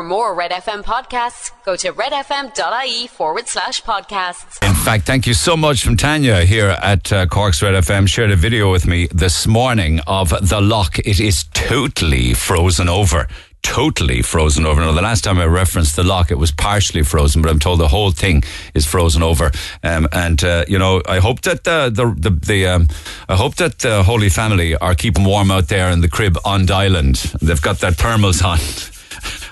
For more Red FM podcasts, go to redfm.ie forward slash podcasts. In fact, thank you so much from Tanya here at uh, Cork's Red FM. Shared a video with me this morning of the Lough. It is totally frozen over totally frozen over. Now, the last time I referenced the Lough, it was partially frozen, but I'm told the whole thing is frozen over. Um, and uh, you know, I hope that the the the, the um, I hope that the Holy Family are keeping warm out there in the crib on the island. They've got their thermals on.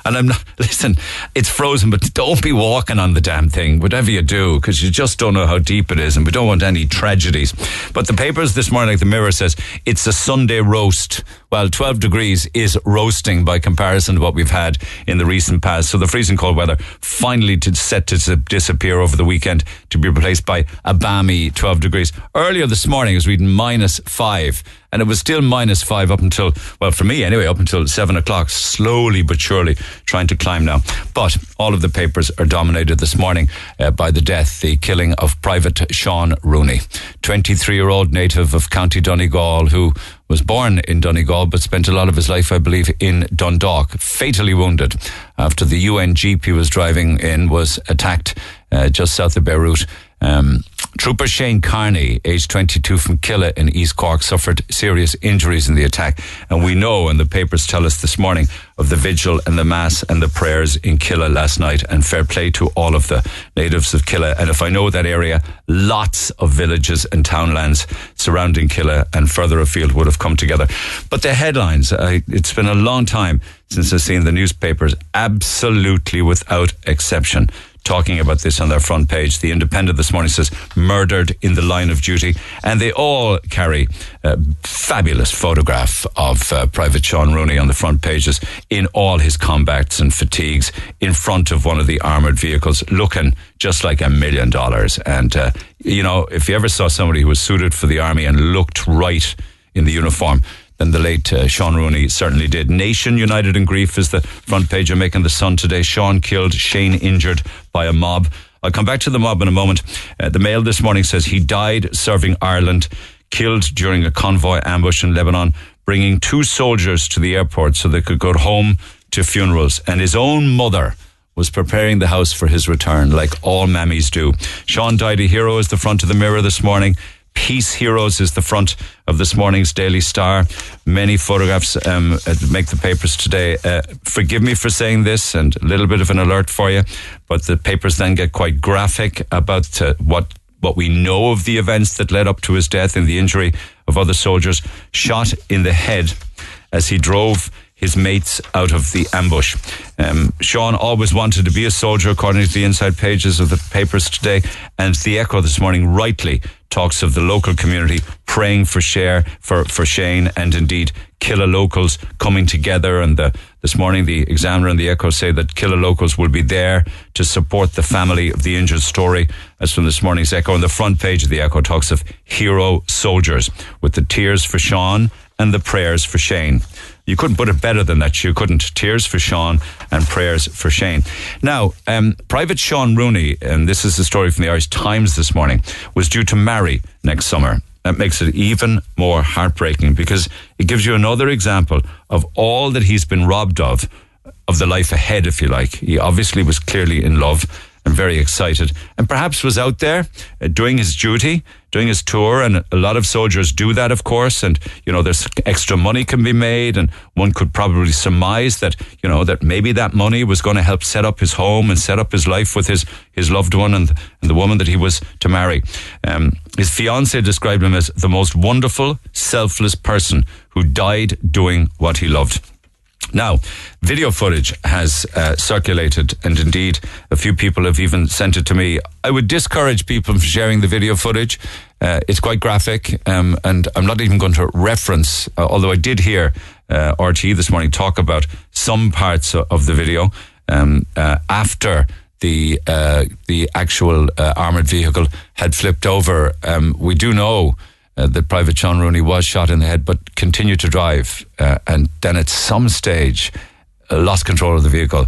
And I'm not, listen, it's frozen, but don't be walking on the damn thing, whatever you do, because you just don't know how deep it is, and we don't want any tragedies. But the papers this morning, like the Mirror says, it's a Sunday roast. Well, 12 degrees is roasting by comparison to what we've had in the recent past. So the freezing cold weather finally to, set to disappear over the weekend to be replaced by a balmy 12 degrees. Earlier this morning, I was reading minus five and it was still minus five up until, well, for me anyway, up until seven o'clock, slowly but surely trying to climb now. But all of the papers are dominated this morning uh, by the death, the killing of Private Sean Rooney, 23 year old native of County Donegal who was born in Donegal but spent a lot of his life, I believe, in Dundalk, fatally wounded after the UN Jeep he was driving in was attacked uh, just south of Beirut. Um, Trooper Shane Carney, aged 22 from Killeagh in East Cork, suffered serious injuries in the attack. And we know, and the papers tell us this morning, of the vigil and the mass and the prayers in Killeagh last night. And fair play to all of the natives of Killeagh. And if I know that area, lots of villages and townlands surrounding Killeagh and further afield would have come together. But the headlines, uh, it's been a long time since I've seen the newspapers, absolutely without exception talking about this on their front page. The Independent this morning says murdered in the line of duty, and they all carry a fabulous photograph of uh, Private Sean Rooney on the front pages in all his combats and fatigues in front of one of the armored vehicles, looking just like a million dollars. And uh, you know, if you ever saw somebody who was suited for the army and looked right in the uniform than the late uh, Sean Rooney certainly did. Nation united in grief is the front page of Making the Sun today. Sean killed, Shane injured by a mob. I'll come back to the mob in a moment. Uh, the Mail this morning says he died serving Ireland, killed during a convoy ambush in Lebanon, bringing two soldiers to the airport so they could go home to funerals. And his own mother was preparing the house for his return, like all mammies do. Sean died a hero is the front of the mirror this morning. Peace Heroes is the front of this morning's Daily Star. Many photographs um, make the papers today. Uh, forgive me for saying this and a little bit of an alert for you, but the papers then get quite graphic about uh, what what we know of the events that led up to his death and the injury of other soldiers shot in the head as he drove his mates out of the ambush. Um, Sean always wanted to be a soldier, according to the inside pages of the papers today. And the Echo this morning rightly talks of the local community praying for share for, for Shane and indeed Killeagh locals coming together. And the, this morning, the Examiner and the Echo say that Killeagh locals will be there to support the family of the injured story. As from this morning's Echo, on the front page of the Echo talks of hero soldiers with the tears for Sean and the prayers for Shane. You couldn't put it better than that. You couldn't. Tears for Sean and prayers for Shane. Now, um, Private Sean Rooney, and this is a story from the Irish Times this morning, was due to marry next summer. That makes it even more heartbreaking because it gives you another example of all that he's been robbed of, of the life ahead, if you like. He obviously was clearly in love and very excited, and perhaps was out there uh, doing his duty, doing his tour. And a lot of soldiers do that, of course. And you know, there's extra money can be made, and one could probably surmise that you know that maybe that money was going to help set up his home and set up his life with his his loved one and and the woman that he was to marry. Um, his fiance described him as the most wonderful, selfless person who died doing what he loved. Now, video footage has uh, circulated, and indeed, a few people have even sent it to me. I would discourage people from sharing the video footage. Uh, it's quite graphic, um, and I'm not even going to reference, uh, although I did hear uh, RTE this morning talk about some parts of the video um, uh, after the uh, the actual armored vehicle had flipped over. Um, we do know uh, that Private Sean Rooney was shot in the head, but continued to drive, uh, and then at some stage uh, lost control of the vehicle,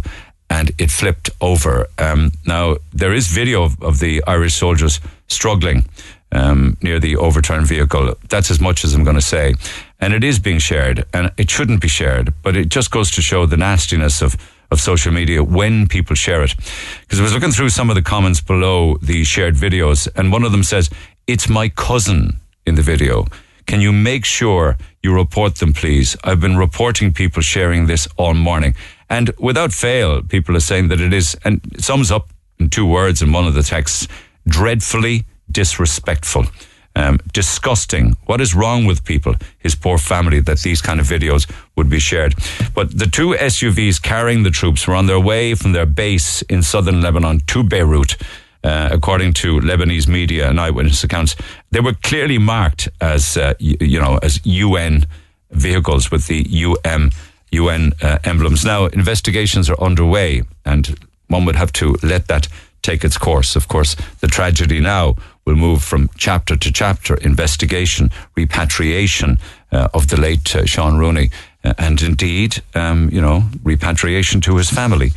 and it flipped over. Um, now there is video of, of, the Irish soldiers struggling um, near the overturned vehicle. That's as much as I'm going to say, and it is being shared, and it shouldn't be shared, but it just goes to show the nastiness of of social media when people share it. Because I was looking through some of the comments below the shared videos, and one of them says, It's my cousin in the video. Can you make sure you report them, please? I've been reporting people sharing this all morning. And without fail, people are saying that it is, and it sums up in two words in one of the texts, dreadfully disrespectful. Um, disgusting. What is wrong with people, his poor family, that these kind of videos would be shared? But the two SUVs carrying the troops were on their way from their base in southern Lebanon to Beirut. Uh, according to Lebanese media and eyewitness accounts, they were clearly marked as, uh, you, you know, as UN vehicles with the UM, UN uh, emblems. Now, investigations are underway, and one would have to let that take its course. Of course, the tragedy now will move from chapter to chapter investigation, repatriation uh, of the late uh, Sean Rooney, and indeed, um, you know, repatriation to his family,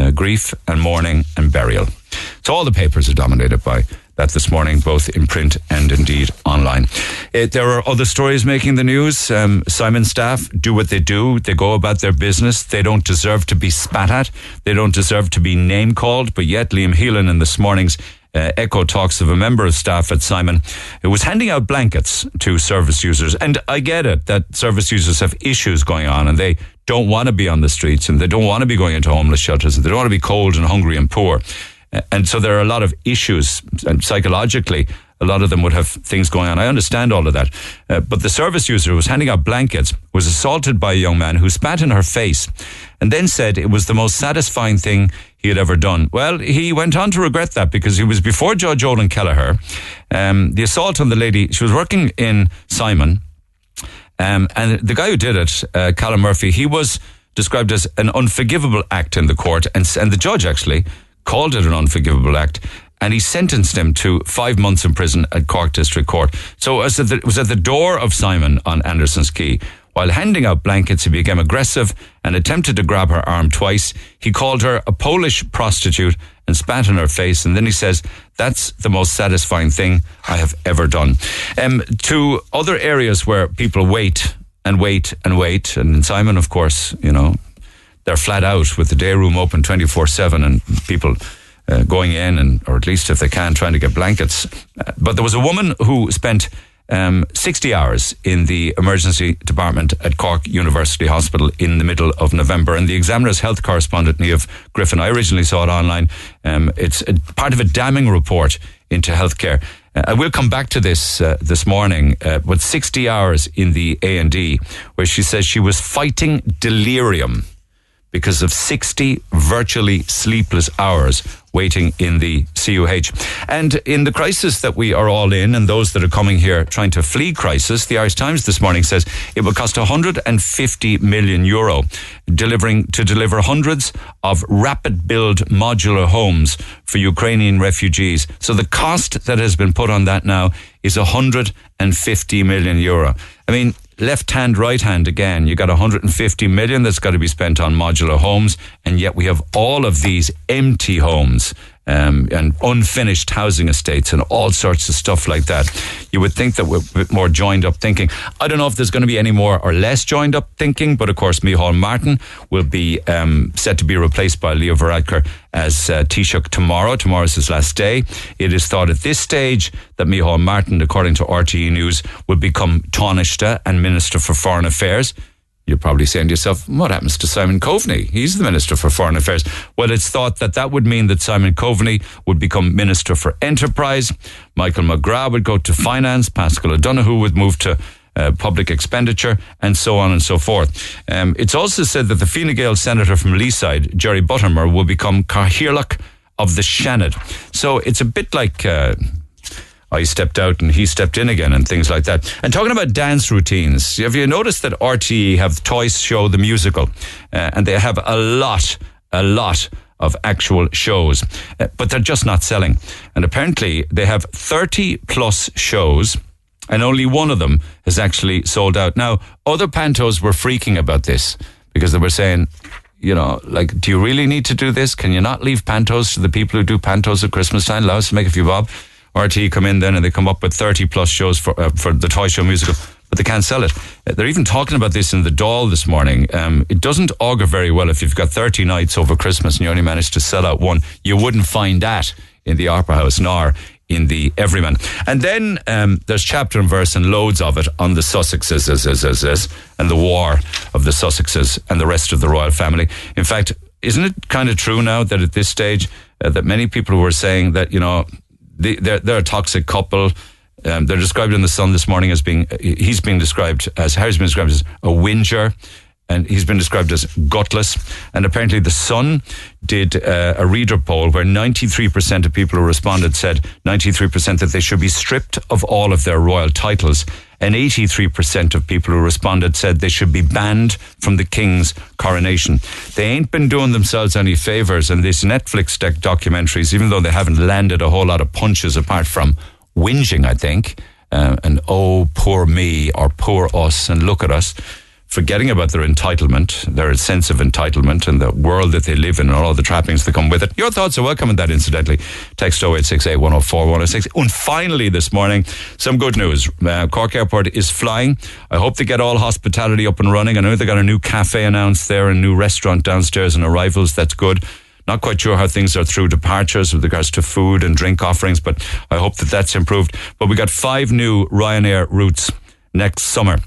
uh, grief and mourning and burial. So all the papers are dominated by that this morning, both in print and indeed online. It, there are other stories making the news. Um, Simon staff do what they do. They go about their business. They don't deserve to be spat at. They don't deserve to be name called. But yet, Liam Heylin in this morning's uh, echo talks of a member of staff at Simon who was handing out blankets to service users. And I get it that service users have issues going on and they don't want to be on the streets and they don't want to be going into homeless shelters and they don't want to be cold and hungry and poor. And so there are a lot of issues, and psychologically, a lot of them would have things going on. I understand all of that. Uh, but the service user who was handing out blankets was assaulted by a young man who spat in her face and then said it was the most satisfying thing he had ever done. Well, he went on to regret that because he was before Judge Olann Kelleher. Um, the assault on the lady, she was working in Simon. Um, and the guy who did it, uh, Callum Murphy, he was described as an unforgivable act in the court. And, and the judge actually called it an unforgivable act and he sentenced him to five months in prison at Cork District Court. So it was at the door of Simon on Anderson's Quay. While handing out blankets, he became aggressive and attempted to grab her arm twice. He called her a Polish prostitute and spat in her face. And then he says, That's the most satisfying thing I have ever done. Um, to other areas where people wait and wait and wait. And in Simon, of course, you know, they're flat out with the day room open 24 7 and people uh, going in and, or at least if they can, trying to get blankets. Uh, but there was a woman who spent um, 60 hours in the emergency department at Cork University Hospital in the middle of November. And the Examiner's health correspondent, Niamh Griffin, I originally saw it online. Um, it's a, part of a damning report into healthcare. Uh, I will come back to this uh, this morning, uh, but 60 hours in the A&E, where she says she was fighting delirium because of 60 virtually sleepless hours waiting in the CUH. And in the crisis that we are all in, and those that are coming here trying to flee crisis, the Irish Times this morning says it will cost 150 million euro delivering to deliver hundreds of rapid build modular homes for Ukrainian refugees. So the cost that has been put on that now is 150 million euro. I mean, left hand, right hand again. You got 150 million that's got to be spent on modular homes, and yet we have all of these empty homes um, and unfinished housing estates and all sorts of stuff like that. You would think that we're a bit more joined up thinking. I don't know if there's going to be any more or less joined up thinking, but of course, Micheál Martin will be um, set to be replaced by Leo Varadkar as uh, Taoiseach tomorrow. Tomorrow is his last day. It is thought at this stage that Micheál Martin, according to RTE News, will become Taoiseach and Minister for Foreign Affairs. You're probably saying to yourself, what happens to Simon Coveney? He's the Minister for Foreign Affairs. Well, it's thought that that would mean that Simon Coveney would become Minister for Enterprise. Michael McGrath would go to Finance. Paschal O'Donoghue would move to uh, public expenditure, and so on and so forth. Um, it's also said that the Fine Gael senator from Leeside, Jerry Buttimer, will become Cathaoirleach of the Seanad. So it's a bit like. Uh, I stepped out and he stepped in again and things like that. And talking about dance routines, have you noticed that RTE have Toys Show the musical? Uh, and they have a lot, a lot of actual shows, uh, but they're just not selling. And apparently they have 30 plus shows and only one of them has actually sold out. Now, other pantos were freaking about this because they were saying, you know, like, do you really need to do this? Can you not leave pantos to the people who do pantos at Christmas time? Allow us to make a few bob. RTE come in then and they come up with 30 plus shows for, uh, for the Toy Show musical. but they can't sell it. Uh, They're even talking about this in the Doll this morning. Um, it doesn't augur very well if you've got 30 nights over Christmas and you only managed to sell out one. You wouldn't find that in the Opera House nor in the Everyman. And then um, there's chapter and verse and loads of it on the Sussexes as, as, as, as, and the war of the Sussexes and the rest of the royal family. In fact, isn't it kind of true now that at this stage uh, that many people were saying that, you know, the, they're, they're a toxic couple. Um, they're described in the Sun this morning as being, he's been described as, Harry's been described as a whinger and he's been described as gutless. And apparently, The Sun did uh, a reader poll where 93% of people who responded said 93% that they should be stripped of all of their royal titles. And 83% of people who responded said they should be banned from the king's coronation. They ain't been doing themselves any favors in these Netflix doc- documentaries, even though they haven't landed a whole lot of punches apart from whinging, I think. Uh, and oh, poor me or poor us, and look at us forgetting about their entitlement, their sense of entitlement, and the world that they live in, and all the trappings that come with it. Your thoughts are welcome on that, incidentally. Text 0868 104 106. And finally, this morning, some good news. Uh, Cork Airport is flying. I hope they get all hospitality up and running. I know they got a new cafe announced there, a new restaurant downstairs, and arrivals. That's good. Not quite sure how things are through departures with regards to food and drink offerings, but I hope that that's improved. But we got five new Ryanair routes next summer.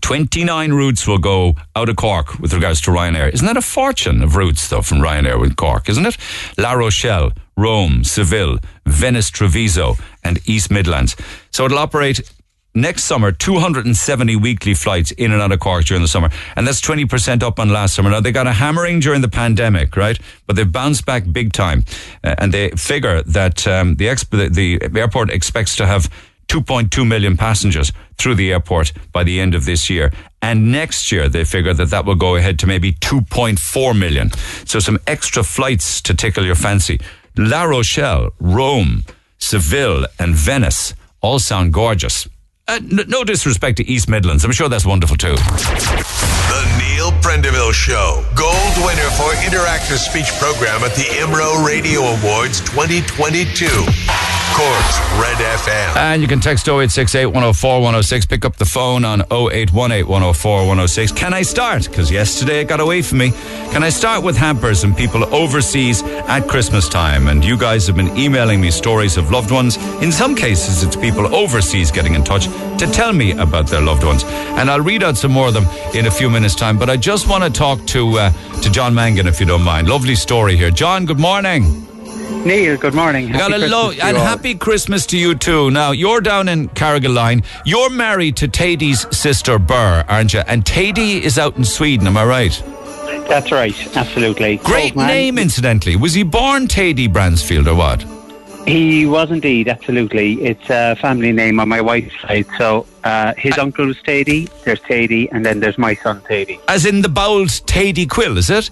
29 routes will go out of Cork with regards to Ryanair. Isn't that a fortune of routes, though, from Ryanair with Cork, isn't it? La Rochelle, Rome, Seville, Venice, Treviso, and East Midlands. So it'll operate next summer 270 weekly flights in and out of Cork during the summer. And that's 20% up on last summer. Now, they got a hammering during the pandemic, right? But they've bounced back big time. Uh, and they figure that um, the, exp- the, the airport expects to have 2.2 million passengers through the airport by the end of this year. And next year, they figure that that will go ahead to maybe 2.4 million. So some extra flights to tickle your fancy. La Rochelle, Rome, Seville, and Venice all sound gorgeous. Uh, no disrespect to East Midlands. I'm sure that's wonderful too. The Neil Prendeville Show. Gold winner for Interactive Speech Program at the IMRO Radio Awards 2022. Cork's Red FM. And you can text 0868 104 106. Pick up the phone on 0818 104 106. Can I start? Because yesterday it got away from me. Can I start with hampers and people overseas at Christmas time? And you guys have been emailing me stories of loved ones. In some cases, it's people overseas getting in touch to tell me about their loved ones. And I'll read out some more of them in a few minutes' time. But I just want to talk to, uh, to John Mangan, if you don't mind. Lovely story here. John, good morning. Neil, good morning. I got a Happy lo- to and all. happy Christmas to you too. Now you're down in Carrigaline. You're married to Thady's sister Burr, aren't you? And Thady is out in Sweden. Am I right? That's right, absolutely. Great Oh, man, name, incidentally. Was he born Thady Bransfield or what? He was indeed, absolutely. It's a family name on my wife's side. So uh, his uncle was Thady, there's Thady, and then there's my son Thady. As in the bold Thady Quill, is it?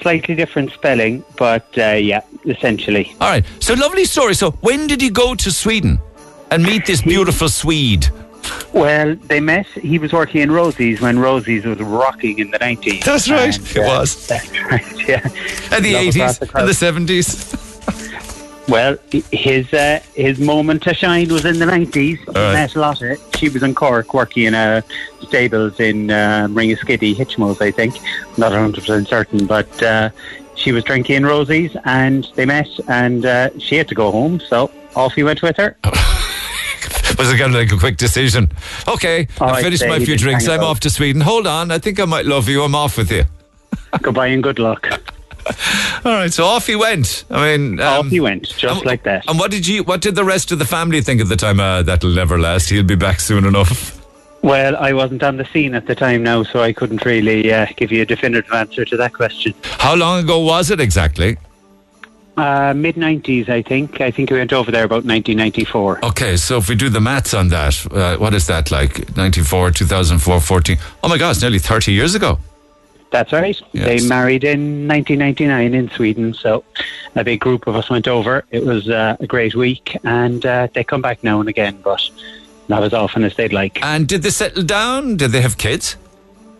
Slightly different spelling, but uh, yeah, essentially. All right. So lovely story. So when did you go to Sweden and meet this beautiful Swede? Well, they met. He was working in Rosie's when Rosie's was rocking in the 90s. That's right. And, It was. That's right, yeah. And the Love eighties and the seventies. Well, his uh, his moment to shine was in the nineties. Right. met Lotte. She was in Cork working in uh, stables in uh, Ringaskiddy, I think. Not hundred percent certain, but uh, she was drinking Rosie's, and they met, and uh, she had to go home, so off he went with her. Was it kind of like a quick decision? Okay, All I finished my few drinks. I'm off to Sweden. Hold on, I think I might love you. I'm off with you. Goodbye and good luck. All right, so off he went. I mean, um, off he went, just and- like that. And what did you? What did the rest of the family think at the time? Uh, that'll never last. He'll be back soon enough. Well, I wasn't on the scene at the time now, so I couldn't really uh, give you a definitive answer to that question. How long ago was it exactly? Uh, Mid 90s, I think. I think we went over there about 1994. Okay, so if we do the maths on that, uh, what is that like? 94, 2004, 14. Oh my God, it's nearly 30 years ago. That's right. Yes. They married in 1999 in Sweden, so a big group of us went over. It was uh, a great week, and uh, they come back now and again, but not as often as they'd like. And did they settle down? Did they have kids?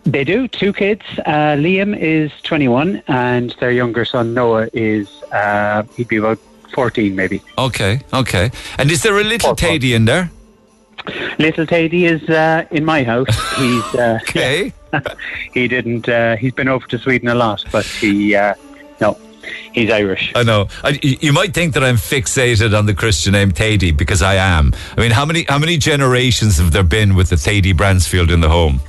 They do, two kids. Uh, Liam is 21, and their younger son, Noah, is, uh, he'd be about 14 maybe. Okay, okay. And is there a little four. In there? Little Teddy is uh, in my house. He's uh, Okay. he didn't. Uh, he's been over to Sweden a lot, but he uh, no, he's Irish. I know. I, you might think that I'm fixated on the Christian name Thady because I am. I mean, how many how many generations have there been with the Thady Bransfield in the home?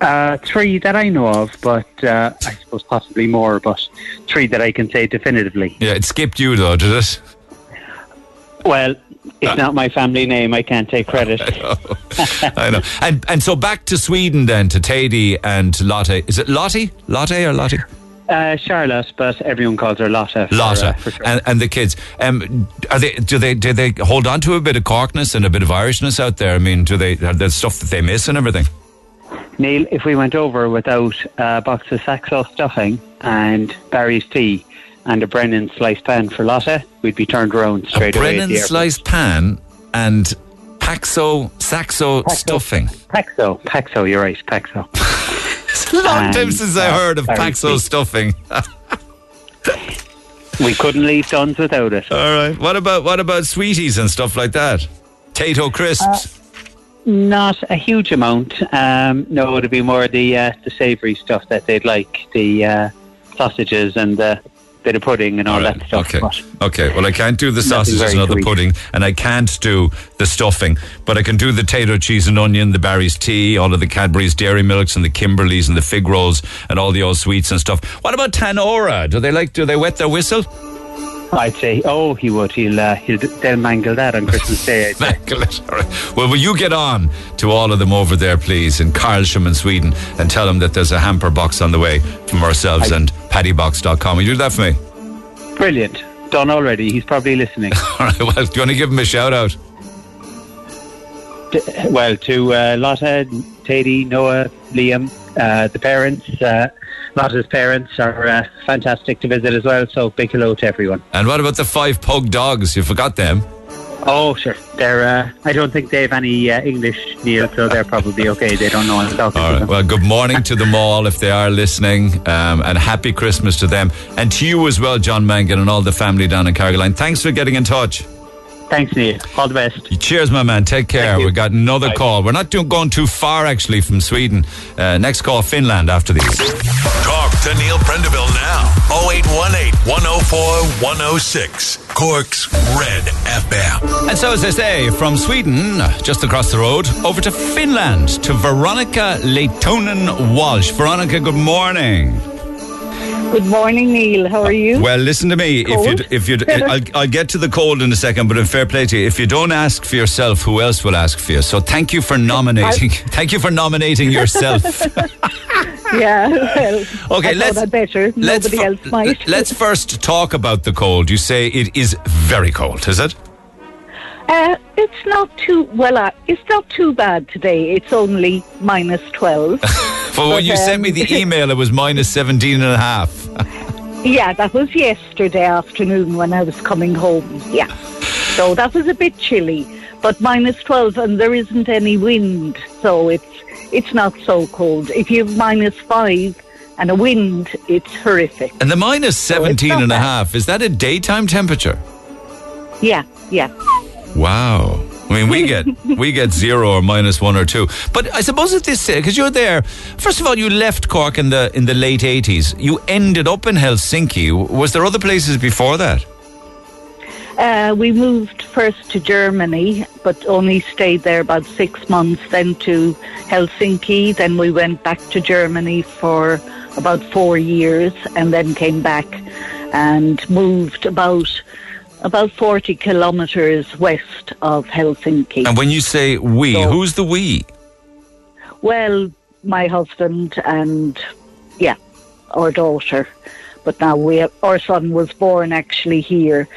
Uh, three that I know of, but uh, I suppose possibly more, but three that I can say definitively. Yeah, it skipped you though, did it? Well, it's not my family name. I can't take credit. I know. And and so back to Sweden then to Thady and to Lotte. Is it Lottie? Lotte or Lottie? Uh, Charlotte, but everyone calls her Lotta. for, uh, for sure. and, and the kids. Um, are they? Do they? Do they hold on to a bit of Corkness and a bit of Irishness out there? I mean, do they? Are there stuff that they miss and everything? Neil, if we went over without a box of Saxo stuffing and Barry's tea and a Brennan sliced pan for Lotta, we'd be turned around straight a away. Brennan sliced pan and Paxo Saxo stuffing. Paxo, Paxo, you're right, Paxo. It's a long time since I uh, heard of Paxo stuffing. we couldn't leave Dunnes without it. All right. What about what about sweeties and stuff like that? Tayto crisps. Not a huge amount. Um, no, it'd be more the uh, the savoury stuff that they'd like, the uh, sausages and the bit of pudding and all, All right, that stuff. Okay. But Okay. Well, I can't do the sausages and the pudding, and I can't do the stuffing, but I can do the Tayto cheese and onion, the Barry's tea, all of the Cadbury's dairy milks, and the Kimberleys and the fig rolls, and all the old sweets and stuff. What about Tanora? Do they like? Do they wet their whistle? I'd say, oh, he would. He'll uh, he'll they'll mangle that on Christmas Day. I'd. Mangle it. All right. Well, will you get on to all of them over there, please, in Karlshamn in Sweden, and tell them that there's a hamper box on the way from ourselves and paddybox.com. Will you do that for me? Brilliant. Done already. He's probably listening. All right. Well, do you want to give him a shout out? Well, to uh, Lotta, Teddy, Noah, Liam, uh, the parents, uh, Lotta's parents are uh, fantastic to visit as well. So big hello to everyone. And what about the five pug dogs? You forgot them. Oh, sure. They're. Uh, I don't think they have any uh, English, Neil, so they're probably okay. They don't know I'm talking All to them. Well, good morning to them all if they are listening, um, and happy Christmas to them and to you as well, John Mangan, and all the family down in Carrigaline. Thanks for getting in touch. Thanks, Neil. All the best. Cheers, my man. Take care. Thank you. We got another Bye. call. We're not doing, going too far actually from Sweden. Uh, next call, Finland. After these. Talk to Neil Prendeville now. 0818 104 106. Cork's Red FM. And so, as I say, from Sweden, just across the road, over to Finland to Veronica Leitonen Walsh. Veronica, good morning. Good morning, Neil. How are you? Well, listen to me. If you, Cold? if you, I'll, I'll get to the cold in a second. But in fair play to you, if you don't ask for yourself, who else will ask for you? So thank you for nominating. thank you for nominating yourself. yeah, well, Okay, I let's- I'd better. let's Nobody else might. Let's first talk about the cold. You say it is very cold, is it? Uh, it's not too well. Uh, it's not too bad today. It's only minus twelve. For when But, you sent me um, the email, it was minus 17 and a half. yeah, that was yesterday afternoon when I was coming home. Yeah, so that was a bit chilly, but minus twelve, and there isn't any wind, so it's it's not so cold. If you have minus five and a wind, it's horrific. And the minus 17 not and a half, is that a daytime temperature? Yeah, yeah. Wow. I mean, we get we get zero or minus one or two. But I suppose at this because you're there. First of all, you left Cork in the in the late eighties. You ended up in Helsinki. Was there other places before that? Uh, we moved first to Germany, but only stayed there about six months, then to Helsinki. Then we went back to Germany for about four years and then came back and moved about about 40 kilometres west of Helsinki. And when you say we, So- who's the we? Well, my husband and, yeah, our daughter. But now we have, our son was born actually here,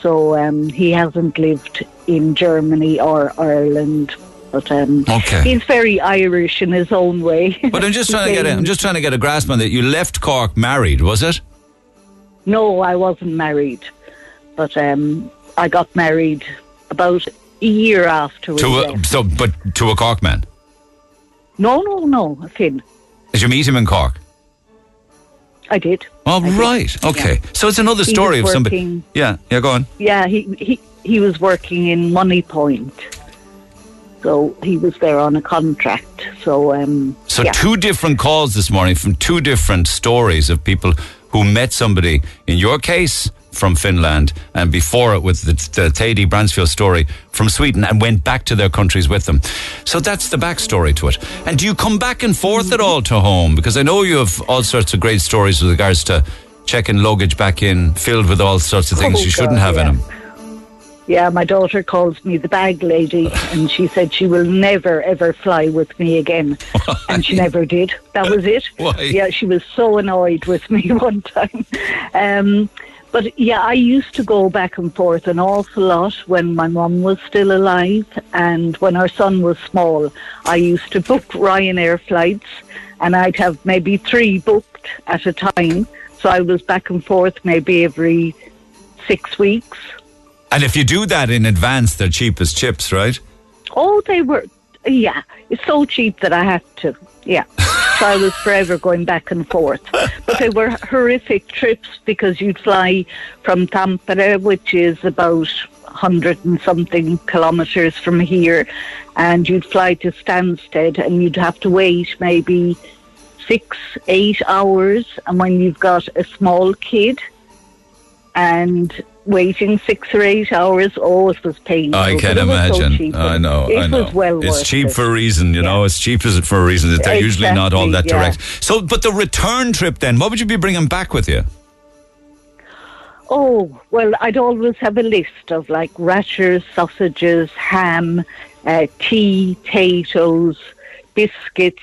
so um, he hasn't lived in Germany or Ireland. But um, Okay. he's very Irish in his own way. But I'm just trying to get a, I'm just trying to get a grasp on that. You left Cork married, was it? no, I wasn't married, but um, I got married about a year after To a, left. so, but to a Cork man. No, no, no, a Finn. Did you meet him in Cork? I did. Oh, I did. right. Okay. Yeah. So it's another story of somebody. working- Yeah. Yeah. Go on. Yeah, he, he he was working in Moneypoint. So he was there on a contract. So, um, So yeah. two different calls this morning from two different stories of people who met somebody. In your case, from Finland, and before it with the, the Thady Bransfield story from Sweden, and went back to their countries with them. So that's the backstory to it. And do you come back and forth at all to home? Because I know you have all sorts of great stories with regards to checking luggage back in, filled with all sorts of things Oh, you shouldn't God, have in them. Yeah, my daughter calls me the bag lady, and she said she will never ever fly with me again, and she never did. That was it. Why? Yeah, she was so annoyed with me one time. Um, but yeah, I used to go back and forth an awful lot when my mum was still alive, and when our son was small, I used to book Ryanair flights, and I'd have maybe three booked at a time. So I was back and forth maybe every six weeks. And if you do that in advance, they're cheap as chips, right? Oh, they were, yeah. It's so cheap that I had to, yeah. so I was forever going back and forth. But they were horrific trips because you'd fly from Tampere, which is about 100 and something kilometres from here, and you'd fly to Stansted and you'd have to wait maybe six, eight hours. And when you've got a small kid and waiting six or eight hours, oh, it was painful. I can was so imagine. I know. It I know. was well it's cheap it. for a reason, you know. It's cheap as- for a reason. They're usually not all that yeah. direct. So, but the return trip then, what would you be bringing back with you? Oh, well, I'd always have a list of like rashers, sausages, ham, uh, tea, potatoes, biscuits,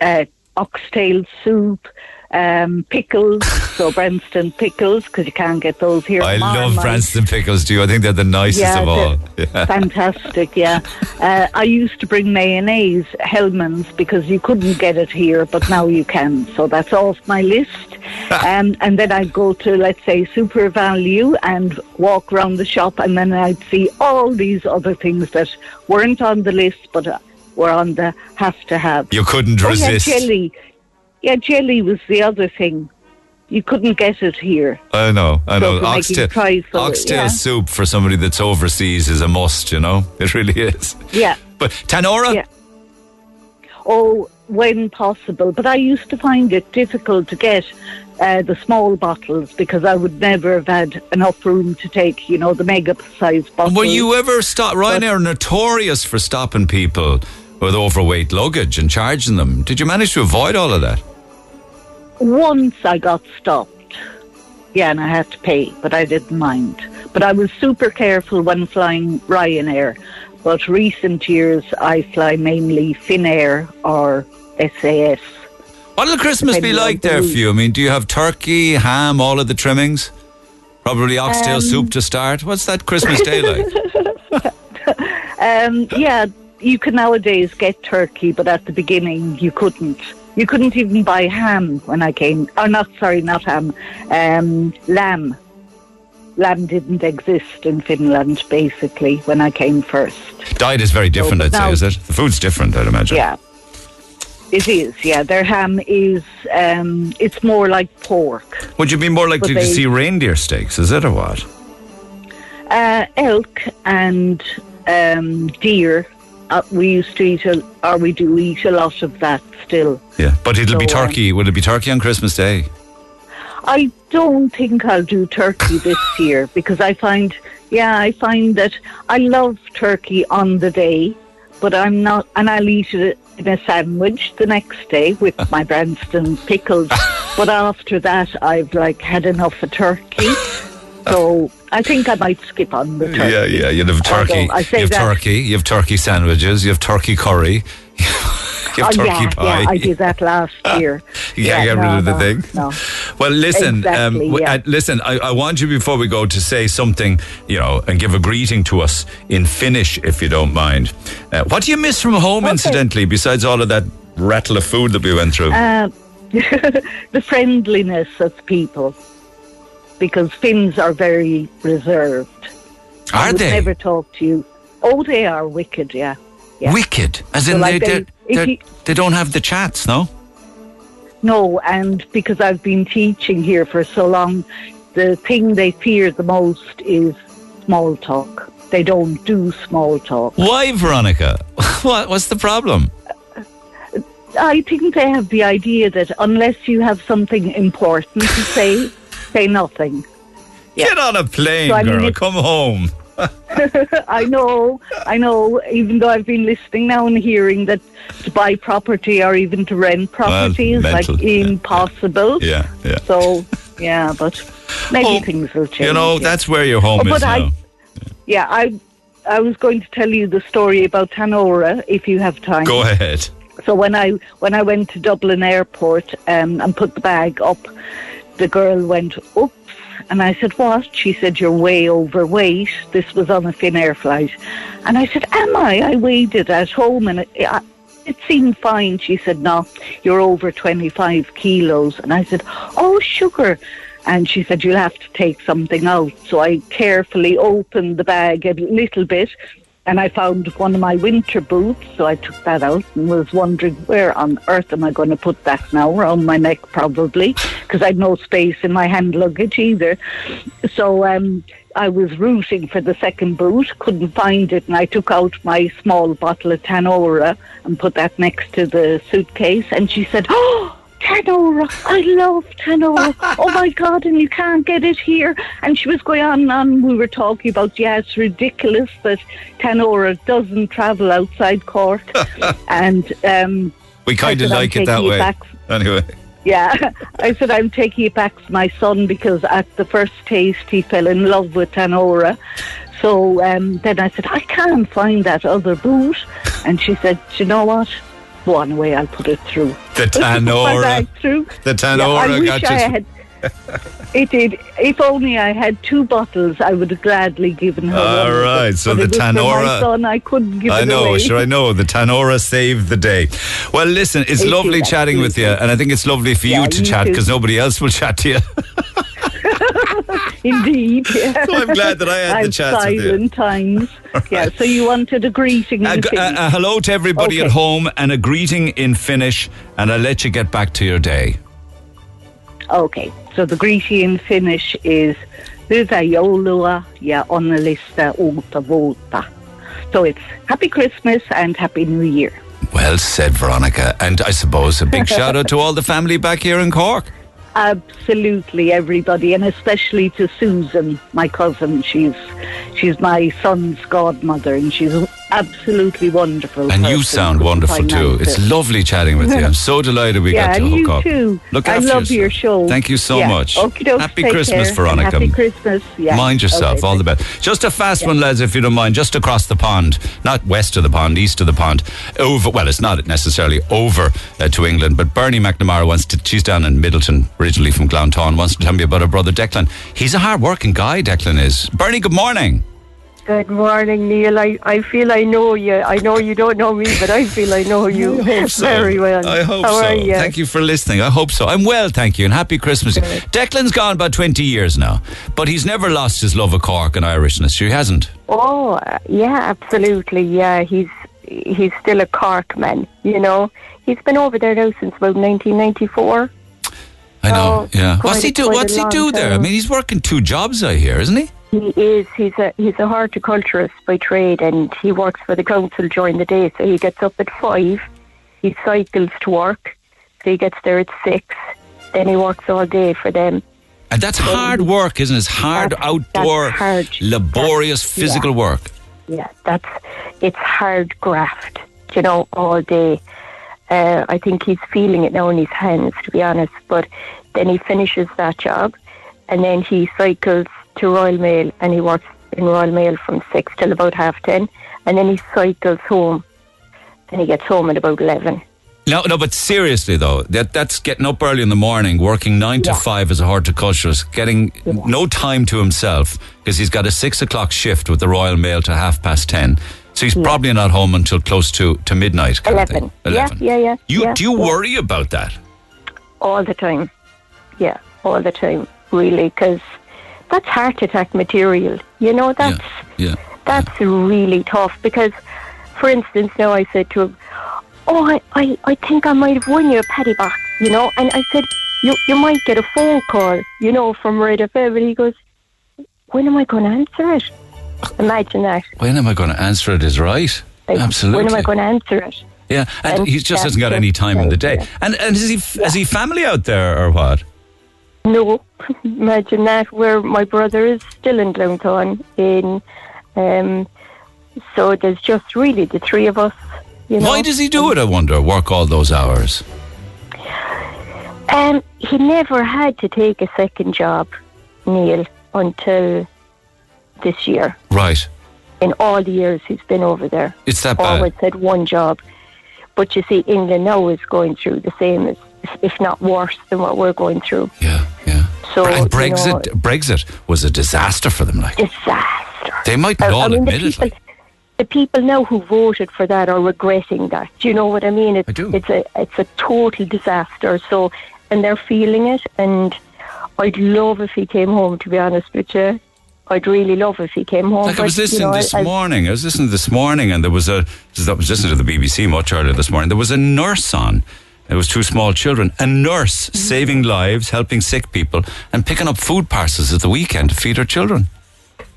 uh, oxtail soup, um, pickles, so Branston pickles, because you can't get those here. I love. Branston pickles. Do you? I think they're the nicest Yeah, of all. Yeah. fantastic. Yeah, uh, I used to bring mayonnaise, Hellmann's, because you couldn't get it here, but now you can. So that's off my list. um, and then I'd go to, let's say, SuperValu and walk around the shop, and then I'd see all these other things that weren't on the list, but uh, were on the have to have. You couldn't Oh, resist. yeah, jelly. Yeah, jelly was the other thing. You couldn't get it here. I know. I know. Oxtail, yeah. soup for somebody that's overseas is a must. You know, it really is. Yeah. But Tanora, Yeah. Oh, when possible. But I used to find it difficult to get uh, the small bottles because I would never have had enough room to take, you know, the mega size bottles. were you ever stop? Ryanair are notorious for stopping people with overweight luggage and charging them. Did you manage to avoid all of that? Once I got stopped. Yeah, and I had to pay, but I didn't mind. But I was super careful when flying Ryanair. But recent years, I fly mainly Finnair or SAS. What'll Christmas be like there for you? I mean, do you have turkey, ham, all of the trimmings? Probably oxtail Um, soup to start. What's that Christmas day like? Um, yeah, you can nowadays get turkey, but at the beginning you couldn't. You couldn't even buy ham when I came. Oh, not sorry, not ham. Um, lamb. Lamb didn't exist in Finland basically when I came first. Diet is very different, but I'd say, now- is it? The food's different, I'd imagine. Yeah, it is. Yeah, their ham is. Um, it's more like pork. Would you be more likely But to see reindeer steaks, is it, or what? Uh, elk and um, deer. Uh, we used to eat, a, or we do eat a lot of that still. Yeah. But it'll be So, um, turkey. Would it be turkey on Christmas Day? I don't think I'll do turkey this year because I find, yeah, I find that I love turkey on the day, but I'm not, and I'll eat it in a sandwich the next day with my Branston pickles. but after that, I've like had enough of turkey. So I think I might skip on the turkey. Yeah, yeah. You'd have turkey. I You say have that- turkey. You have turkey sandwiches. You have turkey curry. you have Oh, turkey yeah, pie. yeah, I did that last year. Yeah, you can't get no, rid of the no, thing. No. Well, listen, Exactly, um, yeah. uh, listen. I, I want you before we go to say something, you know, and give a greeting to us in Finnish, if you don't mind. Uh, what do you miss from home, Okay. incidentally, besides all of that rattle of food that we went through? Uh, the friendliness of people, because Finns are very reserved. Are they never talk to you. Oh, they are wicked, yeah. yeah. wicked? As in, like, they, they- they, if they, you- they don't have the chats, no? No, and because I've been teaching here for so long, the thing they fear the most is small talk. they don't do small talk. Why, Veronica? What, what's the problem? I think they have the idea that unless you have something important to say, say nothing. Yeah. Get on a plane, So, I mean, girl. Come home. I know, I know, even though I've been listening now and hearing that to buy property or even to rent property is like yeah, impossible. Yeah, yeah. So, yeah, but maybe Oh, things will change. You know, yeah. that's where your home Oh, is but I- now. Yeah, I I was going to tell you the story about Tanora if you have time. Go ahead. So when I when I went to Dublin Airport um, and put the bag up, the girl went, "Oops," and I said, "What?" She said, "You're way overweight." This was on a Finnair flight, and I said, "Am I?" I weighed it at home, and it, it seemed fine. She said, "No, you're over 25 kilos," and I said, "Oh, sugar." And she said, You'll have to take something out. So I carefully opened the bag a little bit and I found one of my winter boots. So I took that out and was wondering where on earth am I going to put that now? Around my neck, probably, because I'd no space in my hand luggage either. So um, I was rooting for the second boot, couldn't find it, and I took out my small bottle of Tanora and put that next to the suitcase. And she said, Oh, Tanora, I love Tanora. oh my God, and you can't get it here. And she was going on and on. We were talking about, yeah, it's ridiculous that Tanora doesn't travel outside Cork. and um, We kind of like it that way. back. Anyway. yeah, I said I'm taking it back to my son because at the first taste he fell in love with Tanora. So um, then I said I can't find that other boot, and she said, you know what? Go on away. I'll put it through." The Tanora. The Yeah, I Tanora wish got I you. had. It did. If only I had two bottles, I would have gladly given her All one. right, so the it was for Tanora- my son, I couldn't give I know, away. sure, I know. The Tanora saved the day. Well, listen, it's It lovely chatting with you, and I think it's lovely for you to you chat because nobody else will chat to you. Indeed. Yeah. So I'm glad that I had the chats with you. silent times. Yeah. So you wanted a greeting. Uh, a, in g- uh, a- a uh, hello to everybody Okay. at home and a greeting in Finnish, and I'll let you get back to your day. Okay, so the greeting in Finnish is Hyvää joulua ja onnellista uutta vuotta. So it's Happy Christmas and Happy New Year. Well said, Veronica. And I suppose a big shout out to all the family back here in Cork. Absolutely, everybody, and especially to Susan, my cousin. She's she's my son's godmother, and she's absolutely wonderful. And you sound wonderful too. It's lovely chatting with you. I'm so delighted we Yeah, got to and hook you up. too. Look I after love yourself. your show. Thank you so Yeah. much. Okey-doke, Happy Christmas, Veronica. Happy Christmas. Yeah. Mind yourself. Okay, all the best. Just a fast one, lads, if you don't mind. Just across the pond, not west of the pond, east of the pond. Over. Well, it's not necessarily over uh, to England, but Bernie McNamara wants to. She's down in Midleton, originally from Glounthaune. Wants to tell me about her brother Declan. He's a hard-working guy. Declan is. Bernie, good morning. Good morning, Neil. I, I feel I know you. I know you don't know me, but I feel I know you very well. I hope How so. Are you? Thank you for listening. I hope so. I'm well, thank you, and happy Christmas. Declan's gone about 20 years now, but he's never lost his love of Cork and Irishness. He hasn't. Oh, yeah, absolutely. Yeah, he's he's still a Cork man. You know, he's been over there now since about 1994. I know. Oh, yeah. What's he do? What's he do there? I mean, he's working two jobs. I hear, isn't he? He is. He's a he's a horticulturist by trade, and he works for the council during the day. So he gets up at five. He cycles to work. So he gets there at six. Then he works all day for them. And that's hard work, isn't it? It's hard That's- outdoor, that's hard. laborious That's- physical yeah. work. Yeah, that's it's hard graft, you know, all day. Uh, I think he's feeling it now in his hands, to be honest. But then he finishes that job, and then he cycles to Royal Mail, and he works in Royal Mail from six till about half ten, and then he cycles home, and he gets home at about eleven. No, no, but seriously though, that that's getting up early in the morning, working nine to Yeah. five as a horticulturist, getting no time to himself because he's got a six o'clock shift with the Royal Mail to half past ten. So he's probably not home until close to, to midnight. Kind of Eleven. thing. Yeah, yeah, yeah, You yeah, do you yeah. worry about that? all the time. Yeah, all the time, really, because that's heart attack material. You know, that's Yeah. that's really tough. Because, for instance, now I said to him, "Oh, I, I, I think I might have won you a paddy box," you know, and I said, "You, you might get a phone call, you know, from Red FM," and he goes, "When am I going to answer it?" Imagine that. When am I going to answer it is right. Like, Absolutely. When am I going to answer it? Yeah, and, And he just hasn't got any time in the day. yeah. And and is he is he family out there or what? No, imagine that. Where my brother is still in Glounthaune. In, um, so there's just really the three of us. You know. Why does he do it? I wonder. Work all those hours. Um, he never had to take a second job, Neil, until this year. Right. In all the years he's been over there, It's that bad. always had one job. But you see, England now is going through the same as, if not worse, than what we're going through. Yeah, yeah. So and you Brexit, know, Brexit was a disaster for them. Like disaster. they might I- not all I mean, the admit it. people, Like. the people now who voted for that are regretting that. Do you know what I mean? It's, I do. It's a it's a total disaster. So, and they're feeling it. And I'd love if he came home. To be honest with you, I'd really love if he came home. Like I but, was you listening know, this I- I- morning. I was listening this morning, and there was a. I was listening to the BBC much earlier this morning. There was a nurse on. It was two small children. A nurse Mm-hmm. saving lives, helping sick people, and picking up food parcels at the weekend to feed her children.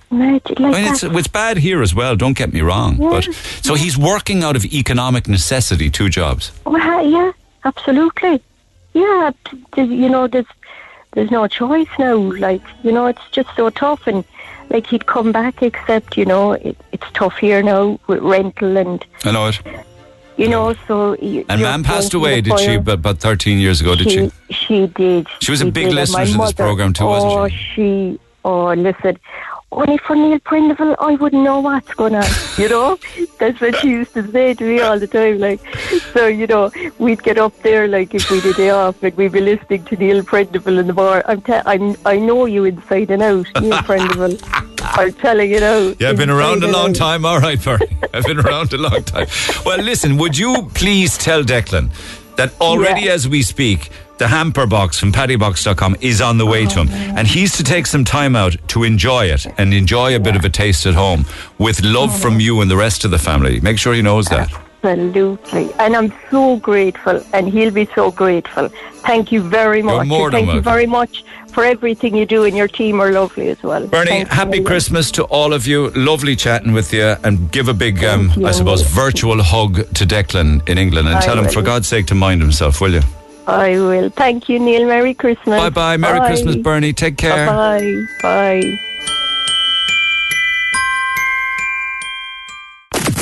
Like I mean, it's, it's bad here as well. Don't get me wrong, Yeah. but so he's working out of economic necessity, two jobs. Well, yeah, absolutely. Yeah, you know, there's there's no choice now. Like, you know, it's just so tough. And like, he'd come back, except you know, it, it's tough here now with rental and I know it. You know. So you, And Mam passed away, did she? But About, thirteen years ago, did she? She did. She was a big did. Listener to this programme too, wasn't she? oh, she? Oh, listen. Only for Neil Prendeville, I wouldn't know what's going on. You know, that's what she used to say to me all the time. Like, so you know, we'd get up there like if we did a day off, and we'd be listening to Neil Prendeville in the bar. I'm, te- I'm, I know you inside and out, Neil Prendeville. I'm telling you now. Yeah, I've been around a long out. time. All right, Bernie. I've been around a long time. Well, listen, would you please tell Declan that already Yeah. as we speak, the hamper box from paddybox.com is on the way oh, to him. And he's to take some time out to enjoy it and enjoy a bit of a taste at home with love oh, from you and the rest of the family. Make sure he knows that. Absolutely. And I'm so grateful, and he'll be so grateful. Thank you very You're much. more And than Thank you very much for everything you do, and your team are lovely as well. Bernie, Thank you happy. Christmas to all of you. Lovely chatting with you. And give a big, um, I suppose, virtual hug to Declan in England and I tell him, for God's sake, to mind himself, will you? I will. Thank you, Neil. Merry Christmas. Bye bye. Merry Bye. Christmas, Bernie. Take care. Bye. Bye.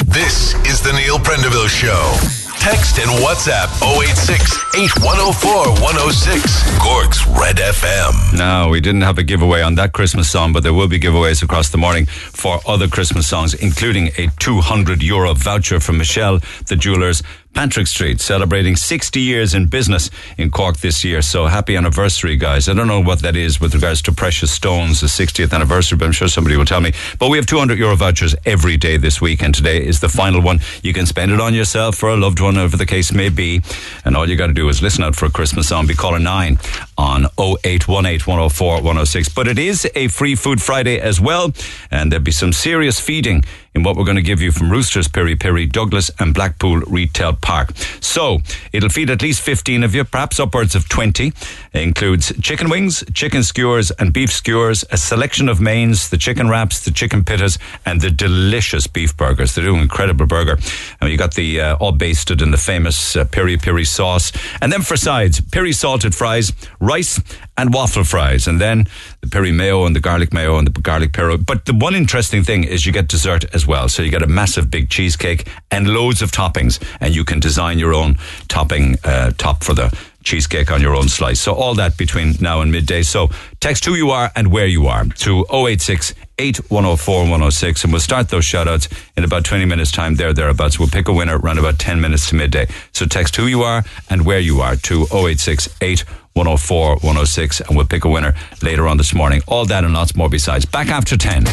This is the Neil Prendeville Show. Text and WhatsApp 086 8104 106. Cork's Red FM. No, we didn't have a giveaway on that Christmas song, but there will be giveaways across the morning for other Christmas songs, including a 200 euro voucher from Michelle, the jewelers, Patrick Street, celebrating 60 years in business in Cork this year. So happy anniversary, guys. I don't know what that is with regards to precious stones, the 60th anniversary, but I'm sure somebody will tell me. But we have 200 euro vouchers every day this week, and today is the final one. You can spend it on yourself or a loved one, whatever the case may be. And all you got to do is listen out for a Christmas song. Be caller 9 on 0818 104 106. But it is a free food Friday as well, and there'll be some serious feeding in what we're going to give you from Roosters, Piri Piri, Douglas, and Blackpool Retail Park. So it'll feed at least 15 of you, perhaps upwards of 20. It includes chicken wings, chicken skewers, and beef skewers, a selection of mains, the chicken wraps, the chicken pittas, and the delicious beef burgers. They're doing an incredible burger. And you got the uh, all basted in the famous uh, Piri Piri sauce. And then for sides, Piri salted fries, rice, and waffle fries. And then the Piri mayo and the garlic mayo and the garlic pero. But the one interesting thing is you get dessert as well. So you get a massive big cheesecake and loads of toppings. And you can design your own topping uh, top for the cheesecake on your own slice. So all that between now and midday. So text who you are and where you are to 086 8104 106 and we'll start those shout outs in about 20 minutes time there thereabouts. We'll pick a winner around about 10 minutes to midday. So text who you are and where you are to 086 8104 106 and we'll pick a winner later on this morning. All that and lots more besides. Back after 10.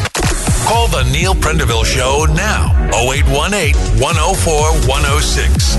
Call the Neil Prendeville Show now. 0818 104 106.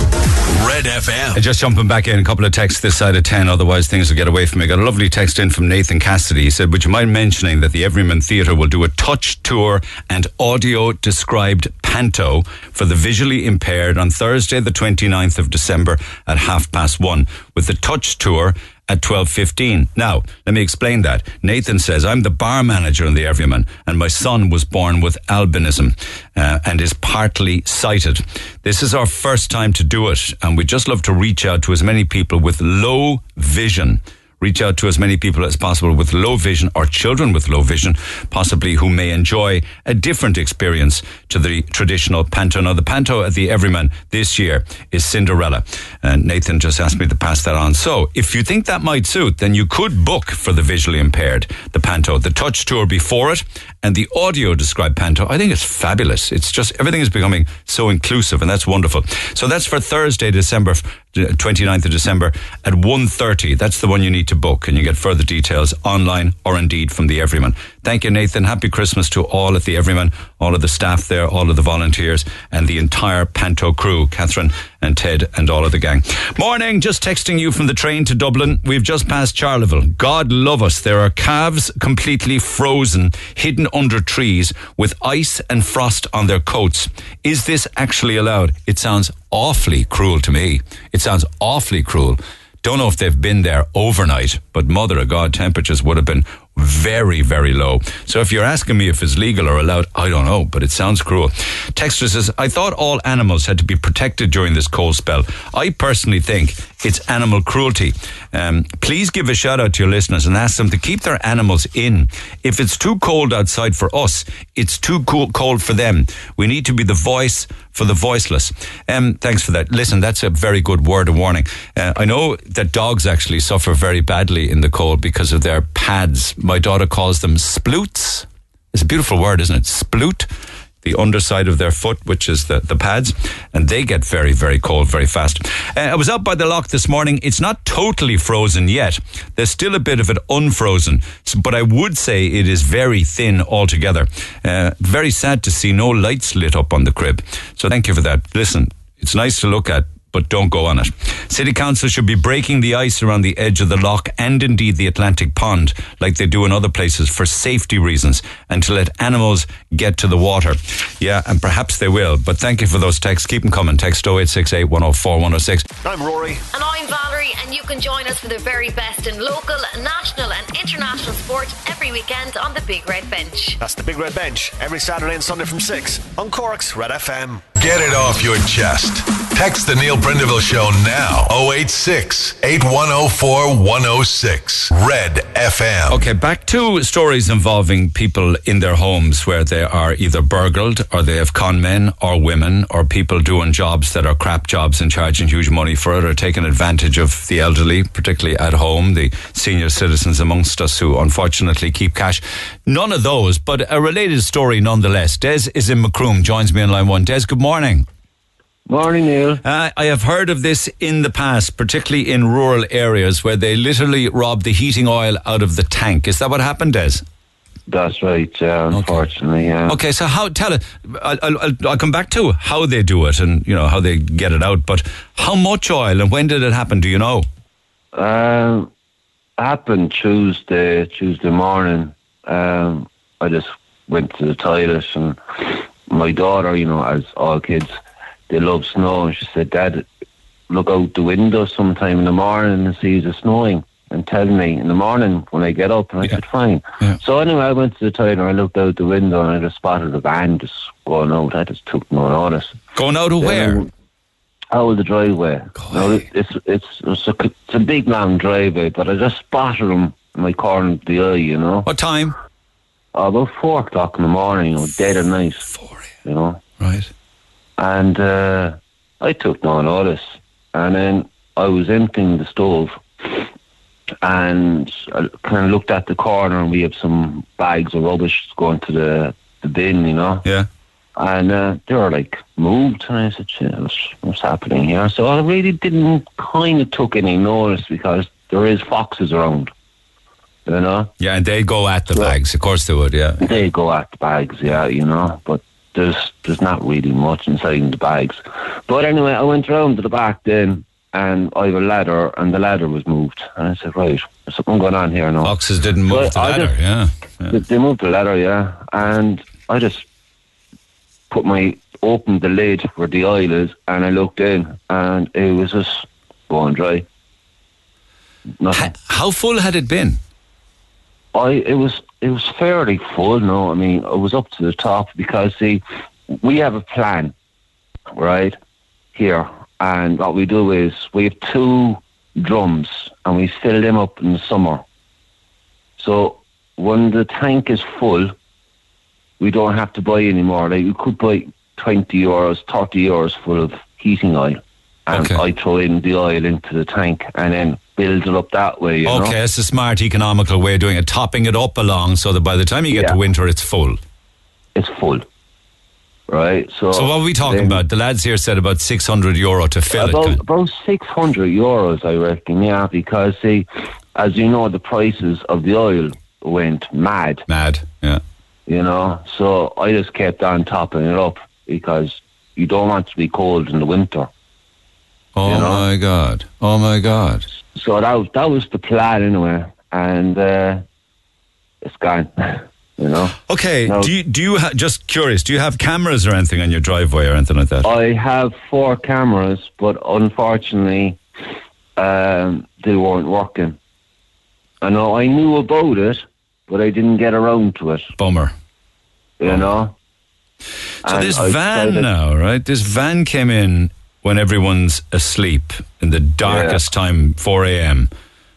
Red FM. Just jumping back in, a couple of texts this side of 10, otherwise things will get away from me. Got a lovely text in from Nathan Cassidy. He said, Would you mind mentioning that the Everyman Theatre will do a touch tour and audio described panto for the visually impaired on Thursday, the 29th of December at half past one, with the touch tour at 12.15. Now, let me explain that. Nathan says, I'm the bar manager in the Everyman and my son was born with albinism uh, and is partly sighted. This is our first time to do it and we just love to reach out to as many people with low vision reach out to as many people as possible with low vision or children with low vision, possibly who may enjoy a different experience to the traditional panto. Now, the panto at the Everyman this year is Cinderella. And Nathan just asked me to pass that on. So, if you think that might suit, then you could book for the visually impaired, the panto, the touch tour before it, and the audio described panto. I think it's fabulous. It's just everything is becoming so inclusive, and that's wonderful. So that's for Thursday, December uh, 29th of December at 1.30. That's the one you need to book and you get further details online or indeed from the Everyman. Thank you, Nathan. Happy Christmas to all at the Everyman, all of the staff there, all of the volunteers and the entire Panto crew, Catherine and Ted and all of the gang. Morning, just texting you from the train to Dublin. We've just passed Charleville. God love us. There are calves completely frozen, hidden under trees with ice and frost on their coats. Is this actually allowed? It sounds awfully cruel to me. It sounds awfully cruel. Don't know if they've been there overnight, but mother of God, temperatures would have been very, very low. So if you're asking me if it's legal or allowed, I don't know, but it sounds cruel. Texter says, I thought all animals had to be protected during this cold spell. I personally think it's animal cruelty. Um, please give a shout out to your listeners and ask them to keep their animals in. If it's too cold outside for us, it's too cool, cold for them. We need to be the voice for the voiceless. Um, thanks for that. Listen, that's a very good word of warning. Uh, I know that dogs actually suffer very badly in the cold because of their pads. My daughter calls them sploots. It's a beautiful word, isn't it? Sploot the underside of their foot, which is the, the pads, and they get very, very cold very fast. Uh, I was out by the Lough this morning. It's not totally frozen yet. There's still a bit of it unfrozen, but I would say it is very thin altogether. Uh, very sad to see no lights lit up on the crib. So thank you for that. Listen, it's nice to look at but don't go on it. City Council should be breaking the ice around the edge of the Lough and indeed the Atlantic Pond, like they do in other places, for safety reasons and to let animals get to the water. Yeah, and perhaps they will. But thank you for those texts. Keep them coming. Text 0868 104 106. I'm Rory. And I'm Valerie, and you can join us for the very best in local, national, and international sport every weekend on the Big Red Bench. That's the Big Red Bench every Saturday and Sunday from 6 on Cork's Red FM. Get it off your chest. Text the Neil Prendeville Show now 086 8104 106. Red FM. Okay, back to stories involving people in their homes where they are either burgled or they have con men or women or people doing jobs that are crap jobs and charging huge money for it or taking advantage of the elderly, particularly at home, the senior citizens amongst us who unfortunately keep cash. None of those, but a related story nonetheless. Des is in Macroom, joins me on line one. Des, good morning. Morning, Morning, Neil. Uh, I have heard of this in the past, particularly in rural areas where they literally rob the heating oil out of the tank. Is that what happened, Des? That's right. Yeah, unfortunately, yeah. Okay, so how? Tell it. I'll, I'll, I'll come back to how they do it and you know how they get it out. But how much oil and when did it happen? Do you know? Um, happened Tuesday, Tuesday morning. Um, I just went to the toilet and my daughter, you know, as all kids, they love snow. And she said, Dad, look out the window sometime in the morning and see it's snowing and tell me in the morning when I get up. And I Yeah. said, fine. Yeah. So anyway, I went to the toilet and I looked out the window and I just spotted a van just going out. I just took no notice. Going out of where? Um, out of the driveway. Now, Goy. it's, it's, it's, a, it's a big long driveway, but I just spotted him in my corner of the eye, you know. What time? About four o'clock in the morning, you know, dead of night, Four. you know. Right. And uh, I took no notice. And then I was emptying the stove and I kind of looked at the corner and we have some bags of rubbish going to the, the bin, you know. Yeah. And uh, they were like moved. And I said, what's, what's happening here? So I really didn't kind of took any notice because there is foxes around, you know. Yeah, and they go at the bags. Of course they would. Yeah. They go at the bags, yeah, you know, but there's there's not really much inside the bags. But anyway, I went round to the back then, and I have a ladder, and the ladder was moved, and I said, right, there's something going on here now. Foxes didn't move Well, the ladder. just- yeah. yeah. They, moved the ladder, yeah, and I just put my opened the lid where the oil is, and I looked in, and it was just going dry. nothing. How full had it been? I it was it was fairly full. No, I mean it was up to the top because see, we have a plan, right here, and what we do is we have two drums and we fill them up in the summer. So when the tank is full, we don't have to buy anymore. Like you could buy twenty euros, thirty euros full of heating oil, and Okay. I throw in the oil into the tank and then build it up that way. You Okay, know? it's a smart, economical way of doing it, topping it up along so that by the time you get Yeah. to winter, it's full. it's full. Right, so So what are we talking then- about? The lads here said about 600 euro to fill about, it. about 600 euros, I reckon, yeah, because, see, as you know, the prices of the oil went mad, Mad, yeah. you know, so I just kept on topping it up because you don't want to be cold in the winter. Oh You know? my God. Oh my God. So that was, that was the plan anyway, and uh, it's gone, you know. Okay, No. do you, do you ha- just curious, do you have cameras or anything on your driveway or anything like that? I have four cameras, but unfortunately, um, they weren't working. I know I knew about it, but I didn't get around to it. Bummer. You know. So And this I van now, right? This van came in when everyone's asleep in the darkest time, 4 a.m.,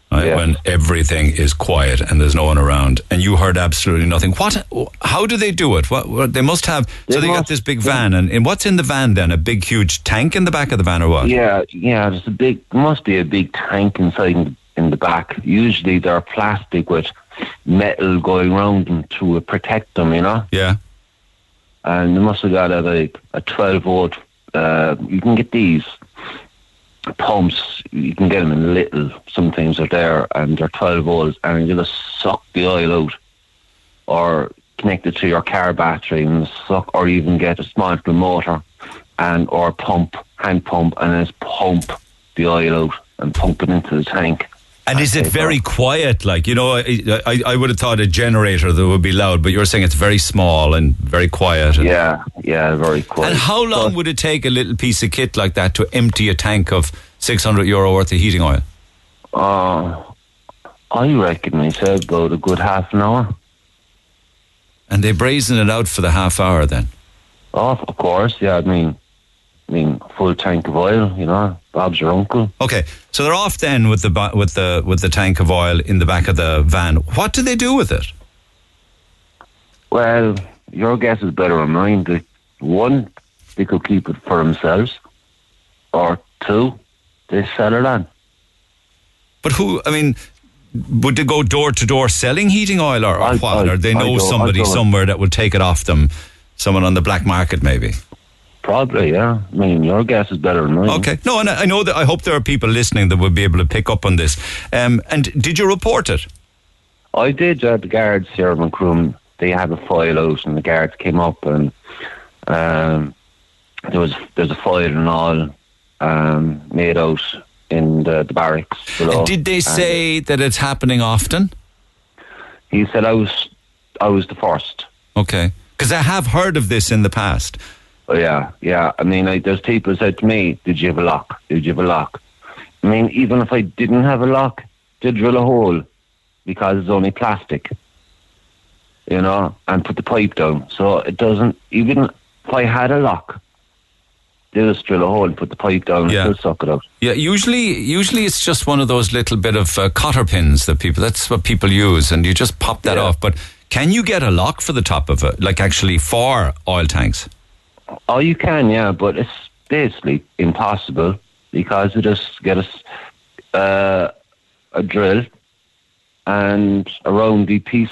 right, Yeah. when everything is quiet and there's no one around, and you heard absolutely nothing. What? How do they do it? What? what they must have. so They they got this big van, and, and what's in the van then? A big, huge tank in the back of the van, or what? Yeah, yeah. There's a big. Must be a big tank inside in, the back. Usually they're plastic with metal going round them to protect them. You know. Yeah. and they must have got a like a twelve volt. Uh, you can get these pumps. You can get them in little. Sometimes they're there, and they're twelve volts, and you just suck the oil out, or connect it to your car battery and suck, or even get a small motor, and or pump, hand pump, and just pump the oil out and pump it into the tank. And is it very quiet? Like you know, I, I, I would have thought a generator that would be loud, but you're saying it's very small and very quiet. And, Yeah, yeah, very quiet. And how long So- would it take a little piece of kit like that to empty a tank of 600 euro worth of heating oil? Uh, I reckon they said about a good half an hour. And they brazen it out for the half hour then. Oh, of course, yeah. I mean, I mean, full tank of oil. You know, Bob's your uncle. Okay, so they're off then with the with the with the tank of oil in the back of the van. What do they do with it? Well, your guess is better than mine. The one, they could keep it for themselves, or two, they sell it on. But who? I mean, would they go door to door selling heating oil or, or I- what? I- or they know somebody somewhere that will take it off them? Someone on the black market, maybe. Probably, yeah. I mean, your guess is better than mine. Okay. No, and I know that. I hope there are people listening that would be able to pick up on this. Um, and did you report it? I did. Uh, the guards here in Macroom, they had a file out, and the guards came up, and um, there was there's a file and all um, made out in the, the barracks below. Did they And say that it's happening often? He said I was I was the first. Okay. Because I have heard of this in the past. Oh, yeah, yeah. I mean, like, there's people said to me, "Did you have a lock? Did you have a lock?" I mean, even if I didn't have a lock, to drill a hole because it's only plastic, you know, and put the pipe down. So it doesn't. Even if I had a lock, they just drill a hole and put the pipe down Yeah. and still suck it out. Yeah, usually, usually it's just one of those little bit of uh, cotter pins that people. That's what people use, and you just pop that Yeah. off. But can you get a lock for the top of it, like actually for oil tanks? Oh, you can, yeah, but it's basically impossible because you just get a, uh, a drill and a roundy piece,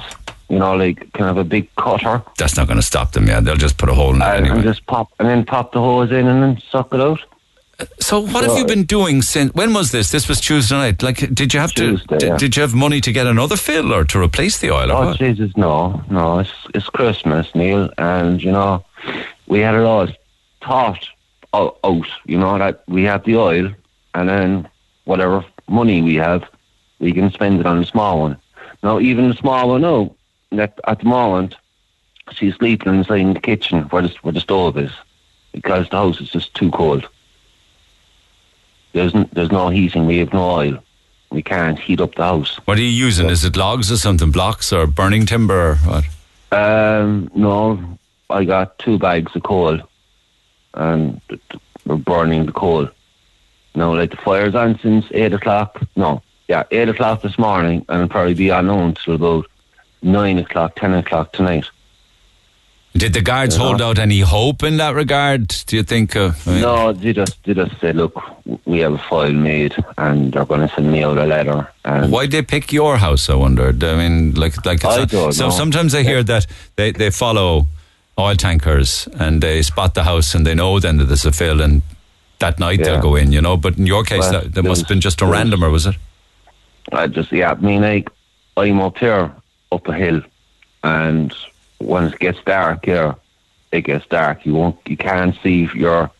you know, like kind of a big cutter, That's not going to stop them. Yeah, they'll just put a hole in it and, anyway. and just pop, and then pop the hose in and then suck it out. So what have you been doing since? When was this? This was Tuesday night. Like, did you have Tuesday, to? Did, yeah. did you have money to get another fill or to replace the oil? Or Oh what? Jesus, no, no, it's it's Christmas, Neil, and you know, we had it all thought out, you know, that we have the oil, and then whatever money we have, we can spend it on a small one. Now, even the small one, no, that at the moment, she's sleeping inside in the kitchen where the where the stove is, because the house is just too cold. There's n- there's no heating, we have no oil. we can't heat up the house. What are you using? Is it logs or something, blocks or burning timber or what? Um, no, I got two bags of coal, and we're burning the coal. Now, like the fire's on since eight o'clock. No, yeah, eight o'clock this morning, and it'll probably be on until about nine o'clock, ten o'clock tonight. Did the guards Yeah. hold out any hope in that regard? Do you think? Uh, I mean- No, they just they just said, look, we have a file made, and they're going to send me out a letter. And Why they pick your house? I wondered. I mean, like, like I so, know. sometimes I hear that they, they follow oil tankers and they spot the house and they know then that there's a fill and that night they'll go in, you know. But in your case, Well, that, that must have been just a randomer, was it? I just yeah, I mean like I'm up here up a hill and when it gets dark here, it gets dark. You won't you can't see your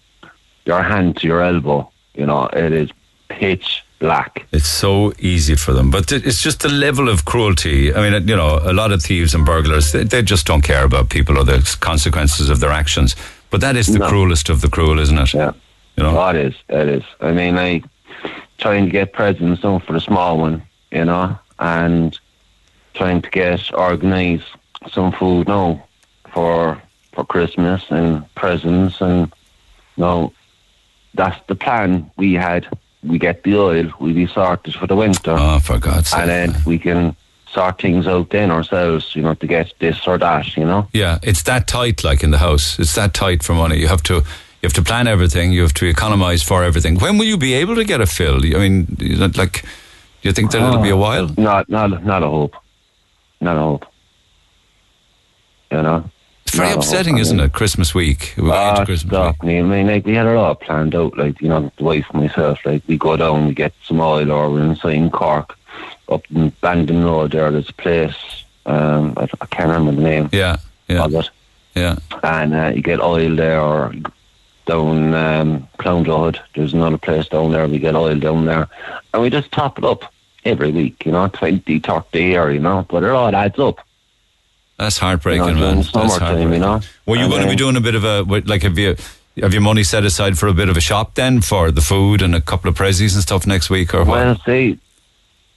your hand to your elbow. You know, it is pitch black. It's so easy for them, but it's just the level of cruelty. I mean, you know, a lot of thieves and burglars, they, they just don't care about people or the consequences of their actions. But that is the No. cruelest of the cruel, isn't it? Yeah. You know? It is, it is. I mean like trying to get presents done for the small one, you know, and trying to get organised some food now for for Christmas and presents and you no that's the plan we had. We get the oil, we be sorted for the winter. Oh, for God's sake. and then we can sort things out then ourselves, you know, to get this or that, you know. Yeah, it's that tight, like in the house. It's that tight for money. You have to, you have to plan everything. You have to economize for everything. When will you be able to get a fill? I mean, you know, like, do you think that it'll be a ah. while? Not not not a hope. Not a hope. You know. It's very upsetting, isn't it? Christmas week. We're going Ah, into Christmas stop me. I mean, like, we had it all planned out, like, you know, the wife and myself, like, we go down, we get some oil, or we're inside in Cork, up in Bandon Road there, there's a place, um, I, I can't remember the name. Yeah, yeah, of it, yeah. and uh, you get oil there, or down um, Clown Road, there's another place down there, we get oil down there, and we just top it up every week, you know, 20, 30 year, you know, but it all adds up. That's heartbreaking, You know, man. That's heartbreaking. you know. Were you And going to be doing a bit of a like? Have you have your money set aside for a bit of a shop then for the food and a couple of prezzies and stuff next week or what? Well, see,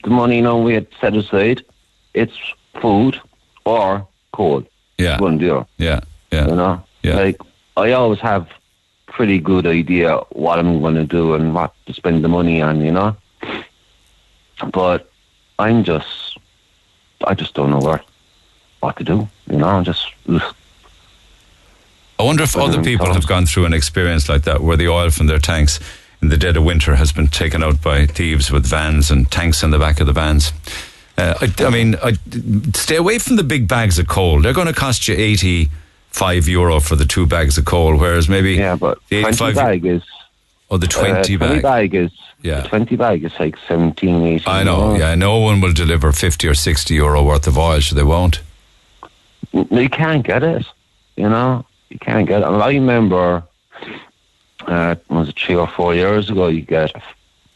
the money you know we had set aside, it's food or coal. yeah, One deal, yeah, Yeah. you know. Yeah. Like I always have pretty good idea what I'm going to do and what to spend the money on, you know. But I'm just, I just don't know what what to do, you know. I'm just ugh. I wonder if other people have gone through an experience like that, where the oil from their tanks in the dead of winter has been taken out by thieves with vans and tanks in the back of the vans. Uh, I, I mean, I, stay away from the big bags of coal. They're going to cost you eighty-five euro for the two bags of coal, whereas maybe yeah. But the twenty 85 bag is or the uh, twenty bag. bag is Yeah. twenty bag is like 17, 18. I know. you Yeah, no one will deliver fifty or sixty euro worth of oil, so they won't. You can't get it. You know, you can't get it. I remember, uh, was it three or four years ago? You get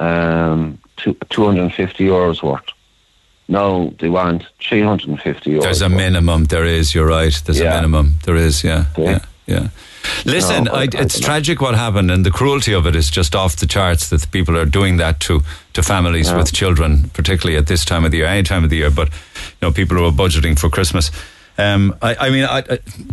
um, two two hundred and fifty euros worth. No, they want three hundred and fifty euros. There's a worth. minimum. There is. You're right. There's a minimum. There is. Yeah. Yeah. Yeah. Yeah. Listen, No, I- I, I it's don't tragic what happened, and the cruelty of it is just off the charts. That people are doing that to to families Yeah. with children, particularly at this time of the year, any time of the year. But you know, people who are budgeting for Christmas. Um, I, I mean, I,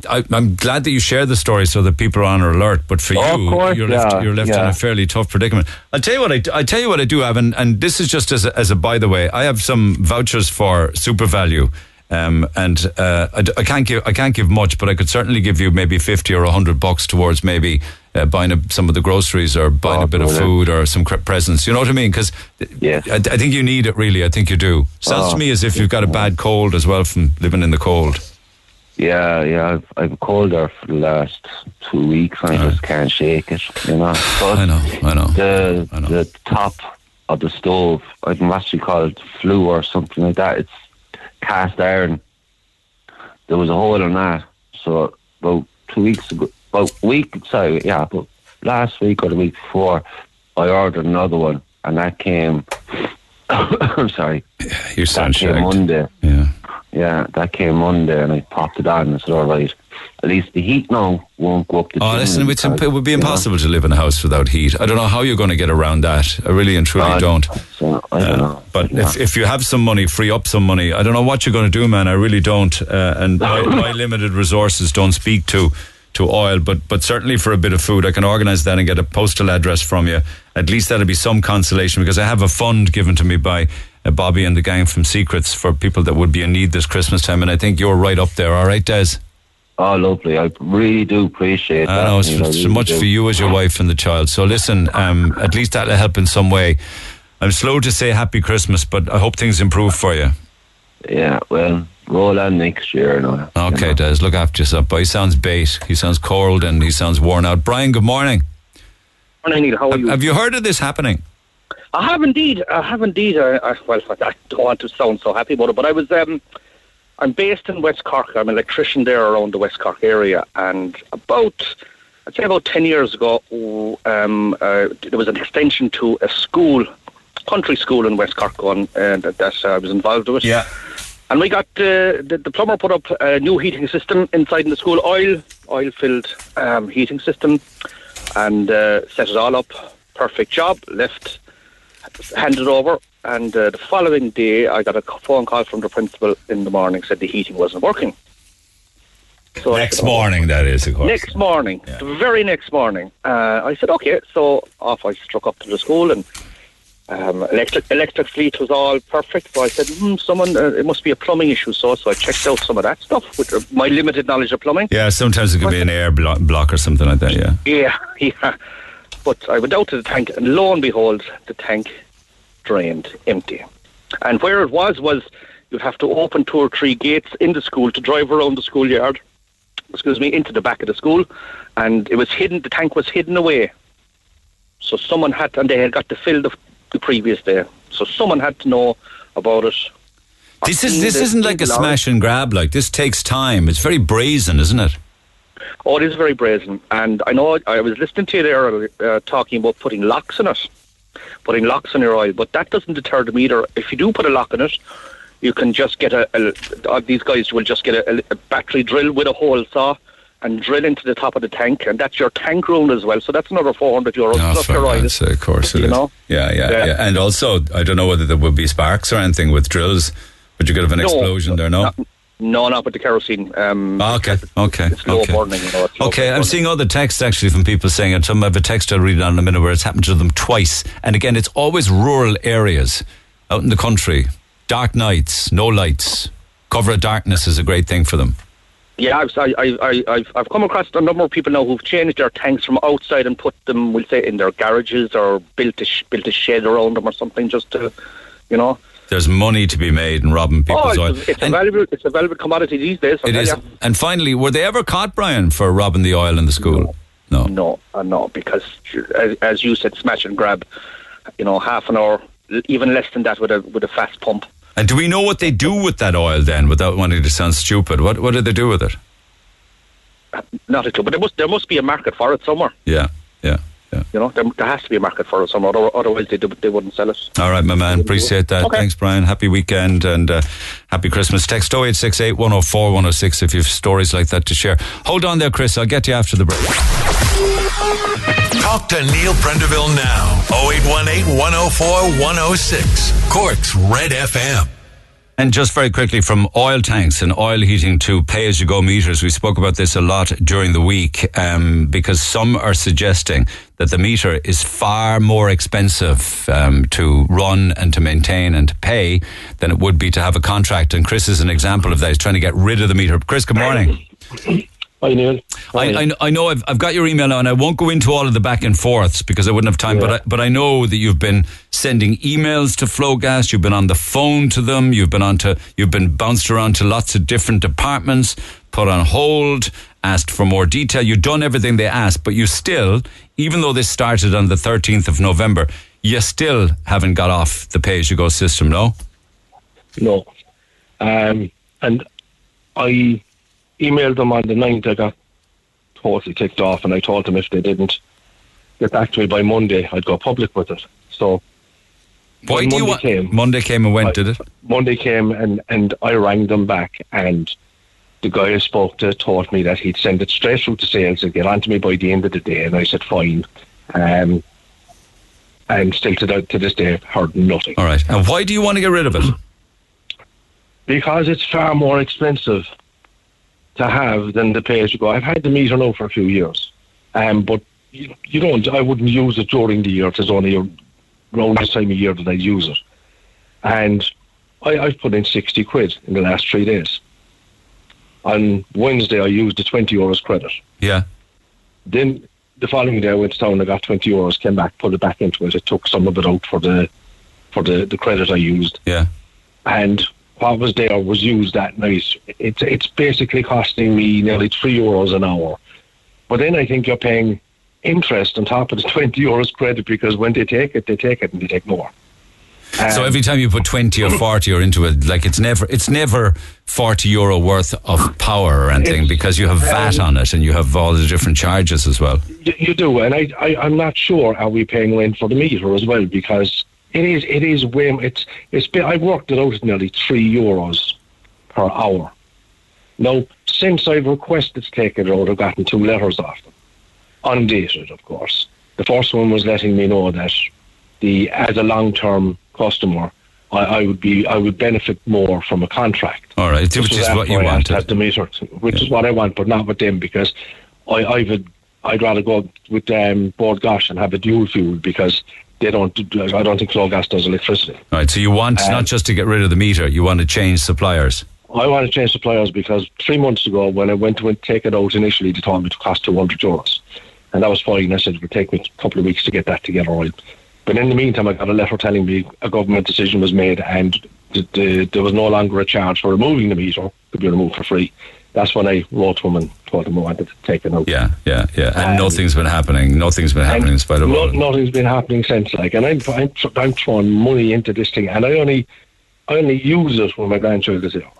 I, I'm glad that you share the story so that people are on alert. But for Oh, you, course, you're left, yeah, you're left in a fairly tough predicament. I'll tell you what I, I tell you what I do have, and, and this is just as a, as a by the way. I have some vouchers for SuperValu. Um, and uh, I, I can't give I can't give much, but I could certainly give you maybe fifty or hundred bucks towards maybe uh, buying a, some of the groceries or buying Oh, a bit of food or some presents. You know what I mean? Because Yes. I, I think you need it really. I think you do. Sounds Oh, to me as if you've got a bad cold as well from living in the cold. Yeah, yeah. I've I've cold there for the last two weeks, and I just can't shake it. You know. But I know, I know. the I know. the top of the stove, I can actually call it flue or something like that. It's cast iron. There was a hole in that. So about two weeks ago, about a week, sorry, yeah, but last week or the week before, I ordered another one, and that came. I'm sorry, You that sound came. Monday. Yeah. yeah, that came Monday, and I popped it on and I said, all right, at least the heat now won't go up the Oh, listen, because, it would be you know, impossible to live in a house without heat. I don't know how you're going to get around that. I really and truly God, don't. So, I don't Uh, know. but if, if you have some money, free up some money. I don't know what you're going to do, man. I really don't. Uh, and my, my limited resources don't speak to to oil, but but certainly for a bit of food, I can organise that and get a postal address from you. At least that'll be some consolation because I have a fund given to me by uh, Bobby and the gang from Secrets for people that would be in need this Christmas time, and I think you're right up there. All right, Des. Oh, lovely. I really do appreciate I that. know it's you know, as really much do. for you as your wife and the child. So listen, um, at least that'll help in some way. I'm slow to say happy Christmas, but I hope things improve for you. Yeah, well, roll on next year. No, Okay, Des, look after yourself. But he sounds bait. He sounds cold and he sounds worn out. Brian, good morning. Morning, Neil. How are Have, you? have you heard of this happening? I have indeed. I have indeed. I, I, well, I don't want to sound so happy about it, but I was. Um, I'm based in West Cork. I'm an electrician there around the West Cork area, and about, I'd say about ten years ago, um, uh, there was an extension to a school, country school in West Cork, on uh, that, that I was involved with. Yeah. And we got uh, the, the plumber put up a new heating system inside in the school, oil oil filled um, heating system, and uh, set it all up. Perfect job. Left, handed over, and uh, the following day I got a phone call from the principal in the morning said the heating wasn't working. So Next "Oh." morning, that is, of course. Next morning, the very next morning, uh, I said, okay. So off I struck up to the school and um, electric electric fleet was all perfect. So I said, hmm, someone, uh, it must be a plumbing issue. So, so I checked out some of that stuff with uh, my limited knowledge of plumbing. Yeah, sometimes it could be an air blo- block or something like that, yeah. Yeah, yeah. But I went out to the tank, and lo and behold, the tank drained empty. And where it was was you'd have to open two or three gates in the school to drive around the schoolyard. Excuse me, into the back of the school, and it was hidden. The tank was hidden away. So someone had, and they had got to fill the, the previous day. So someone had to know about it. This is this isn't like a smash and grab. Like this takes time. It's very brazen, isn't it? Oh, it is very brazen. And I know I was listening to you there uh, talking about putting locks in it, putting locks in your oil, but that doesn't deter them either. If you do put a lock in it, you can just get a, a uh, these guys will just get a, a battery drill with a hole saw and drill into the top of the tank, and that's your tank room as well. So that's another 400 euros Oh, plus for your oil. God's sake, of course it You is. know? Yeah, yeah, yeah, Yeah. And also, I don't know whether there would be sparks or anything with drills, but you could have an No, explosion there, no? No, not with the kerosene. Um, Ah, okay, okay, it's low okay. burning. You know, it's low Okay, I'm burning. seeing other texts actually from people saying, and some I have a text I'll read on in a minute where it's happened to them twice. And again, it's always rural areas out in the country. Dark nights, no lights. Cover of darkness is a great thing for them. Yeah, I've, I, I, I, I've, I've come across a number of people now who've changed their tanks from outside and put them, we'll say, in their garages or built a, sh- built a shed around them or something just to, you know. There's money to be made in robbing Oh, people's oil. it's, it's, a valuable, it's a valuable commodity these days. I'll it tell And finally, were they ever caught, Brian, for robbing the oil in the school? No. No, uh, no, because as, as you said, smash and grab, you know, half an hour, even less than that with a with a fast pump. And do we know what they do with that oil then, without wanting to sound stupid? What What do they do with it? Not a clue, but there must there must be a market for it somewhere. Yeah, yeah, yeah. You know, there, there has to be a market for it somewhere. Otherwise, they they wouldn't sell it. All right, my man. Appreciate that. Okay. Thanks, Brian. Happy weekend and uh, happy Christmas. Text 0868 104 106 if you have stories like that to share. Hold on there, Chris. I'll get you after the break. Talk to Neil Prendeville now. 0818 104 106. Cork's Red FM. And just very quickly from oil tanks and oil heating to pay as you go meters, we spoke about this a lot during the week um, because some are suggesting that the meter is far more expensive um, to run and to maintain and to pay than it would be to have a contract. And Chris is an example of that. He's trying to get rid of the meter. Chris, good morning. Hi, Neil. I, I, I know I've, I've got your email now, and I won't go into all of the back and forths because I wouldn't have time. But I, but I know that you've been sending emails to Flogas. You've been on the phone to them. You've been on to you've been bounced around to lots of different departments, put on hold, asked for more detail. You've done everything they asked, but you still, even though this started on the thirteenth of November, you still haven't got off the pay as you go system. No. No. Um, and I emailed them on the 9th. I got totally ticked off, and I told them if they didn't get back to me by Monday, I'd go public with it. So Why do you Monday want? came- Monday came and went, did it? Monday came and, and I rang them back and the guy I spoke to told me that he'd send it straight through to sales and get on to me by the end of the day and I said fine. Um, and still to, the, to this day I've heard nothing. All right. And why do you want to get rid of it? Because it's far more expensive to have than the pay as you go. I've had the meter now for a few years. Um, but you, you don't, I wouldn't use it during the year. It's only around this time of year that I use it. And I, I've put in 60 quid in the last three days. On Wednesday, I used the 20 euros credit. Yeah. Then the following day, I went to town. I got 20 euros, came back, put it back into it. I took some of it out for the for the, the credit I used. Yeah. And what was there was used that night. It's it's basically costing me nearly three euros an hour. But then I think you're paying interest on top of the 20 euros credit because when they take it, they take it and they take more. so Um, every time you put 20 or 40 or into it, like it's never, it's never 40 euro worth of power or anything because you have VAT on it and you have all the different charges as well. You, you do, and I, I, I'm not sure are we paying rent for the meter as well because it is, it is way, it's, it's been, I worked it out at nearly three euros per hour. Now, since I've requested to take it out, I've gotten two letters off them, undated, of course. The first one was letting me know that the as a long-term customer, I, I would be, I would benefit more from a contract. All right, which is what you I wanted. Had the meter, which is what I want, but not with them because I, I would, I'd rather go with um, Bord Gáis and have a dual fuel because they don't. I don't think Flogas does electricity. All right. So you want Um, not just to get rid of the meter, you want to change suppliers. I want to change suppliers because three months ago, when I went to take it out initially, they told me it would cost 200 euros. And that was fine. I said it would take me a couple of weeks to get that together. Right? But in the meantime, I got a letter telling me a government decision was made and the, the, there was no longer a charge for removing the meter. It could be removed for free. That's when I wrote to them and told them I wanted to take it out. Yeah, yeah, yeah. And Um, nothing's been happening. Nothing's been happening in spite of no, nothing's been happening since. Like, and I'm, I'm I'm throwing money into this thing, and I only I only use it when my grandchild is here.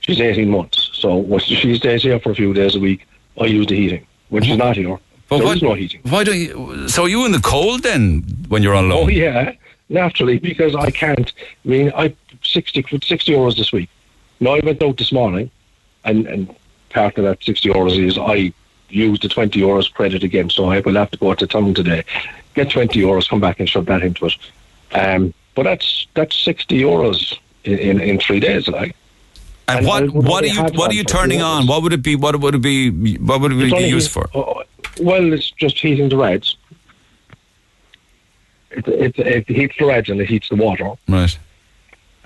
She's 18 months, so when she stays here for a few days a week, I use the heating. When she's not here, But there what- is no heating. Why don't you? So are you in the cold then when you're on loan? Oh yeah, naturally, because I can't. I mean, I 60, 60 euros this week. Now I went out this morning, and and part of that sixty euros is I use the twenty euros credit again, so I will have to go out to town today, get twenty euros, come back and shove that into it. Um, but that's that's sixty euros in, in, in three days, like. And, And what what are you what are you turning on? What would it be? What would it be? What would it be used for? oh, well, it's just heating the reds. It, it, it heats the reds and it heats the water. Right.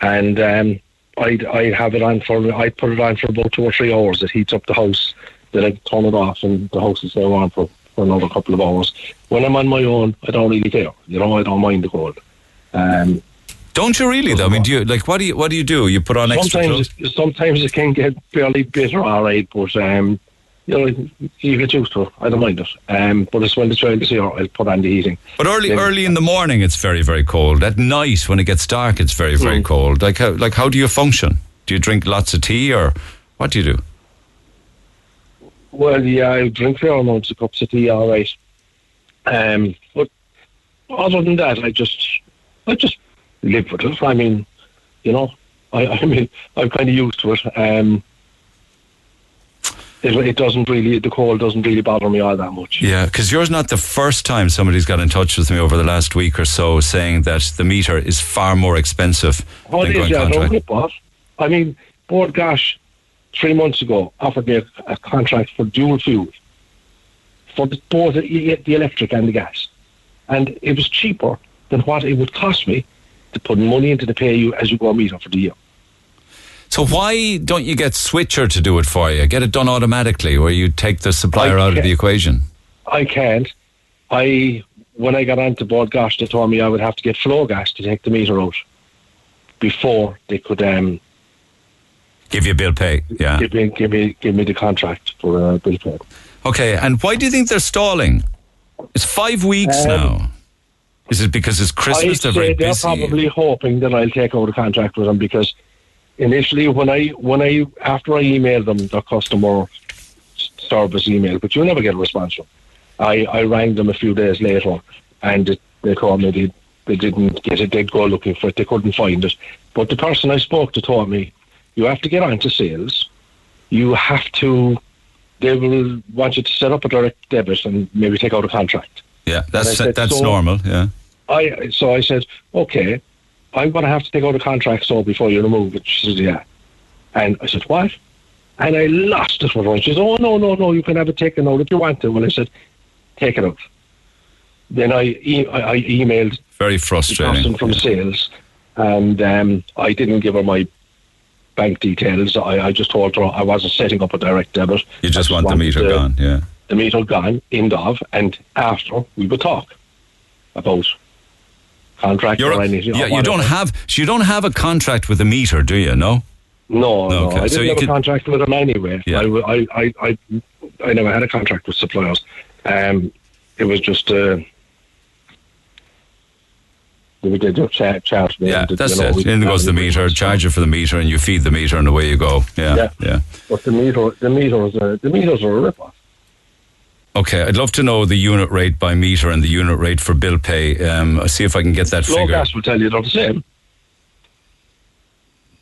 and um, I'd I'd have it on for I'd put it on for about two or three hours. It heats up the house. Then I turn it off, and the house is still on for, for another couple of hours. When I'm on my own, I don't really care. You know, I don't mind the cold. Um, Don't you really though? I mean, do you like what do you what do you do? You put on extra sometimes clothes? sometimes it can get fairly bitter, all right, but um, you know you get used to it. I don't mind it. Um, but it's when the child is here, I'll put on the heating. But early Then- early in the morning, it's very very cold. At night, when it gets dark, it's very Mm. very cold. Like how like how do you function? Do you drink lots of tea or what do you do? Well, yeah, I drink fair amounts of cups of tea, all right. Um, but other than that, I just, I just live with it. I mean, you know, I, I mean, I'm kind of used to it. Um, it, it doesn't really, the call doesn't really bother me all that much. Yeah, because you're not the first time somebody's got in touch with me over the last week or so saying that the meter is far more expensive Oh, than it is, going yeah, contract. off. I mean, Bord Gáis, three months ago, offered me a, a contract for dual fuel for the, both the, the electric and the gas. And it was cheaper than what it would cost me to put money into the pay you as you go meter for the year. So why don't you get Switcher to do it for you? Get it done automatically, where you take the supplier out of the equation. I can't. I when I got onto Bord Gáis, they told me I would have to get Flogas to take the meter out before they could um, Give you bill pay. Yeah. give me give me give me the contract for uh, bill pay. Okay, and why do you think they're stalling? It's five weeks Um, now. Is it because it's Christmas? I'd They're they're probably hoping that I'll take over the contract with them because initially when I when I after I emailed them the customer service email, but you never get a response from. I, I rang them a few days later and it, they told me they, they didn't get it. They'd go looking for it. They couldn't find it. But the person I spoke to told me, you have to get on to sales. You have to. They will want you to set up a direct debit and maybe take out a contract. Yeah, that's said, that's so- normal. Yeah. I so I said, okay, I'm going to have to take out a contract so before you remove it. She says, yeah. And I said, what? And I lost it with her. She says, oh no no no, you can have it taken out if you want to. And I said, take it out. Then I e- I, I emailed Very the frustrating. from sales, and um, I didn't give her my bank details. I, I just told her I wasn't setting up a direct debit. You just I want the meter gone. Yeah. The meter gone, end of, and after we would talk about contract You're, or anything. yeah, you don't have so you don't have a contract with a meter, do you? No. No, no, Okay, I so didn't you have could- a contract with them anyway. Yeah. I, I, I, I, I never had a contract with suppliers. Um, it was just uh, we did just chat, chat. Yeah, that's you know, it. In goes the meter, charge you for the meter, and you feed the meter, and away you go. Yeah, Yeah. yeah. But the meter, the meters, are, the meters are a rip off. Okay, I'd love to know the unit rate by meter and the unit rate for bill pay. Um, I'll see if I can get that Slow figure. gas will tell you they're the same.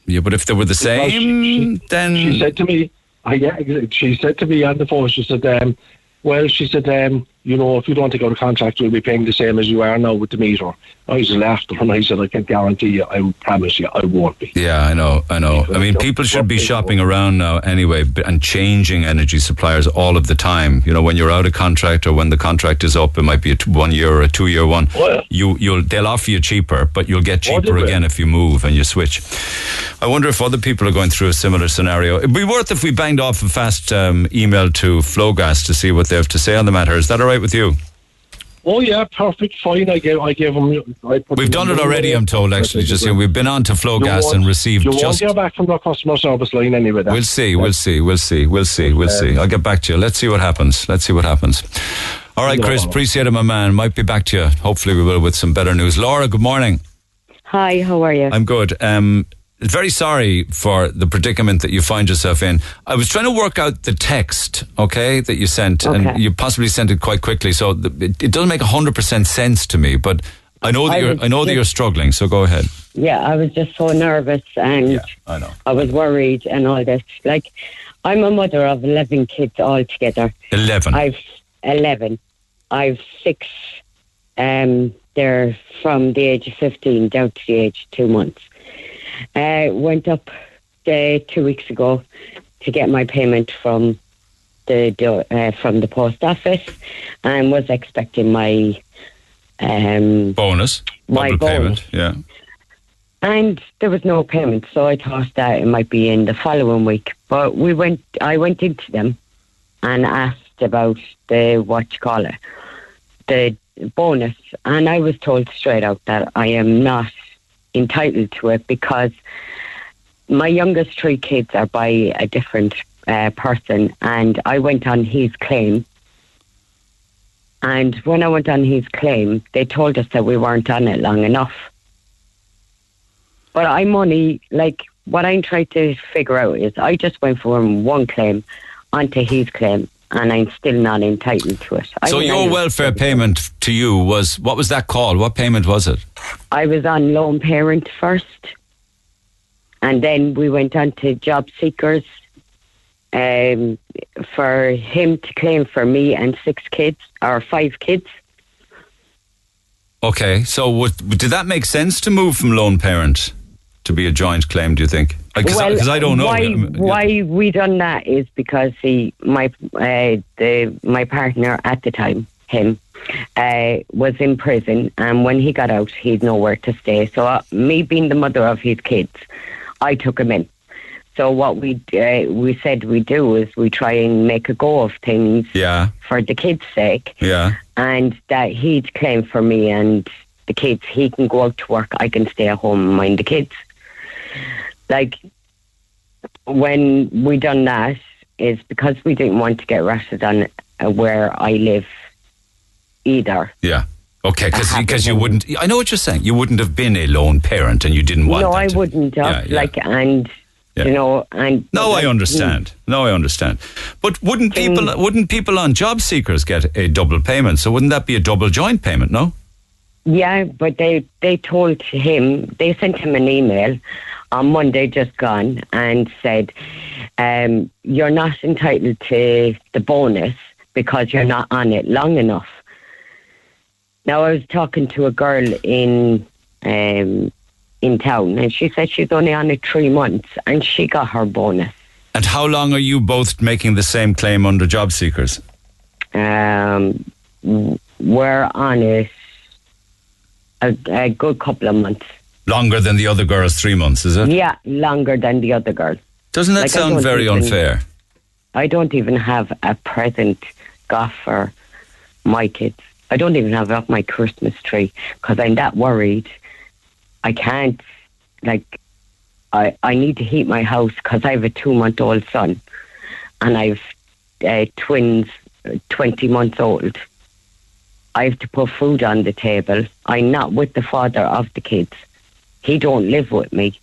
Yeah, but if they were the same, then She said to me, uh, yeah, she said to me on the phone, she said, um, well, she said, um, you know, if you don't take out a contract, we'll be paying the same as you are now with the meter. I just laughed and I said, I can guarantee you, I promise you, I won't be. Yeah, I know, I know. I mean, people should be shopping around now anyway and changing energy suppliers all of the time. You know, when you're out of contract or when the contract is up, it might be a t- one year or a two year one. Well- You, you'll they'll offer you cheaper, but you'll get Oh, cheaper they? again if you move and you switch. I wonder if other people are going through a similar scenario. It'd be worth if we banged off a fast um, email to Flogas to see what they have to say on the matter. Is that all right with you? Oh yeah, perfect, fine. I gave, I gave them. I put We've them done it already. I'm told. Actually, just You we've been on to Flogas won't- and received You just won't hear back from the customer service line anyway. That's- We'll see, we'll see, we'll see, we'll see, we'll see. I'll get back to you. Let's see what happens. Let's see what happens. All right, Chris, appreciate it, my man. Might be back to you. Hopefully, we will with some better news. Laura, good morning. Hi, how are you? I'm good. Um, very sorry for the predicament that you find yourself in. I was trying to work out the text, okay, that you sent, and you possibly sent it quite quickly, so it, it doesn't make hundred percent sense to me. But I know that I you're, I know that you're struggling. So go ahead. Yeah, I was just so nervous and yeah, I know. I was worried and all this. Like, I'm a mother of 11 kids altogether. Eleven. I've 11. I've six. Um, they're from the age of 15 down to the age of two months. Uh, went up uh, two weeks ago to get my payment from the uh, from the post office and was expecting my um, bonus, my bonus. payment. Yeah. And there was no payment, so I thought that it might be in the following week. But we went, I went into them and asked about the what you call it, the bonus, and I was told straight out that I am not entitled to it because my youngest three kids are by a different uh, person, and I went on his claim. And when I went on his claim, they told us that we weren't on it long enough. But I'm only like what I'm trying to figure out is I just went from one claim onto his claim, and I'm still not entitled to it. I So your welfare payment to you was what was that called? What payment was it? I was on lone parent first, and then we went on to job seekers. Um, for him to claim for me and six kids or five kids. Okay, so would, did that make sense to move from lone parent to be a joint claim? Do you think? Because I, 'cause I don't know. Why, Um, why we done that is because he, my uh, the my partner at the time, him, uh, was in prison, and when he got out, he'd nowhere to stay. So uh, me being the mother of his kids, I took him in. So what we uh, we said we do is we try and make a go of things Yeah, for the kids' sake, yeah. and that he'd claim for me and the kids. He can go out to work. I can stay at home and mind the kids. Like when we done that is because we didn't want to get ratted on uh, where I live either. Yeah. Okay, have because you wouldn't. I know what you're saying. You wouldn't have been a lone parent, and you didn't want. To. No, I to- wouldn't have. Yeah, yeah. Like and Yeah. you know and No, I understand. No, I understand. But wouldn't people wouldn't people on job seekers get a double payment? So wouldn't that be a double joint payment? No. Yeah, but they they told him they sent him an email on Monday just gone and said um, you're not entitled to the bonus because you're not on it long enough. Now I was talking to a girl in um, in town and she said she's only on it three months and she got her bonus. And how long are you both making the same claim under job seekers? Um, we're on it a, a good couple of months. Longer than the other girls, three months, is it? Yeah, longer than the other girls. Doesn't that Like, sound very even- unfair? I don't even have a present got for my kids. I don't even have up my Christmas tree because I'm that worried. I can't, like, I, I need to heat my house because I have a two month old son and I've uh, twins, uh, 20 months old. I have to put food on the table. I'm not with the father of the kids. He don't live with me.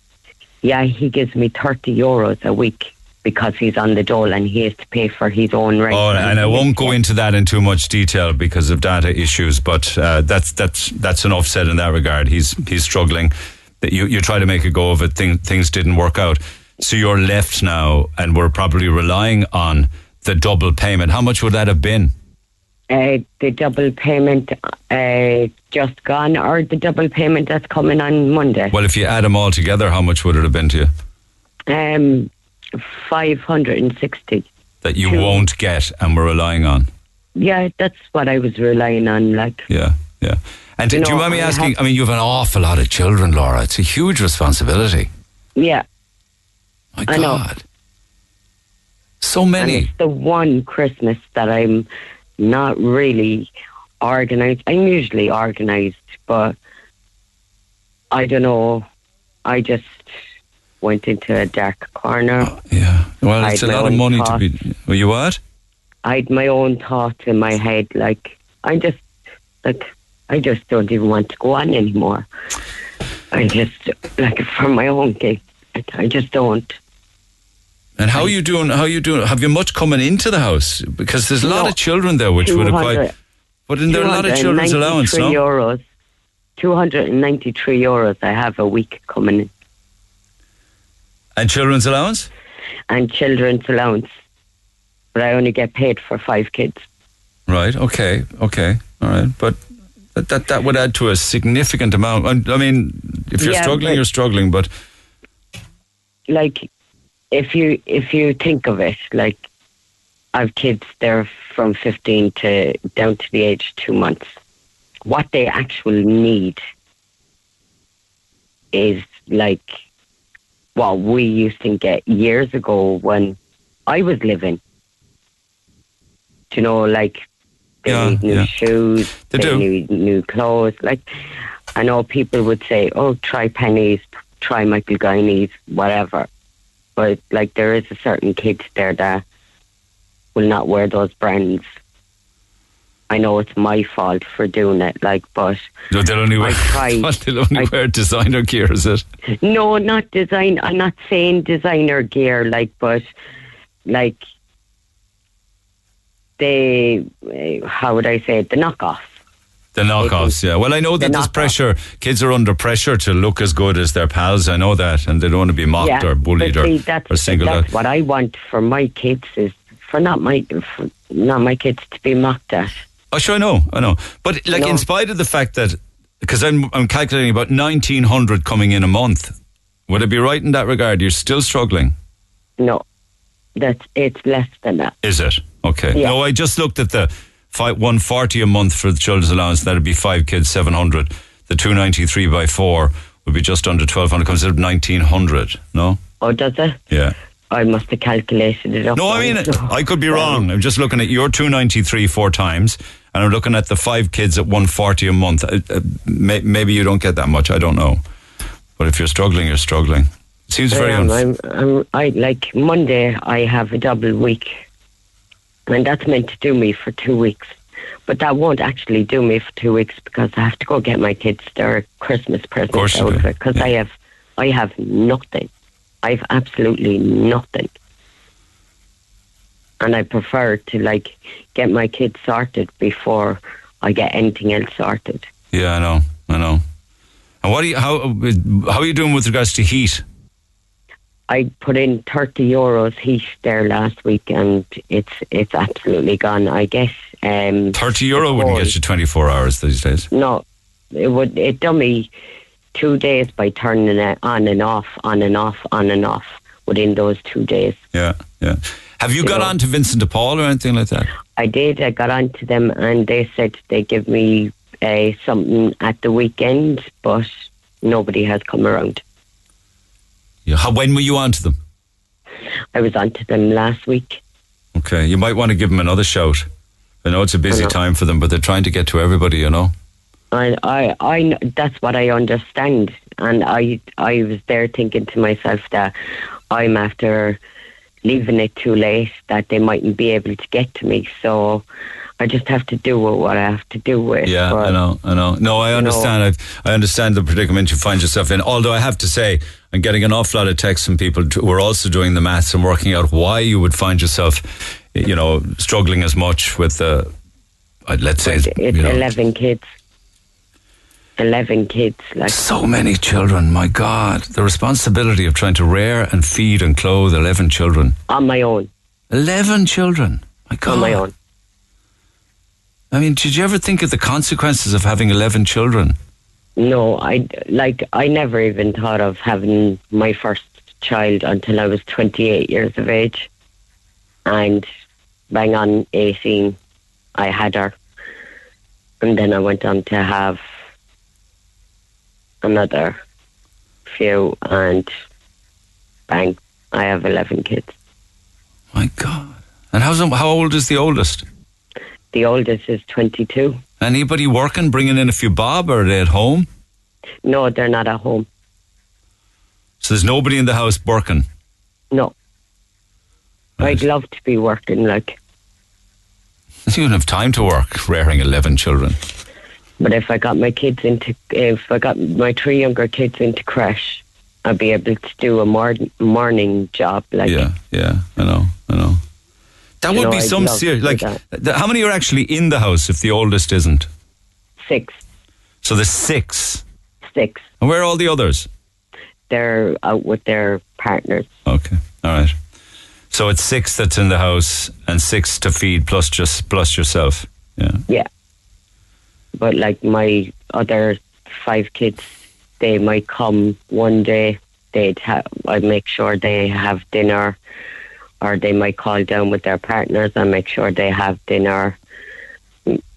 Yeah, he gives me 30 euros a week because he's on the dole and he has to pay for his own rent. Oh, and I won't go into that in too much detail because of data issues, but uh, that's that's that's enough said in that regard. He's he's struggling. That you you try to make a go of it, thing, things didn't work out. So you're left now, and we're probably relying on the double payment. How much would that have been? Uh, the double payment uh, just gone or the double payment that's coming on Monday. Well, if you add them all together, how much would it have been to you? Um, 560. That you won't get, and we're relying on. Yeah, that's what I was relying on. Like, Yeah, yeah. And You do you mind me I asking? have- I mean, you have an awful lot of children, Laura. It's a huge responsibility. yeah. My I know. God. So And many. the one Christmas that I'm not really organized. I'm usually organized, but I don't know. I just went into a dark corner. Oh, yeah. Well, it's a lot of money to be. Were you what? I had my own thoughts in my head. Like I just, like I just don't even want to go on anymore. I just like for my own case, I just don't. And how are you doing? How are you doing? Have you much coming into the house? Because there's a lot No. of children there, which would have 200 quite. But in there are a lot of children's allowance, 293 no? euros. Two hundred and ninety-three euros. I have a week coming in, And children's allowance? and children's allowance, but I only get paid for five kids. Right. Okay. Okay. All right. But that that, that would add to a significant amount. I I mean, if you're Yeah, struggling, you're struggling. But like if you if you think of it like I've kids they're from 15 to down to the age of two months. What they actually need is like what we used to get years ago when I was living. Do you know like they Yeah, need new yeah. shoes They they, need new clothes like I know people would say oh try Penneys try Michael Guineys whatever but like there is a certain kids there that will not wear those brands. I know it's my fault for doing it, like, but no, they'll only wear. tried. What, they'll only I- wear designer gear, is it? no, not design. I'm not saying designer gear, like, but like they, uh, how would I say it? The knockoff. The knockoffs, yeah. Well, I know that there's pressure. Kids are under pressure to look as good as their pals. I know that, and they don't want to be mocked yeah, or bullied or, see, that's, or singled out. what I want for my kids is for not my for not my kids to be mocked at. Oh, sure, I know, I know. But like, No. in spite of the fact that, because I'm I'm calculating about nineteen hundred coming in a month, would it be right in that regard? You're still struggling, No, that's it's less than that. is it? Okay. Yeah. No, I just looked at the five, one forty a month for the children's allowance. That'd be five kids, seven hundred. The two ninety three by four would be just under twelve hundred. Comes out nineteen hundred. No. Oh, does it? Yeah. I must have calculated it up. No, I mean. I could be wrong. I'm just looking at your 293 four times, and I'm looking at the five kids at 140 a month. Uh, uh, may, maybe you don't get that much. I don't know. But if you're struggling, you're struggling. It seems very I am. unfair. I'm, I'm, I like Monday. I have a double week, and that's meant to do me for two weeks. But that won't actually do me for two weeks because I have to go get my kids their Christmas presents out of it because I have, I have nothing. I've absolutely nothing, and I prefer to like get my kids sorted before I get anything else sorted. Yeah, I know. I know. And what do you how how are you doing with regards to heat? I put in 30 euros heat there last week and it's it's absolutely gone. I guess. Um, 30 euro wouldn't get you 24 hours these days. No, it would. It done me two days by turning it on and off, on and off, on and off within those two days. Yeah, yeah. Have you, You got know. on to Vincent de Paul or anything like that? I did. I got on to them and they said they give me uh, something at the weekend, but nobody has come around. Yeah. How, when were you on to them? I was on to them last week. Okay, you might want to give them another shout. I know it's a busy time for them, but they're trying to get to everybody, you know. I, I, I, that's what I understand, and I, I was there thinking to myself that I'm after leaving it too late that they mightn't be able to get to me. So I just have to do what I have to do with. Yeah, but I know, I know. No, I you know- understand. I've, I understand the predicament you find yourself in. Although I have to say, I'm getting an awful lot of texts from people who are also doing the maths and working out why you would find yourself, you know, struggling as much with the, uh, let's say, It's you know, eleven kids. Eleven kids, like so many children. My God, the responsibility of trying to rear and feed and clothe 11 children. on my own. 11 children. My God. On my own. I mean, did you ever think of the consequences of having 11 children? No, I like I never even thought of having my first child until I was 28 years of age, and bang on 18, I had her, and then I went on to have another few, and bang, I have 11 kids. My God. And how's, how old is the oldest? The oldest is 22. Anybody working, bringing in a few bob, or are they at home? No, they're not at home. So there's nobody in the house working. No. I'd love to be working like. You don't have time to work rearing 11 children. But if I got my kids into, if I got my three younger kids into crash, I'd be able to do a mor- morning job. Like, yeah, yeah, I know, I know. That would know, be I'd some serious. Like, th- how many are actually in the house if the oldest isn't? six, So there's six. six. And where are all the others? They're out with their partners. Okay, all right. So it's six that's in the house and six to feed plus just plus yourself. Yeah. Yeah. But like my other five kids, they might come one day. They'd have. I make sure they have dinner, or they might call down with their partners and make sure they have dinner.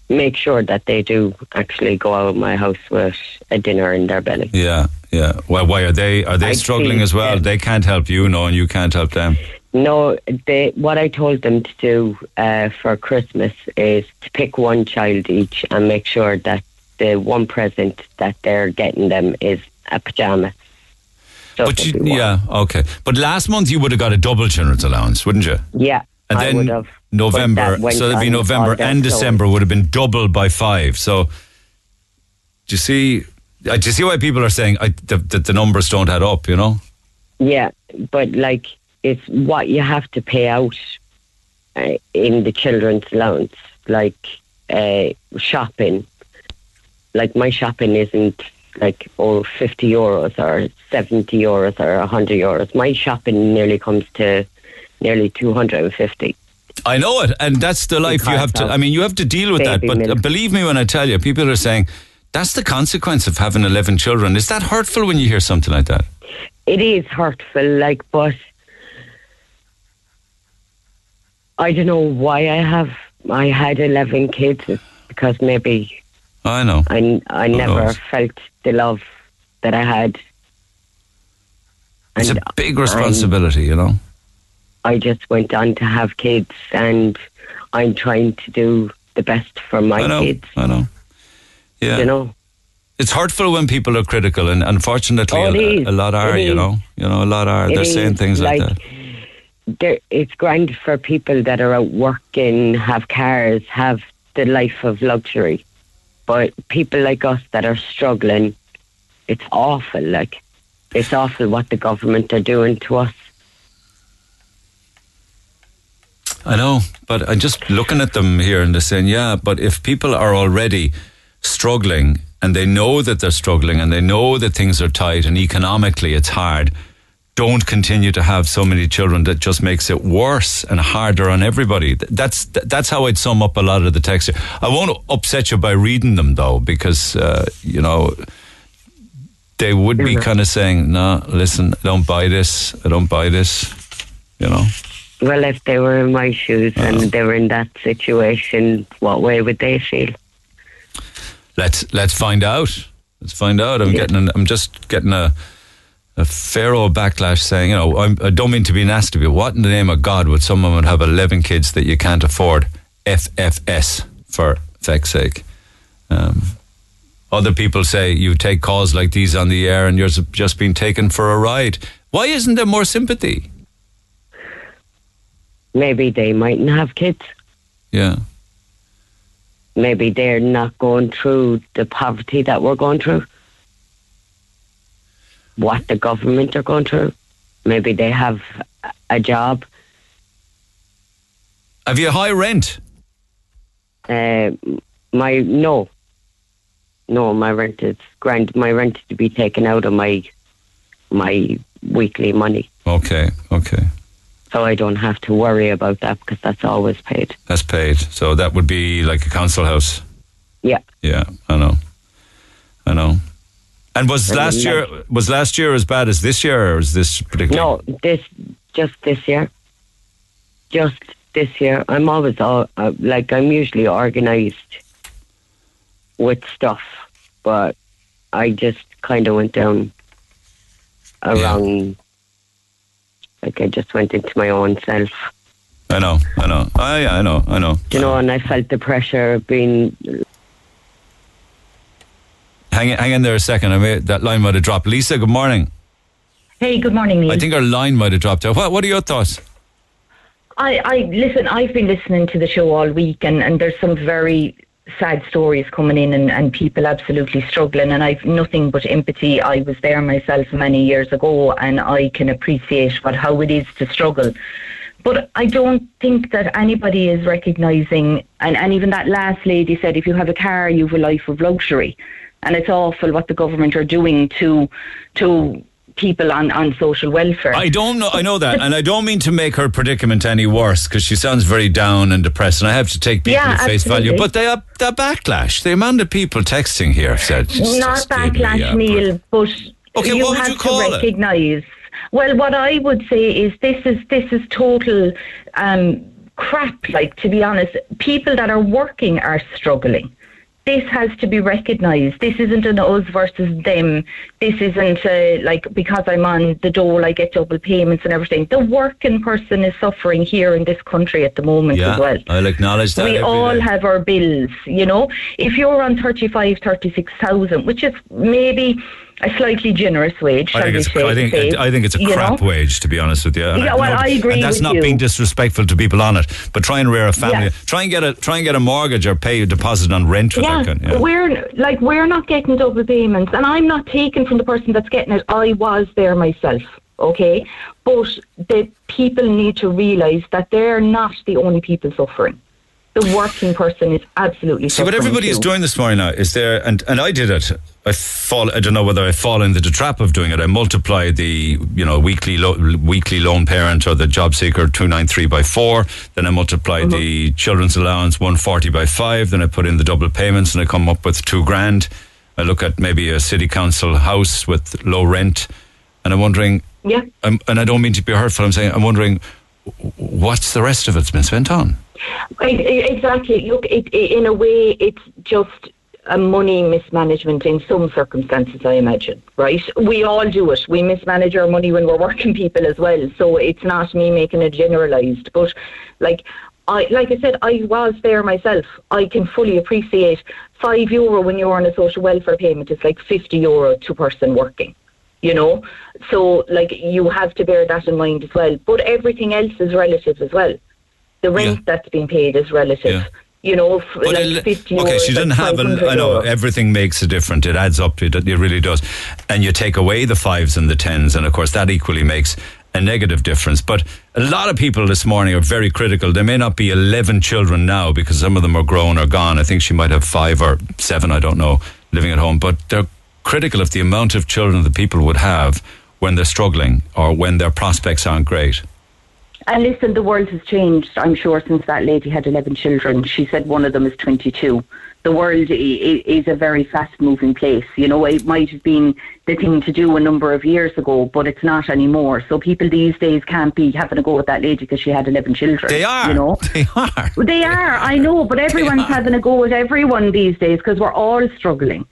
Make sure that they do actually go out of my house with a dinner in their belly. Yeah, yeah. Well, why are they are they I'd struggling as well? They can't help you, no, and you can't help them. No, they, what I told them to do uh, for Christmas is to pick one child each and make sure that the one present that they're getting them is a pajama. But you, yeah, okay. But last month you would have got a double children's allowance, wouldn't you? Yeah, And I then would have. November, But that went so that'd be November and. December would have been doubled by five. So, do you see? uh, Do you see why people are saying I, that, that the numbers don't add up? You know? Yeah, but like it's what you have to pay out uh, in the children's allowance, like uh, shopping. Like my shopping isn't like oh 50 euros or 70 euros or 100 euros. My shopping nearly comes to nearly 250. I know it, and that's the life you have to. I mean, you have to deal with that. But uh, milk. believe me when I tell you, people are saying that's the consequence of having eleven children. Is that hurtful when you hear something like that? It is hurtful, like, but I don't know why I have. I had 11 kids It's because maybe I know. I, I Who never knows? felt the love that I had. It's And a big responsibility, you know. I just went on to have kids, and I'm trying to do the best for my I know. kids. I know. Yeah. You know, It's hurtful when people are critical, and unfortunately, Oh, a, a lot are. It You is. know, you know, a lot are. It They're saying things like, like- that. there, it's grand for people that are out working, have cars, have the life of luxury. But people like us that are struggling, it's awful. Like, it's awful what the government are doing to us. I know, but I'm just looking at them here and they're saying, yeah, but if people are already struggling and they know that they're struggling and they know that things are tight and economically it's hard, don't continue to have so many children that just makes it worse and harder on everybody. That's that's how I'd sum up a lot of the text. here. I won't upset you by reading them though, because uh, you know they would be kind of saying, "No, listen, I don't buy this. I don't buy this." You know. Well, if they were in my shoes and they were in that situation, what way would they feel? Let's let's find out. Let's find out. I'm getting. An, I'm just getting a a pharaoh backlash saying, you know, I'm, I don't mean to be nasty, but what in the name of God would someone would have 11 kids that you can't afford? FFS for feck's sake. Um, other people say you take calls like these on the air and you're just being taken for a ride. Why isn't there more sympathy? Maybe they mightn't have kids. Yeah. Maybe they're not going through the poverty that we're going through. What the government are going through. Maybe they have a job. Have you a high rent? Uh, my no, no, my rent is grand. My rent is to be taken out of my my weekly money, Okay, okay. so I don't have to worry about that because that's always paid. That's paid. So that would be like a council house. Yeah. Yeah, I know. I know. And was And last year was last year as bad as this year, or is this particularly? No, this just this year. Just this year. I'm always all, uh, like I'm usually organised with stuff, but I just kind of went down around. Like I just went into my own self, I know, I know. I, I know, I know. you know, and I felt the pressure of being. Hang, hang in there a second. I may, that line might have dropped. Lisa, good morning. Hey, good morning, Neil. I think our line might have dropped out. What, what are your thoughts? I, I listen. I've been listening to the show all week, and, and there's some very sad stories coming in, and, and people absolutely struggling. And I've nothing but empathy. I was there myself many years ago, and I can appreciate what how it is to struggle. But I don't think that anybody is recognising, and, and even that last lady said, if you have a car, you have a life of luxury, and it's awful what the government are doing to to people on, on social welfare. I don't know. I know that, and I don't mean to make her predicament any worse because she sounds very down and depressed, and I have to take people Yeah, at face value. But they are the backlash. The amount of people texting here said not me, backlash, uh, Neil, but Okay, you what would have you call to recognise. Well, what I would say is this is this is total um, crap. Like to be honest, people that are working are struggling. This has to be recognised. This isn't an us versus them. This isn't uh, like because I'm on the dole, I get double payments and everything. The working person is suffering here in this country at the moment yeah, as well. I'll acknowledge that. We all day. have our bills, you know. If you're on 35, 36,000, which is maybe a slightly generous wage, I shall think we it's. say, I think. say, I think it's a crap know? wage, to be honest with you. And Yeah, well, know- I agree And that's not you. being disrespectful to people on it, but try and rear a family. Yeah. Try and get a. Try and get a mortgage or pay a deposit on rent Yeah, kind. Yeah. we're like we're not getting double payments, and I'm not taking from the person that's getting it. I was there myself, okay, but the people need to realise that they're not the only people suffering. The working person is absolutely See what everybody is doing this morning now is there, and, and I did it. I fall. I don't know whether I fall into the trap of doing it. I multiply the you know weekly lo- weekly lone parent or the job seeker two nine three by four. Then I multiply Mm-hmm. the children's allowance one forty by five. Then I put in the double payments and I come up with two grand. I look at maybe a city council house with low rent, and I'm wondering. Yeah. I'm, and I don't mean to be hurtful. I'm saying I'm wondering what's the rest of it's been spent on. Exactly. Look, it, in a way, it's just a money mismanagement in some circumstances, I imagine, right? We all do it. We mismanage our money when we're working people as well. So it's not me making it generalised. But, like, I, like I said, I was there myself. I can fully appreciate five euro when you're on a social welfare payment is like 50 euro to person working you know so like you have to bear that in mind as well but everything else is relative as well the rent that's being paid is relative you know But like 50 okay, she is didn't have. A, 500 I know everything makes a difference. It adds up. It, it really does. And you take away the fives and the tens, and of course that equally makes a negative difference. But a lot of people this morning are very critical. There may not be eleven children now because some of them are grown or gone. I think she might have five or seven. I don't know living at home, but they're critical of the amount of children that people would have when they're struggling or when their prospects aren't great. And listen, the world has changed, I'm sure, since that lady had 11 children. She said one of them is 22. The world is a very fast moving place. You know, it might have been the thing to do a number of years ago, but it's not anymore. So people these days can't be having a go at that lady because she had 11 children. They are. You know? They are. They are, I know, but everyone's having a go at everyone these days because we're all struggling.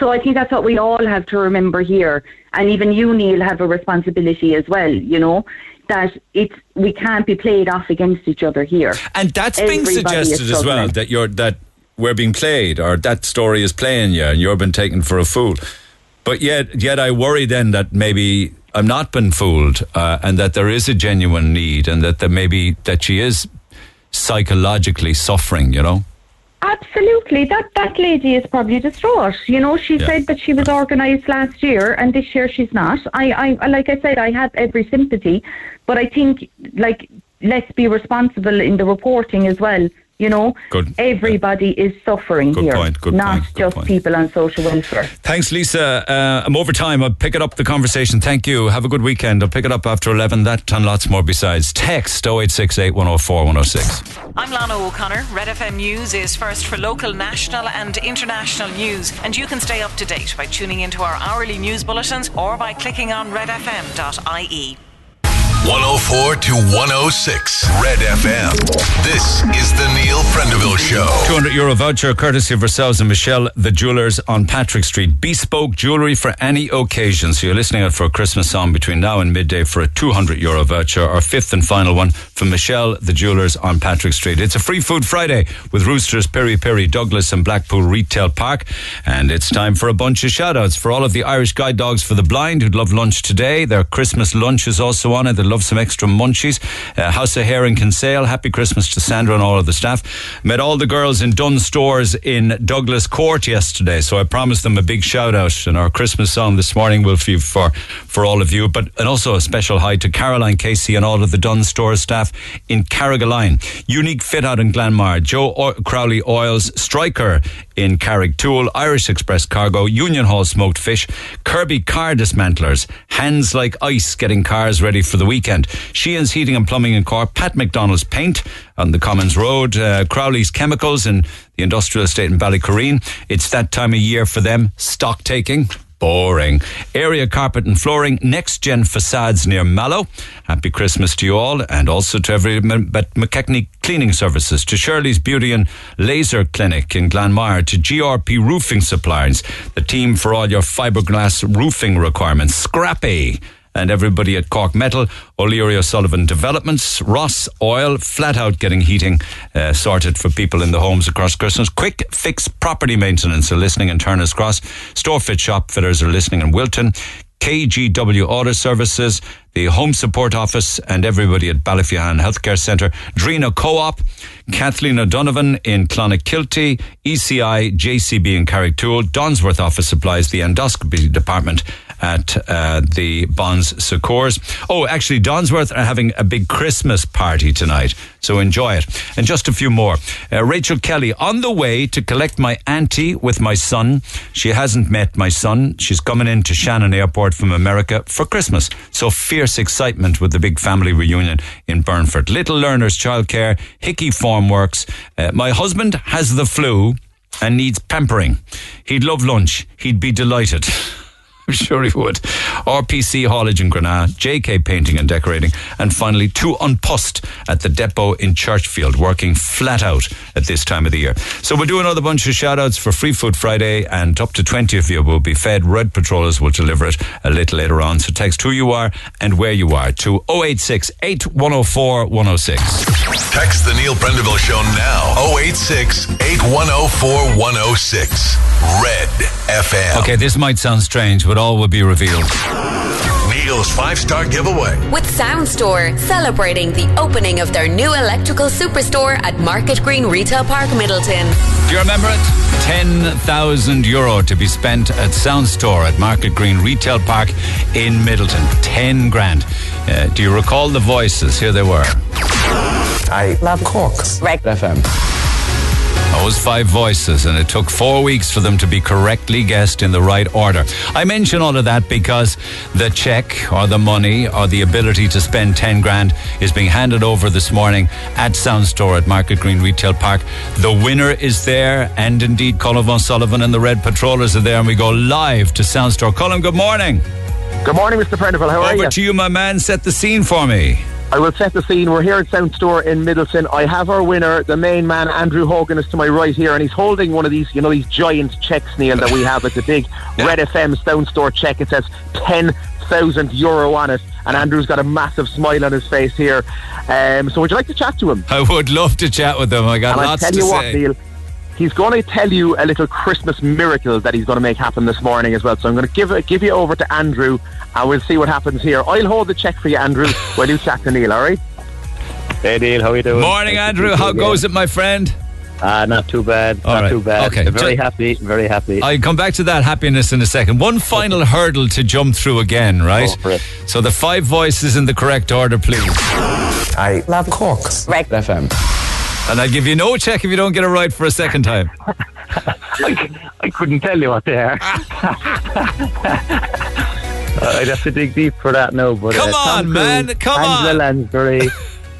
So I think that's what we all have to remember here. And even you, Neil, have a responsibility as well, you know, that it's we can't be played off against each other here. And that's being Everybody is suggested as well that you're that we're being played or that story is playing you and you're being taken for a fool. But yet, yet I worry then that maybe I'm not been fooled uh, and that there is a genuine need and that there maybe that she is psychologically suffering. You know. Absolutely, that that lady is probably distraught. You know, she Yeah. said that she was organised last year, and this year she's not. I, I, like I said, I have every sympathy, but I think, like, let's be responsible in the reporting as well. You know, Good. everybody is suffering Good here, point, good not point, good just point. people on social welfare. Thanks, Lisa. Uh, I'm over time. I'll pick it up the conversation. Thank you. Have a good weekend. I'll pick it up after 11. That and lots more besides. Text 0868 104 106. I'm Lana O'Connor. Red FM News is first for local, national, and international news. And you can stay up to date by tuning into our hourly news bulletins or by clicking on redfm.ie. 104 to 106 Red FM. This is the Neil Prendeville Show. 200 euro voucher courtesy of ourselves and Michelle, the jewelers on Patrick Street. Bespoke jewellery for any occasion. So you're listening out for a Christmas song between now and midday for a 200 euro voucher. Our fifth and final one from Michelle, the jewelers on Patrick Street. It's a free food Friday with Roosters, Peri Peri, Douglas and Blackpool Retail Park. And it's time for a bunch of shout outs for all of the Irish guide dogs for the blind who'd love lunch today. Their Christmas lunch is also on it. They'd love some extra munchies. Uh, House of Hair in Kinsale. Happy Christmas to Sandra and all of the staff. Met all the girls in Dunnes Stores in Douglas Court yesterday, so I promised them a big shout out. And our Christmas song this morning will be for for all of you, but and also a special hi to Caroline Casey and all of the Dunnes Store staff in Carrigaline. Unique Fit Out in Glanmire. Joe o- Crowley Oils. Striker in Carrigtwohill. Irish Express Cargo. Union Hall Smoked Fish. Kirby Car Dismantlers. Hands like ice getting cars ready for the weekend. Sheehan's Heating and Plumbing in Cork. Pat McDonald's Paint on the Commons Road. Uh, Crowley's Chemicals in the Industrial Estate in Ballycurreen. It's that time of year for them. Stock taking. Boring. Area carpet and flooring, next gen facades near Mallow. Happy Christmas to you all, and also to every but McKechnie Cleaning Services, to Shirley's Beauty and Laser Clinic in Glanmire, to GRP Roofing Supplies, the team for all your fiberglass roofing requirements. Scrappy and everybody at Cork Metal, O'Leary O'Sullivan Developments, Ross Oil, flat out getting heating uh, sorted for people in the homes across Christmas. Quick Fix Property Maintenance are listening in Turner's Cross. Store Fit Shop Fitters are listening in Wilton. KGW Auto Services, the Home Support Office, and everybody at Ballyphehane Healthcare Centre, Drinagh Co-op, Kathleen O'Donovan in Clonakilty, ECI, JCB in Carrigtwohill, Donsworth Office Supplies, the Endoscopy Department at uh, the Bon Secours. Oh, actually, Donsworth are having a big Christmas party tonight, so enjoy it. And just a few more. Uh, Rachel Kelly, on the way to collect my auntie with my son. She hasn't met my son. She's coming into Shannon Airport from America for Christmas. So fierce excitement with the big family reunion in Burnfort. Little Learners Childcare, Hickey Formworks. Uh, my husband has the flu and needs pampering. He'd love lunch. He'd be delighted. I'm sure he would. RPC Haulage in Granada, JK Painting and Decorating, and finally two unpussed at the depot in Churchfield, working flat out at this time of the year. So we'll do another bunch of shout outs for Free Food Friday, and up to 20 of you will be fed. Red Patrollers will deliver it a little later on. So text who you are and where you are to 086 8104 106. Text the Neil Prendeville Show now. 086 8104 106. Red FM. Okay, this might sound strange, but all will be revealed. Neil's five star giveaway. With Sound Store, celebrating the opening of their new electrical superstore at Market Green Retail Park, Midleton. Do you remember it? 10,000 euro to be spent at Sound Store at Market Green Retail Park in Midleton. 10 grand. Uh, do you recall the voices? Here they were. I love Cork. Right. FM. Those five voices, and it took four weeks for them to be correctly guessed in the right order. I mention all of that because the check or the money or the ability to spend 10 grand is being handed over this morning at Sound Store at Market Green Retail Park. The winner is there, and indeed, Colin Von Sullivan and the Red Patrollers are there, and we go live to Sound Store. Colin, good morning. Good morning, Mr. Prendeville. How are Over you? to you, my man. Set the scene for me. I will set the scene. We're here at Sound Store in Midleton. I have our winner, the main man, Andrew Hogan, is to my right here, and he's holding one of these, you know, these giant checks, Neil, that we have. It's a big Red FM Sound Store check. It says 10,000 euro on it, and Andrew's got a massive smile on his face here. Um, so would you like to chat to him? I would love to chat with them. I got and lots I'll tell to you what, say. Neil. He's going to tell you a little Christmas miracle that he's going to make happen this morning as well. So I'm going to give it, give you over to Andrew, and we'll see what happens here. I'll hold the check for you, Andrew, while you chat to Neil. All right? Hey Neil, how you doing? Morning, Nice Andrew. How you again. goes it, my friend? Ah, not too bad. All not right. too bad. Okay. Very Ju- happy. Very happy. I'll come back to that happiness in a second. One final hurdle to jump through again, right? So the five voices in the correct order, please. I love Corks. Right. FM. And I'd give you no check if you don't get it right for a second time. I, I couldn't tell you what they are. Uh, I'd have to dig deep for that now. But Come uh, Tom on, Cruise, man, come Angela on. Lansbury,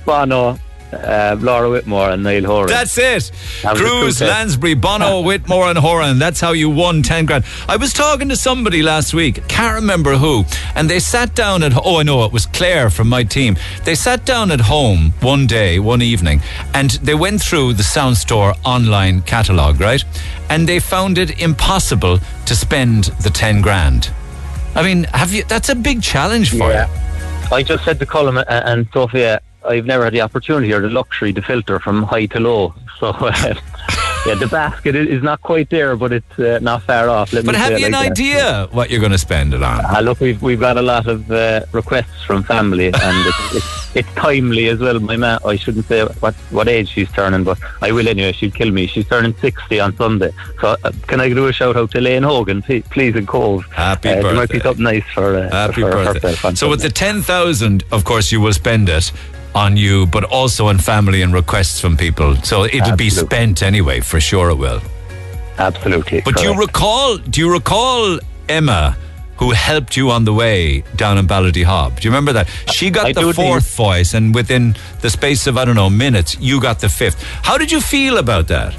Bono, uh, Laura Whitmore, and Niall Horan. That's it. That was Cruise. Lansbury, Bono, Whitmore, and Horan. That's how you won 10 grand. I was talking to somebody last week, can't remember who, and they sat down at, oh, I know, it was Claire from my team. They sat down at home one day, one evening, and they went through the Sound Store online catalogue, right? And they found it impossible to spend the 10 grand. I mean, have you, that's a big challenge for you. I just said to Colin and, and Sophia, I've never had the opportunity or the luxury to filter from high to low. So, uh, yeah, the basket is not quite there, but it's uh, not far off. Let But me have you an that. idea what you're going to spend it on? Uh, look, we've we've got a lot of uh, requests from family, and it's, it's, it's timely as well. My ma, I shouldn't say what what age she's turning, but I will anyway. She'd kill me. She's turning sixty on Sunday. So uh, can I do a shout out to Lane Hogan, please, please in Cobh? Happy uh, There might be birthday. something nice for uh, Happy for birthday. So with the 10,000, of course, you will spend it on you, but also on family and requests from people. So it'll be spent anyway, for sure it will. Absolutely. But do you recall, do you recall Emma, who helped you on the way down in Ballydehob? Do you remember that? She got I the do fourth voice, and within the space of, I don't know, minutes, you got the fifth. How did you feel about that?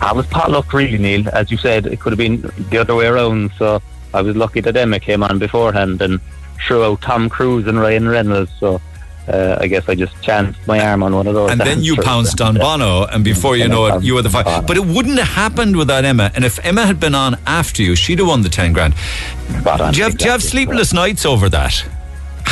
I was potluck really, Neil. As you said, it could have been the other way around. So I was lucky that Emma came on beforehand and threw out Tom Cruise and Ryan Reynolds. So uh, I guess I just chanced my arm on one of those. And then you pounced on Bono, and before you know it, you were the five. But it wouldn't have happened without Emma. And if Emma had been on after you, she'd have won the 10 grand. Spot on, Do you have, do you have exactly. sleepless nights over that?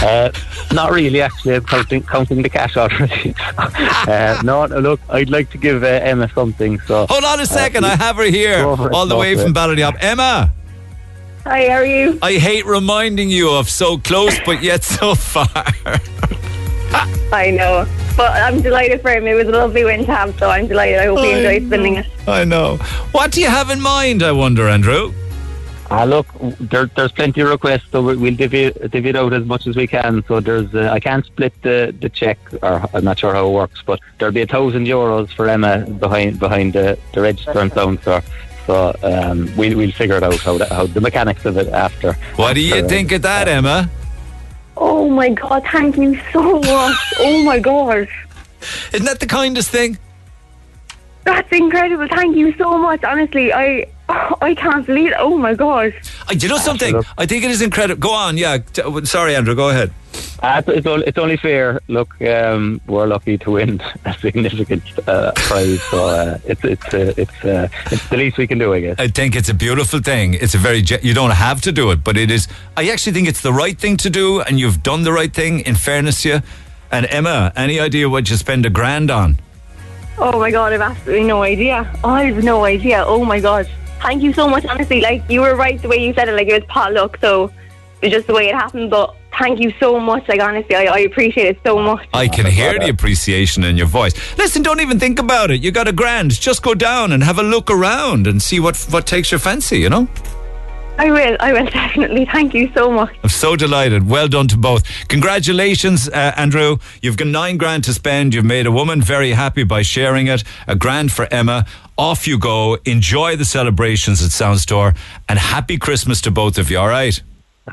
Uh, not really, actually. I'm counting, counting the cash already. uh, no, no, look, I'd like to give uh, Emma something. So Hold on a second, uh, I have her here, go it, all the way from it. Ballydehob. Emma, Hi, how are you? I hate reminding you of so close but yet so far. I know. But I'm delighted for him. It was a lovely win to have, so I'm delighted. I hope he I enjoyed spending it. I know. What do you have in mind, I wonder, Andrew? Ah, look, there, there's plenty of requests, so we- we'll divvy, divvy it out as much as we can. So there's, uh, I can't split the, the check, or I'm not sure how it works, but there'll be a thousand euros for Emma behind behind the, the register and sound store. So um, we'll we'll figure it out how, that, how the mechanics of it after. What do you after, uh, think of that, Emma? Oh my god, thank you so much. oh my god. Isn't that the kindest thing? That's incredible. Thank you so much. Honestly, I I can't believe it. Oh my god. Uh, do you know something? I think it is incredible. Go on, yeah. T- Sorry, Andrew, go ahead. Uh, it's, it's, only, it's only fair. Look, um, we're lucky to win a significant uh, prize, so uh, it's it's uh, it's uh, it's the least we can do, I guess. I think it's a beautiful thing. It's a very, you don't have to do it, but it is, I actually think it's the right thing to do, and you've done the right thing, in fairness to you. And Emma, any idea what you spend a grand on? Oh my god, I've absolutely no idea. I've no idea. Oh my god. Thank you so much. Honestly, like you were right the way you said it. Like it was potluck, so it's just the way it happened. But thank you so much. Like honestly, I, I appreciate it so much. I can hear the appreciation in your voice. Listen, don't even think about it. You got a grand. Just go down and have a look around and see what what takes your fancy, you know? I will. I will definitely. Thank you so much. I'm so delighted. Well done to both. Congratulations, uh, Andrew. You've got nine grand to spend. You've made a woman very happy by sharing it. A grand for Emma. Off you go. Enjoy the celebrations at Sound Store, and happy Christmas to both of you. All right.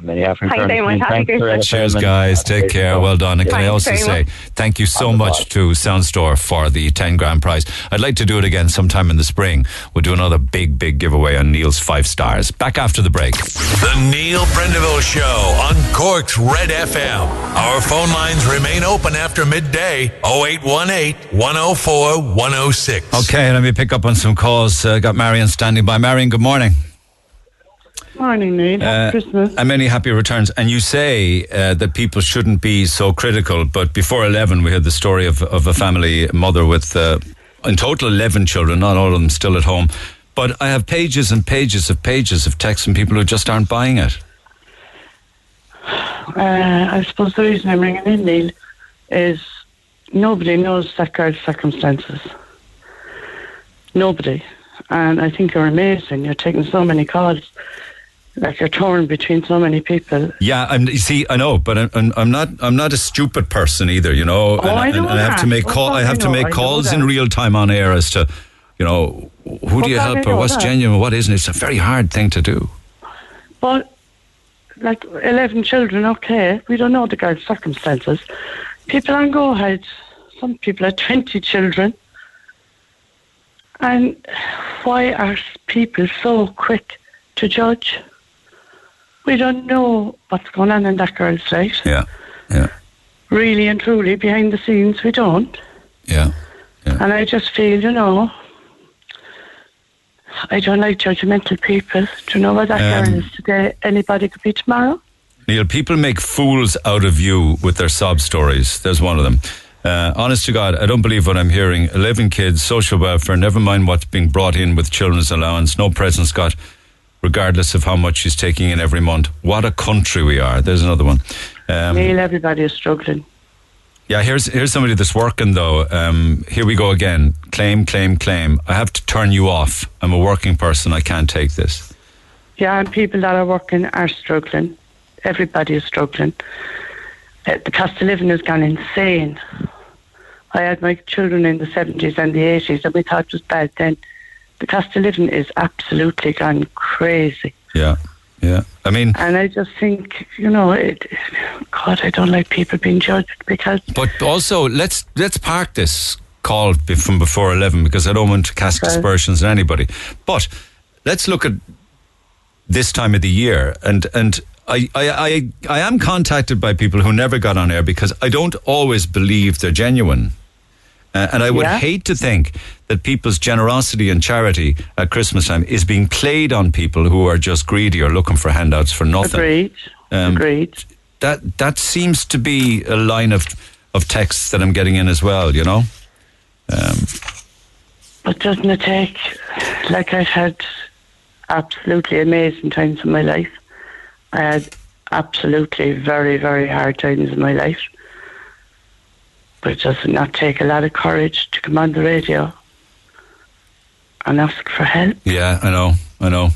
Many happy Thanks very much. Cheers, guys. Take care. Well done. And can I also very say thank you so much to Soundstore for the 10 grand prize. I'd like to do it again sometime in the spring. We'll do another big, big giveaway on Neil's five stars. Back after the break. The Neil Prendeville Show on Cork's Red FM. Our phone lines remain open after midday 0818 104 106. Okay, let me pick up on some calls. Uh, got Marion standing by. Marion, good morning. Morning, Neil. Uh, Happy Christmas. And many happy returns. And you say uh, that people shouldn't be so critical, but before 11, we had the story of, of a family mother with, uh, in total, 11 children, not all of them still at home. But I have pages and pages of pages of texts from people who just aren't buying it. Uh, I suppose the reason I'm ringing in, Neil, is nobody knows that girl's circumstances. Nobody. And I think you're amazing. You're taking so many calls. Like you're torn between so many people. Yeah, I'm. You see, I know, but I'm, I'm, I'm not. I'm not a stupid person either. You know, oh, and, Oh, I know and I have to make call. I I have to make calls in real time on air as to, you know, who do you help or what's that. genuine, what isn't. It's a very hard thing to do. But, like 11 children, okay, we don't know the girl's circumstances. People on Go had, some people had 20 children. And why are people so quick to judge? We don't know what's going on in that girl's life. Yeah, yeah, Really and truly, behind the scenes, we don't. yeah. And I just feel, you know, I don't like judgmental people. Do you know what that Um, girl is today? Anybody could be tomorrow. Neil, people make fools out of you with their sob stories. There's one of them. Uh, honest to God, I don't believe what I'm hearing. 11 kids, social welfare, never mind what's being brought in with children's allowance, no presents got, regardless of how much she's taking in every month. What a country we are. There's another one. Um, Neil, everybody is struggling. yeah, here's here's somebody that's working though. Um, here we go again. Claim, claim, claim. I have to turn you off. I'm a working person. I can't take this. Yeah, and people that are working are struggling. Everybody is struggling. Uh, the cost of living has gone insane. I had my children in the 70s and the 80s, and we thought it was bad then. The cost of living is absolutely gone crazy. Yeah, yeah. I mean, And I just think, you know, it, God, I don't like people being judged because But also, let's let's park this call from before eleven because I don't want to cast Okay. aspersions on anybody. But let's look at this time of the year, and and I I I, I am contacted by people who never got on air because I don't always believe they're genuine. Uh, and I would Yeah. hate to think that people's generosity and charity at Christmas time is being played on people who are just greedy or looking for handouts for nothing. Agreed. Um, Agreed. That that seems to be a line of of texts that I'm getting in as well. You know. Um, But doesn't it take, like I've had absolutely amazing times in my life. I had absolutely very, very hard times in my life. But it does it not take a lot of courage to come on the radio and ask for help? yeah, I know. I know.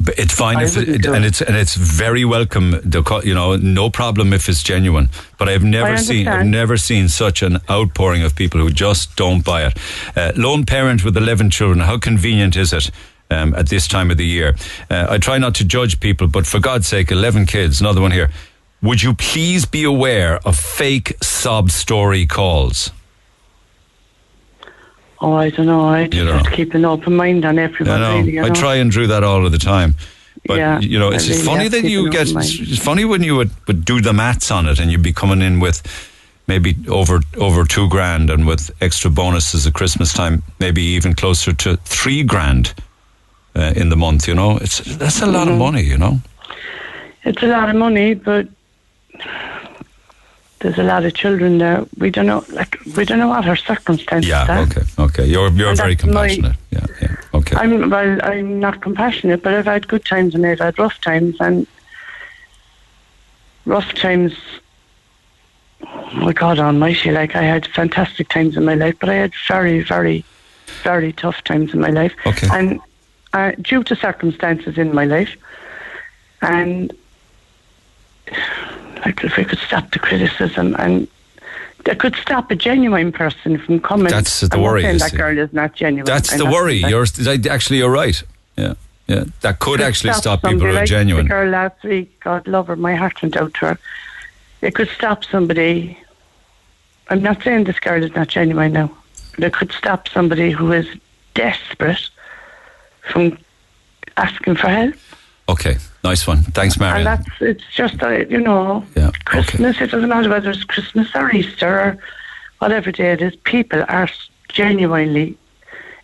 But it's fine it, and it's and it's very welcome. The you know, no problem if it's genuine. But I've never seen I've never seen such an outpouring of people who just don't buy it. Uh, lone parent with eleven children. How convenient is it? Um, at this time of the year, uh, I try not to judge people, but for God's sake, eleven kids. Another one here. Would you please be aware of fake sob story calls? Oh, I don't know. I just have to keep an open mind on everyone, I know. really. I try and do that all of the time. But Yeah, you know, it's, really funny that you get. It's funny when you would, would do the maths on it, and you'd be coming in with maybe over over two grand, and with extra bonuses at Christmas time, maybe even closer to three grand uh, in the month. You know, it's that's a lot of Mhm. money. You know. It's a lot of money, but there's a lot of children there. We don't know, like, we don't know what her circumstances Yeah. are. Okay. Okay. You're you're And very that's my- compassionate. Yeah. Yeah. Okay. I'm well. I'm not compassionate, but I've had good times and I've had rough times, and rough times. Oh my God Almighty! Like I had fantastic times in my life, but I had very, very, very tough times in my life. Okay. And uh, due to circumstances in my life, And like if we could stop the criticism and that could stop a genuine person from coming. That's the I'm worry, saying That girl is not genuine. That's I'm the worry. that. You're actually you're right. Yeah, yeah. That could actually stop people somebody who are like genuine. The girl last week, God love her, my heart went out to her. It could stop somebody. I'm not saying this girl is not genuine now, but it could stop somebody who is desperate from asking for help. Okay, nice one. Thanks, Marion. And that's it's just uh, you know Yeah, Christmas. It doesn't matter whether it's Christmas or Easter or whatever day it is. People are genuinely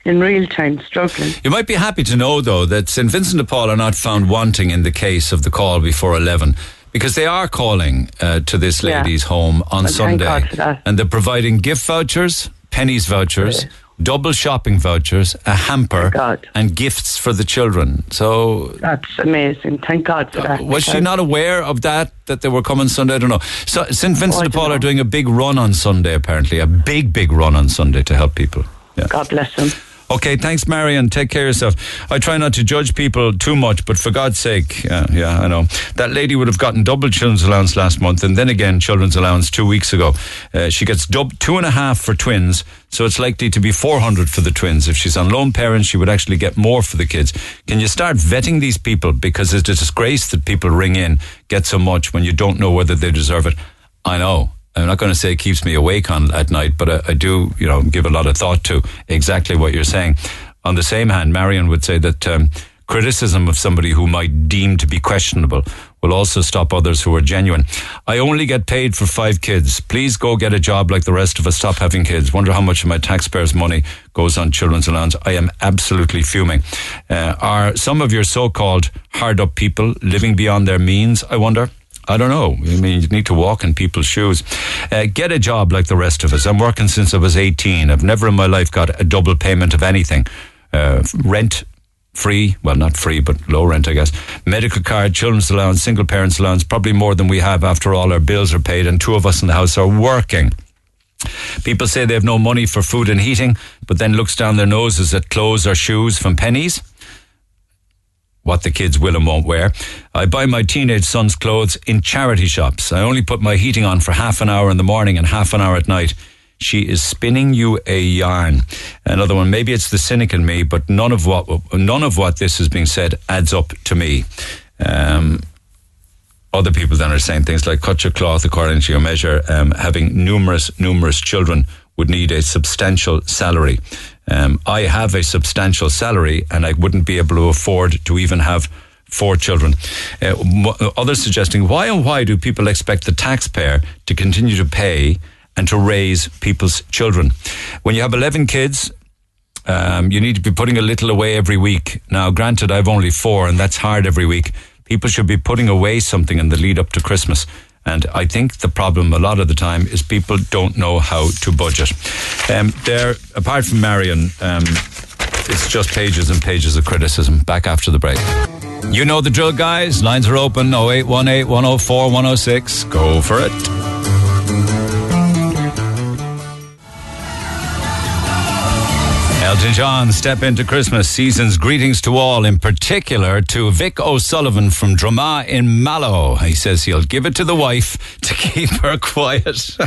in real time struggling. You might be happy to know, though, that St Vincent de Paul are not found wanting in the case of the call before 11 because they are calling uh, to this Yeah. lady's home on Well, Sunday. God for that. And they're providing gift vouchers, Penneys vouchers, double shopping vouchers, a hamper, and gifts for the children. So That's amazing. Thank God for uh, that. was she not aware of that, that they were coming Sunday? I don't know. So St. Vincent Oh, de Paul are doing a big run on Sunday, apparently. A big, big run on Sunday to help people. Yeah. God bless them. Okay, thanks, Marion. Take care of yourself. I try not to judge people too much, but for God's sake, yeah, yeah, I know. That lady would have gotten double children's allowance last month and then again children's allowance two weeks ago. Uh, she gets dub- two and a half for twins, so it's likely to be 400 for the twins. If she's on lone parents, she would actually get more for the kids. Can you start vetting these people? Because it's a disgrace that people ring in, get so much when you don't know whether they deserve it. I know. I'm not going to say it keeps me awake on at night, but I, I do, you know, give a lot of thought to exactly what you're saying. On the same hand, Marion would say that um, criticism of somebody who might deem to be questionable will also stop others who are genuine. I only get paid for five kids. Please go get a job like the rest of us. Stop having kids. Wonder how much of my taxpayers' money goes on children's allowance. I am absolutely fuming. Uh, are some of your so-called hard-up people living beyond their means? I wonder. I don't know. I mean, you need to walk in people's shoes. Uh, get a job like the rest of us. I'm working since I was 18. I've never in my life got a double payment of anything. Uh, rent free, well, not free, but low rent, I guess. Medical card, children's allowance, single parents allowance, probably more than we have after all our bills are paid, and two of us in the house are working. People say they have no money for food and heating, but then looks down their noses at clothes or shoes from Penneys what the kids will and won't wear. I buy my teenage son's clothes in charity shops. I only put my heating on for half an hour in the morning and half an hour at night. She is spinning you a yarn. Another one, maybe it's the cynic in me, but none of what none of what this is being said adds up to me. Um, other people then are saying things like cut your cloth according to your measure. Um, having numerous, numerous children would need a substantial salary. Um, I have a substantial salary and I wouldn't be able to afford to even have four children. Uh, others suggesting why and why do people expect the taxpayer to continue to pay and to raise people's children? When you have 11 kids, um, you need to be putting a little away every week. Now, granted, I've only four, and that's hard every week. People should be putting away something in the lead up to Christmas. And I think the problem a lot of the time is people don't know how to budget. Um, there, apart from Marion, um, it's just pages and pages of criticism. Back after the break. You know the drill, guys. Lines are open 0818 104 106. Go for it. Elton John, Step Into Christmas. Season's greetings to all, in particular to Vic O'Sullivan from Drama in Mallow. He says he'll give it to the wife to keep her quiet.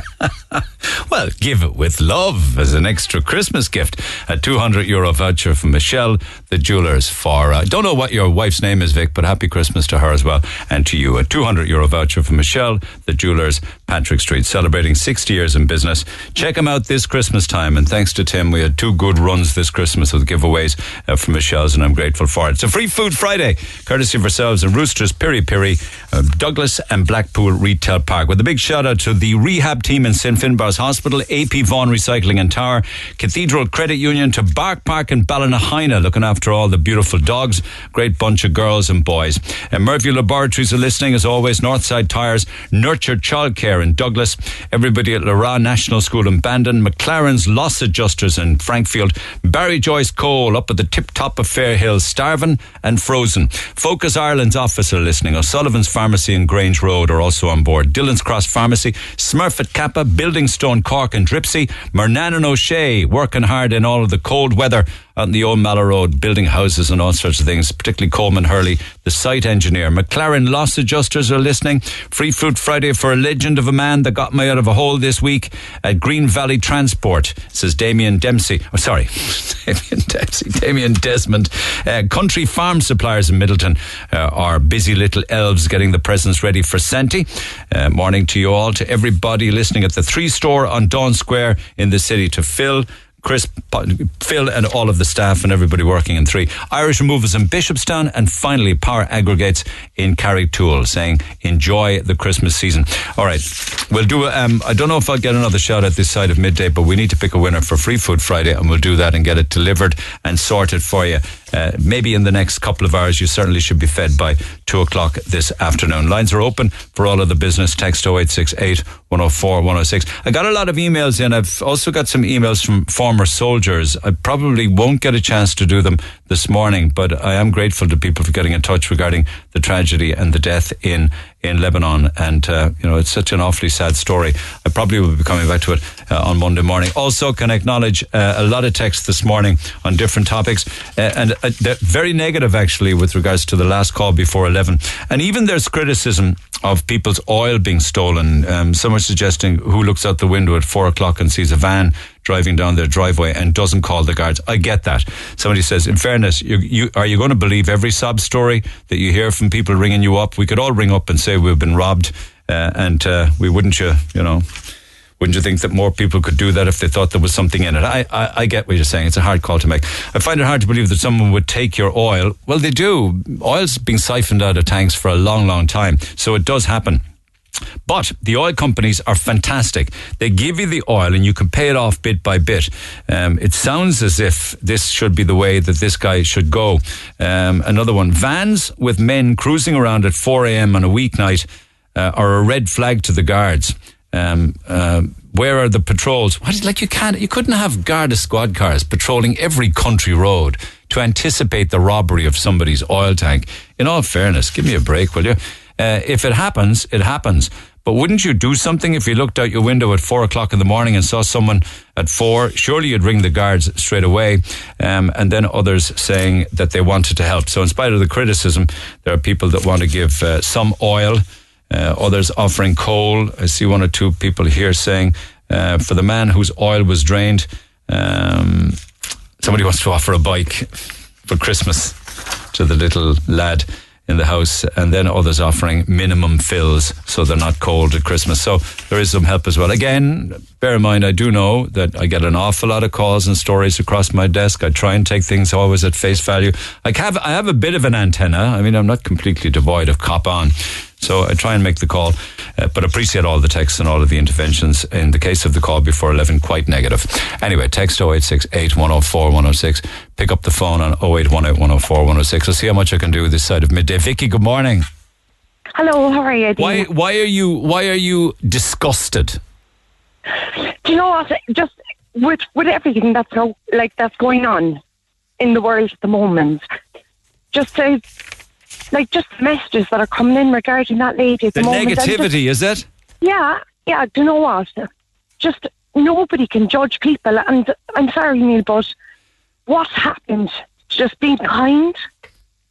well, give it with love as an extra Christmas gift. A 200 euro voucher from Michelle, the jewelers, for, I uh, don't know what your wife's name is, Vic, but happy Christmas to her as well. And to you, a 200 euro voucher from Michelle, the jewelers, Patrick Street, celebrating 60 years in business. Check them out this Christmas time. And thanks to Tim, we had two good runs this Christmas with giveaways uh, from Michelle's, and I'm grateful for it. It's a free food Friday, courtesy of ourselves and Roosters, Piri Piri, uh, Douglas, and Blackpool Retail Park. With a big shout out to the rehab team in St. Finbarr's Hospital, AP Vaughan Recycling and Tower, Cathedral Credit Union, to Bark Park and Ballinahaina, looking after all the beautiful dogs. Great bunch of girls and boys. And Murphy Laboratories are listening, as always. Northside Tires, Nurture Childcare in Douglas, everybody at Lara National School in Bandon, McLaren's Loss Adjusters in Frankfield, Barry Joyce Cole up at the tip top of Fairhill, Starvin and Frozen. Focus Ireland's office are listening. O'Sullivan's Pharmacy in Grange Road are also on board. Dillon's Cross Pharmacy, Smurfit Kappa, Buildingstone Cork and Dripsey, Mernan and O'Shea working hard in all of the cold weather on the old Road, building houses and all sorts of things, particularly Coleman Hurley, the site engineer. McLaren loss adjusters are listening. Free Fruit Friday for a legend of a man that got me out of a hole this week at Green Valley Transport, says Damien Dempsey. Oh, sorry, Damien Dempsey, Damien Desmond. Uh, country farm suppliers in Midleton uh, are busy little elves getting the presents ready for Santi. Uh, morning to you all, to everybody listening at the three store on Daunt Square in the city, to Phil. Chris, Phil, and all of the staff and everybody working in three. Irish Removals in Bishopstown, and finally Power Aggregates in Carrigtwohill, saying enjoy the Christmas season. All right, we'll do. Um, I don't know if I'll get another shout at this side of midday, but we need to pick a winner for Free Food Friday, and we'll do that and get it delivered and sorted for you. Uh, maybe in the next couple of hours, you certainly should be fed by two o'clock this afternoon. Lines are open for all of the business. Text 0868 104 106. I got a lot of emails in. I've also got some emails from former soldiers. I probably won't get a chance to do them this morning, but I am grateful to people for getting in touch regarding the tragedy and the death in in Lebanon. And, uh, you know, it's such an awfully sad story. I probably will be coming back to it uh, on Monday morning. Also, can acknowledge uh, a lot of texts this morning on different topics, uh, and uh, very negative, actually, with regards to the last call before 11. And even there's criticism of people's oil being stolen. Um, some are suggesting who looks out the window at four o'clock and sees a van driving down their driveway and doesn't call the guards. I get that. Somebody says, in fairness, you, you, are you going to believe every sob story that you hear from people ringing you up? We could all ring up and say we've been robbed, uh, and uh, we wouldn't you, you know. Wouldn't you think that more people could do that if they thought there was something in it? I, I, I, get what you're saying. It's a hard call to make. I find it hard to believe that someone would take your oil. Well, they do. Oil's been siphoned out of tanks for a long, long time. So it does happen. But the oil companies are fantastic. They give you the oil and you can pay it off bit by bit. Um, it sounds as if this should be the way that this guy should go. Um, another one vans with men cruising around at 4 a.m. on a weeknight uh, are a red flag to the guards. Um, uh, where are the patrols? Like you can't, you couldn't have Garda squad cars patrolling every country road to anticipate the robbery of somebody's oil tank. In all fairness, give me a break, will you? Uh, if it happens, it happens. But wouldn't you do something if you looked out your window at four o'clock in the morning and saw someone at four? Surely you'd ring the guards straight away. Um, and then others saying that they wanted to help. So, in spite of the criticism, there are people that want to give uh, some oil, uh, others offering coal. I see one or two people here saying, uh, for the man whose oil was drained, um, somebody wants to offer a bike for Christmas to the little lad in the house, and then others offering minimum fills so they're not cold at Christmas. So there is some help as well. Again, bear in mind, I do know that I get an awful lot of calls and stories across my desk. I try and take things always at face value. I have, I have a bit of an antenna. I mean, I'm not completely devoid of cop on. So I try and make the call, uh, but appreciate all the texts and all of the interventions. In the case of the call before 11, quite negative. Anyway, text 0868 104 106. Pick up the phone on 0818 104 106. I'll see how much I can do with this side of midday. Vicky, good morning. Hello, how are you? Why, why are you, why are you disgusted? Do you know what? Just with, with everything that's go, like that's going on in the world at the moment, just to like just messages that are coming in regarding that lady at the, the negativity, just, is it? Yeah, yeah. Do you know what? Just nobody can judge people, and I'm sorry, Neil, but what happened? Just be kind.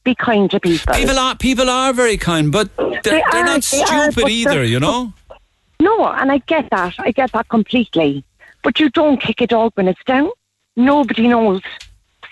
Be kind to people. People are people are very kind, but they're, they are, not they stupid are, either. You know. No, and I get that. I get that completely. But you don't kick a dog when it's down. Nobody knows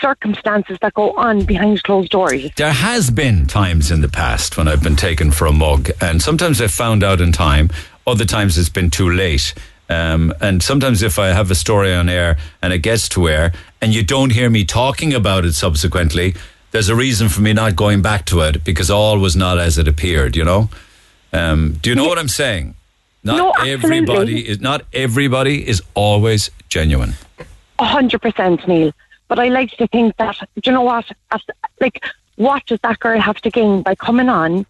circumstances that go on behind closed doors. There has been times in the past when I've been taken for a mug, and sometimes I've found out in time. Other times it's been too late. Um, and sometimes if I have a story on air and it gets to air and you don't hear me talking about it subsequently, there's a reason for me not going back to it because all was not as it appeared, you know? Um, do you know what I'm saying? Not no, everybody is not everybody is always genuine. A hundred percent, Neil. But I like to think that, do you know what? Like, what does that girl have to gain by coming on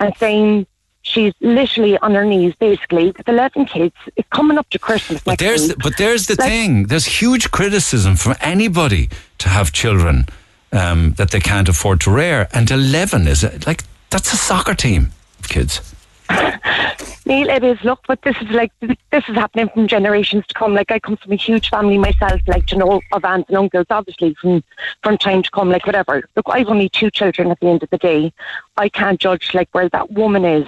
and saying she's literally on her knees, basically, with 11 kids, it's coming up to Christmas but there's, week. But there's the like, thing. There's huge criticism from anybody to have children um, that they can't afford to rear. And 11 is, like, that's a soccer team of kids. Neil, it is. Look, but this is like this is happening from generations to come. Like I come from a huge family myself, like you know, of aunts and uncles, obviously from from time to come, like whatever. Look, I've only two children. At the end of the day, I can't judge like where that woman is.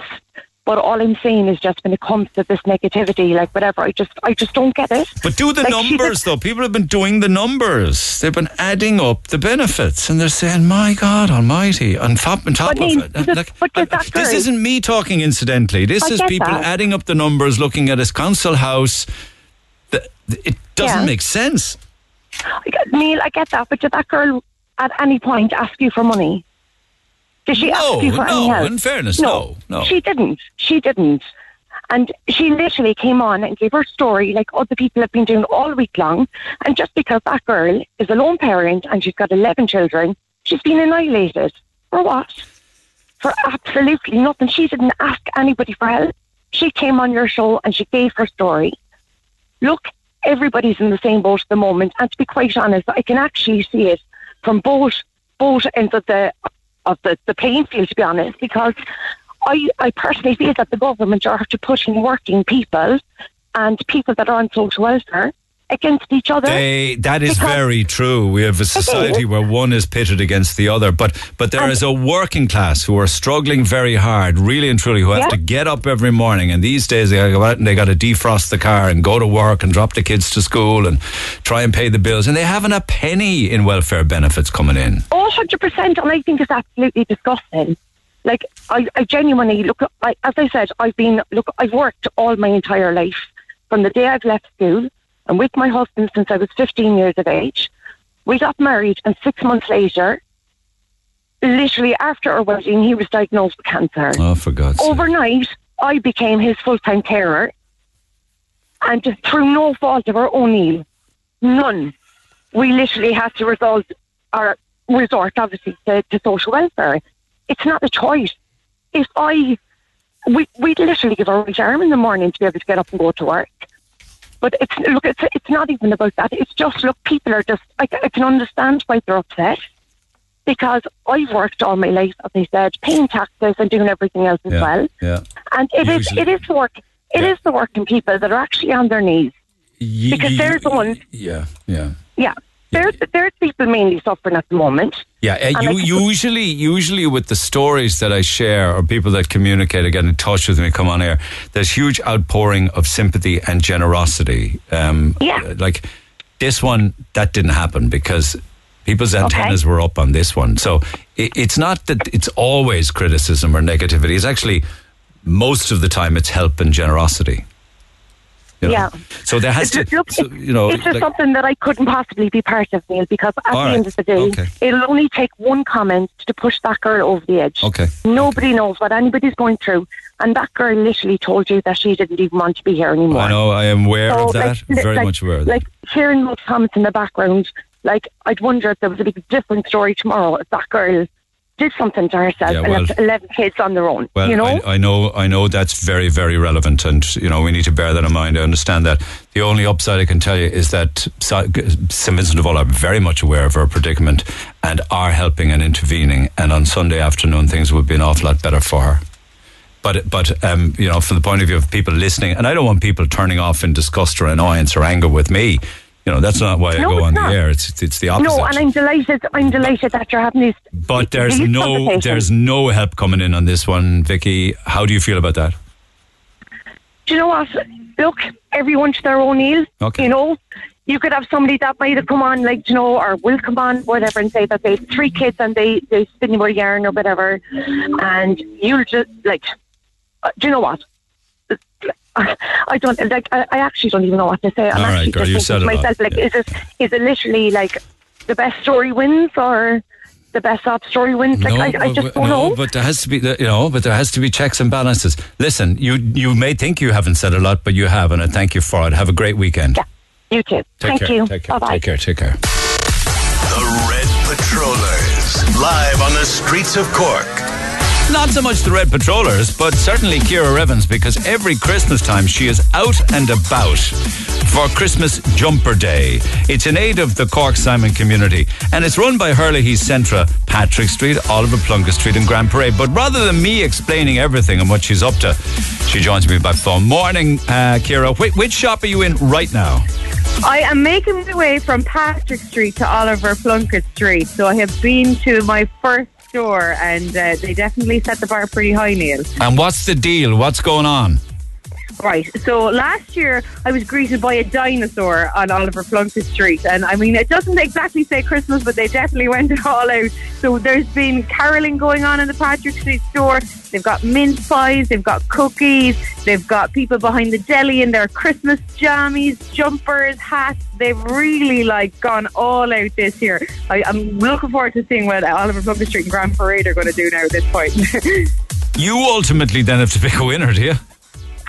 But all I'm saying is just when it comes to this negativity, like whatever, I just I just don't get it. But do the Like, numbers though. People have been doing the numbers. They've been adding up the benefits, and they're saying, "My God Almighty!" On top, on top Neil, of it, like, but that this isn't me talking. Incidentally, this I is people that. adding up the numbers, looking at his council house. The- It doesn't Yeah. make sense. I get- Neil, I get that, but did that girl at any point ask you for money? Did she No, ask you for any no, help? in fairness, no, no. She didn't. She didn't. And she literally came on and gave her story like other people have been doing all week long. And just because that girl is a lone parent and she's got 11 children, she's been annihilated. For what? For absolutely nothing. She didn't ask anybody for help. She came on your show and she gave her story. Look, everybody's in the same boat at the moment. And to be quite honest, I can actually see it from both both ends of the of the, the playing field, to be honest, because I, I personally feel that the government are to putting working people and people that are on social welfare against each other. They, that is very true. We have a society where one is pitted against the other, but but there is a working class who are struggling very hard, really and truly, who have Yeah. to get up every morning. And these days, they got to go out and they got to defrost the car and go to work and drop the kids to school and try and pay the bills. And they haven't a penny in welfare benefits coming in. Oh, 100%. And I think it's absolutely disgusting. Like, I, I genuinely, look, I, as I said, I've been, look, I've worked all my entire life. From the day I've left school, and with my husband since I was 15 years of age. We got married, and six months later, literally after our wedding, he was diagnosed with cancer. Oh, for God's sake. Overnight, I became his full time carer, and just through no fault of our own, Neil, none, we literally had to result our resort, obviously, to, to social welfare. It's not a choice. If I, we we literally give our right arm in the morning to be able to get up and go to work. But it's look, it's it's not even about that. It's just look, people are just. I, I can understand why they're upset because I've worked all my life, as I said, paying taxes and doing everything else as Yeah, well. yeah. And it is Usually- it is the work it is the working people that are actually on their knees because ye- they're the ones. Yeah, yeah. Yeah, they're they're people mainly suffering at the moment. Yeah, uh, you, usually, usually with the stories that I share or people that communicate or get in touch with me, come on air. There's huge outpouring of sympathy and generosity. Um, Yeah. like this one, that didn't happen because people's antennas were up on this one. So it, it's not that it's always criticism or negativity. It's actually most of the time it's help and generosity. You know? Yeah. So there has It's to, just- so, you know, it's just like- something that I couldn't possibly be part of, Neil, because at the right. end of the day, Okay. it'll only take one comment to push that girl over the edge. Okay. Nobody knows what anybody's going through. And that girl literally told you that she didn't even want to be here anymore. I know, I am aware So, of that. like, very like- much aware of that. Like hearing those comments in the background, like I'd wonder if there was a big different story tomorrow if that girl did something to herself Yeah, and left 11 kids on their own. Well, you know? I, I know, I know that's very, very relevant, and you know we need to bear that in mind. I understand that. The only upside I can tell you is that St Vincent de Paul are very much aware of her predicament and are helping and intervening. And on Sunday afternoon, things would be an awful lot better for her. But, but um, you know, from the point of view of people listening, and I don't want people turning off in disgust or annoyance or anger with me. You know, that's not why I go on not. the air. It's it's the opposite. no, and I'm delighted. I'm delighted that you're having these. But there's these no there's no help coming in on this one, Vicky. How do you feel about that? Do you know what? Look, everyone to their own Neil. Okay. You know, you could have somebody that might have come on, like, you know, or will come on, whatever, and say that they have three kids and they, they spin you a yarn or whatever. And you'll just, like, uh, do you know what? I don't like. I, I actually don't even know what to say. I'm All right, actually girl, you just said thinking it to myself, like, is it is it literally like the best story wins or the best op story wins? Like, I, I just don't no, know. but there has to be, you know, but there has to be checks and balances. Listen, you you may think you haven't said a lot, but you have, and I thank you for it. Have a great weekend. You too. Take Thank care. you. Take care. Bye bye. Take care. Take care. The Red Patrollers, live on the streets of Cork. Not so much the Red Patrollers, but certainly Kira Evans, because every Christmas time she is out and about for Christmas Jumper Day. It's in aid of the Cork Simon community, and it's run by Hurley Centra, Patrick Street, Oliver Plunkett Street, and Grand Parade. But rather than me explaining everything and what she's up to, she joins me by phone. Morning, uh, Kira. Wh- which shop are you in right now? I am making my way from Patrick Street to Oliver Plunkett Street. So I have been to my first store and uh, they definitely set the bar pretty high, Neil. And what's the deal? What's going on? Right. So last year I was greeted by a dinosaur on Oliver Plunkett Street. And I mean, it doesn't exactly say Christmas, but they definitely went it all out. So there's been caroling going on in the Patrick Street store. They've got mince pies, they've got cookies, they've got people behind the deli in their Christmas jammies, jumpers, hats. They've really like gone all out this year. I, I'm looking forward to seeing what Oliver Plunkett Street and Grand Parade are going to do now at this point. You ultimately then have to pick a winner, do you?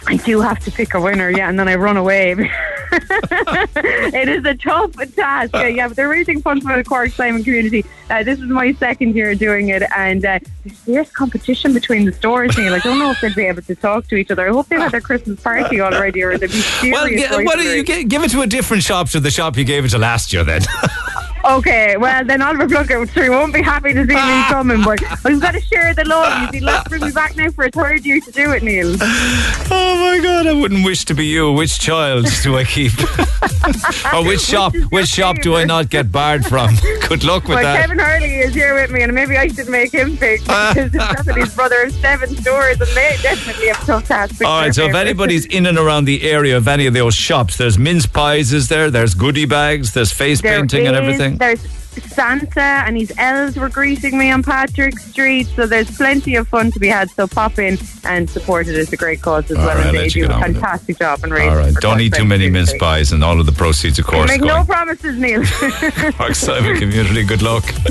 I do have to pick a winner, yeah, and then I run away. it is a tough task. Uh, yeah, but they're raising funds for the Cork Simon community. Uh, this is my second year doing it, and uh, there's fierce competition between the stores. Neil, I don't know if they'd be able to talk to each other. I hope they've had their Christmas party already, or they'll be serious. Well, why don't you gi- give it to a different shop to the shop you gave it to last year then? Okay, well then Oliver Plunkett won't be happy to see me coming, but we've got to share the love. You see, let's bring me back now for a third year to do it, Neil. oh my God, I wouldn't wish to be you. Which child do I keep? or which shop? Which shop do I not get barred from? Good luck with Well, that. Kevin Hurley is here with me, and maybe I should make him pick because his brother of seven stores, and they definitely have tough task. picking All right, so if anybody's in and around the area of any of those shops, there's mince pies, is there? There's goodie bags, there's face There painting and everything. There's Santa and his elves were greeting me on Patrick Street, so there's plenty of fun to be had. So pop in and support it. It's a great cause as All well, right, and they do a fantastic job raising. All right, don't eat too many mince pies, and all of the proceeds, of course, Make going no promises, Neil. Cork Simon community. Good luck.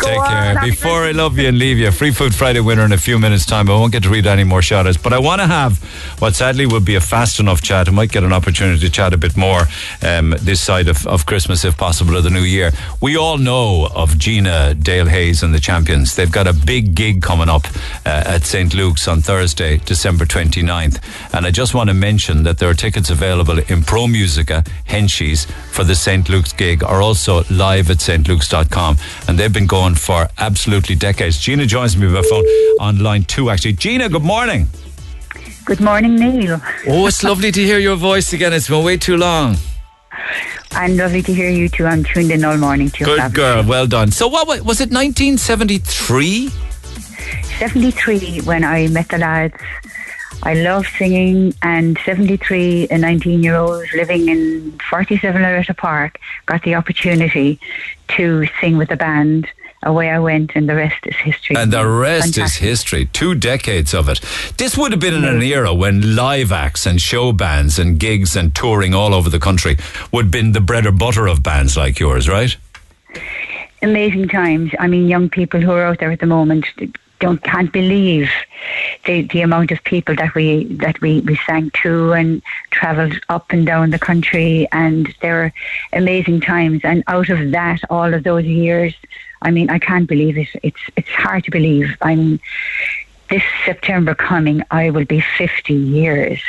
Take on, care. Before I love you and leave you, Free Food Friday winner in a few minutes' time. I won't get to read any more shout outs, but I want to have what sadly will be a fast enough chat. I might get an opportunity to chat a bit more um, this side of, of Christmas, if possible, of the new year. We all know of Gina Dale Haze and the Champions. They've got a big gig coming up uh, at St. Luke's on Thursday, December 29th. And I just want to mention that there are tickets available in Pro Musica, Henshie's, for the St. Luke's gig, or also live at stlukes.com. And they've been going for absolutely decades. Gina joins me by phone on line two, actually. Gina, good morning. Good morning, Neil. Oh, it's lovely to hear your voice again. It's been way too long. And lovely to hear you too. I'm tuned in all morning to your Good fab- girl, well done. So, what wa- was it? 1973? 73 when I met the lads. I love singing, and 73, a 19 year old living in 47 Loretta Park, got the opportunity to sing with the band. Away I went, and the rest is history. And the rest is history. Two decades of it. This would have been in an era when live acts and show bands and gigs and touring all over the country would have been the bread or butter of bands like yours, right? amazing times. I mean, young people who are out there at the moment don't can't believe the the amount of people that we that we, we sang to and travelled up and down the country, and there were amazing times. And out of that, all of those years, I mean, I can't believe it. It's it's hard to believe. I mean, this September coming, I will be fifty years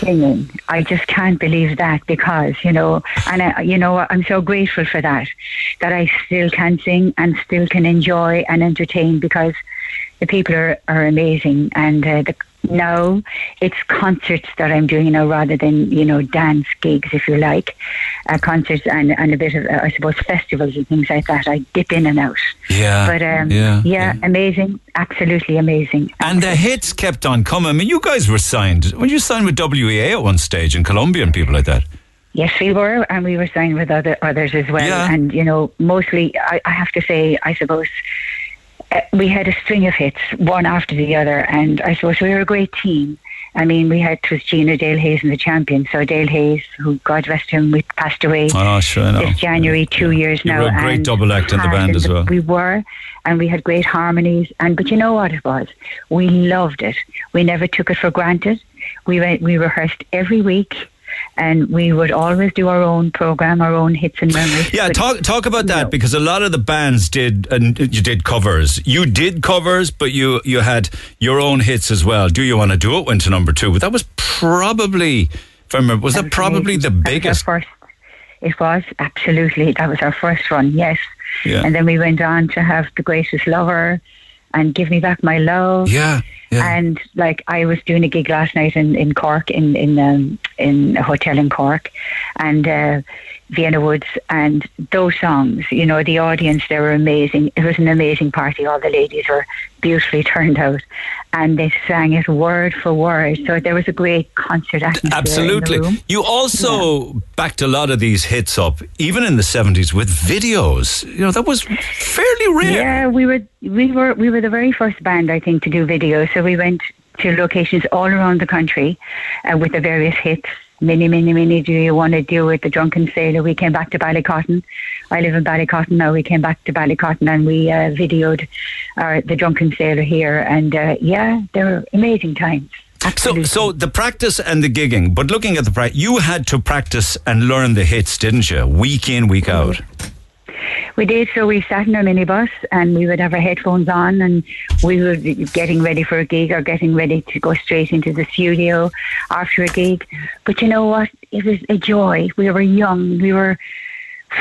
singing. I just can't believe that because, you know, and I, you know, I'm so grateful for that, that I still can sing and still can enjoy and entertain because the people are, are amazing. And uh, the, now it's concerts that I'm doing now rather than, you know, dance gigs, if you like, uh, concerts and, and a bit of, uh, I suppose, festivals and things like that. I dip in and out. Yeah. But um, yeah, yeah, amazing, absolutely amazing. And the hits kept on coming. I mean, you guys were signed. When you signed with WEA at one stage in Columbia and people like that. Yes, we were, and we were signed with other others as well. Yeah. And you know, mostly, I, I have to say, I suppose Uh, we had a string of hits, one after the other, and I suppose we were a great team. I mean, we had it was Gina Dale Haze and the champion. So Dale Haze, who God rest him, we passed away Oh, sure, this January, two years You now. were a great double act in the band as well. We were, and we had great harmonies. And but you know what it was? We loved it. We never took it for granted. We went, we rehearsed every week. And we would always do our own program, our own hits and memories. Yeah, talk talk about that because a lot of the bands did and you did covers. You did covers, but you you had your own hits as well. Do you want to do it? Went to number two, but that was probably, if I remember, was that probably the biggest? first. It was absolutely that was our first run, yes. Yeah. And then we went on to have the greatest lover and give me back my love. Yeah. And like I was doing a gig last night in, in Cork in in um, in a hotel in Cork, and uh, Vienna Woods, and those songs. You know, the audience they were amazing. It was an amazing party. All the ladies were beautifully turned out, and they sang it word for word. So there was a great concert atmosphere. Absolutely. You also backed a lot of these hits up, even in the seventies, with videos. You know that was fairly rare. Yeah, we were we were we were the very first band I think to do videos. So we went to locations all around the country uh, with the various hits. Many, many, many. Do you want to do with The Drunken Sailor. We came back to Ballycotton. I live in Ballycotton now. We came back to Ballycotton and we uh, videoed uh, the Drunken Sailor here. And uh, yeah, they were amazing times. So, so the practice and the gigging, but looking at the practice, you had to practice and learn the hits, didn't you? Week in, week out. We did. So we sat in our minibus and we would have our headphones on and we were getting ready for a gig or getting ready to go straight into the studio after a gig. But you know what? It was a joy. We were young. We were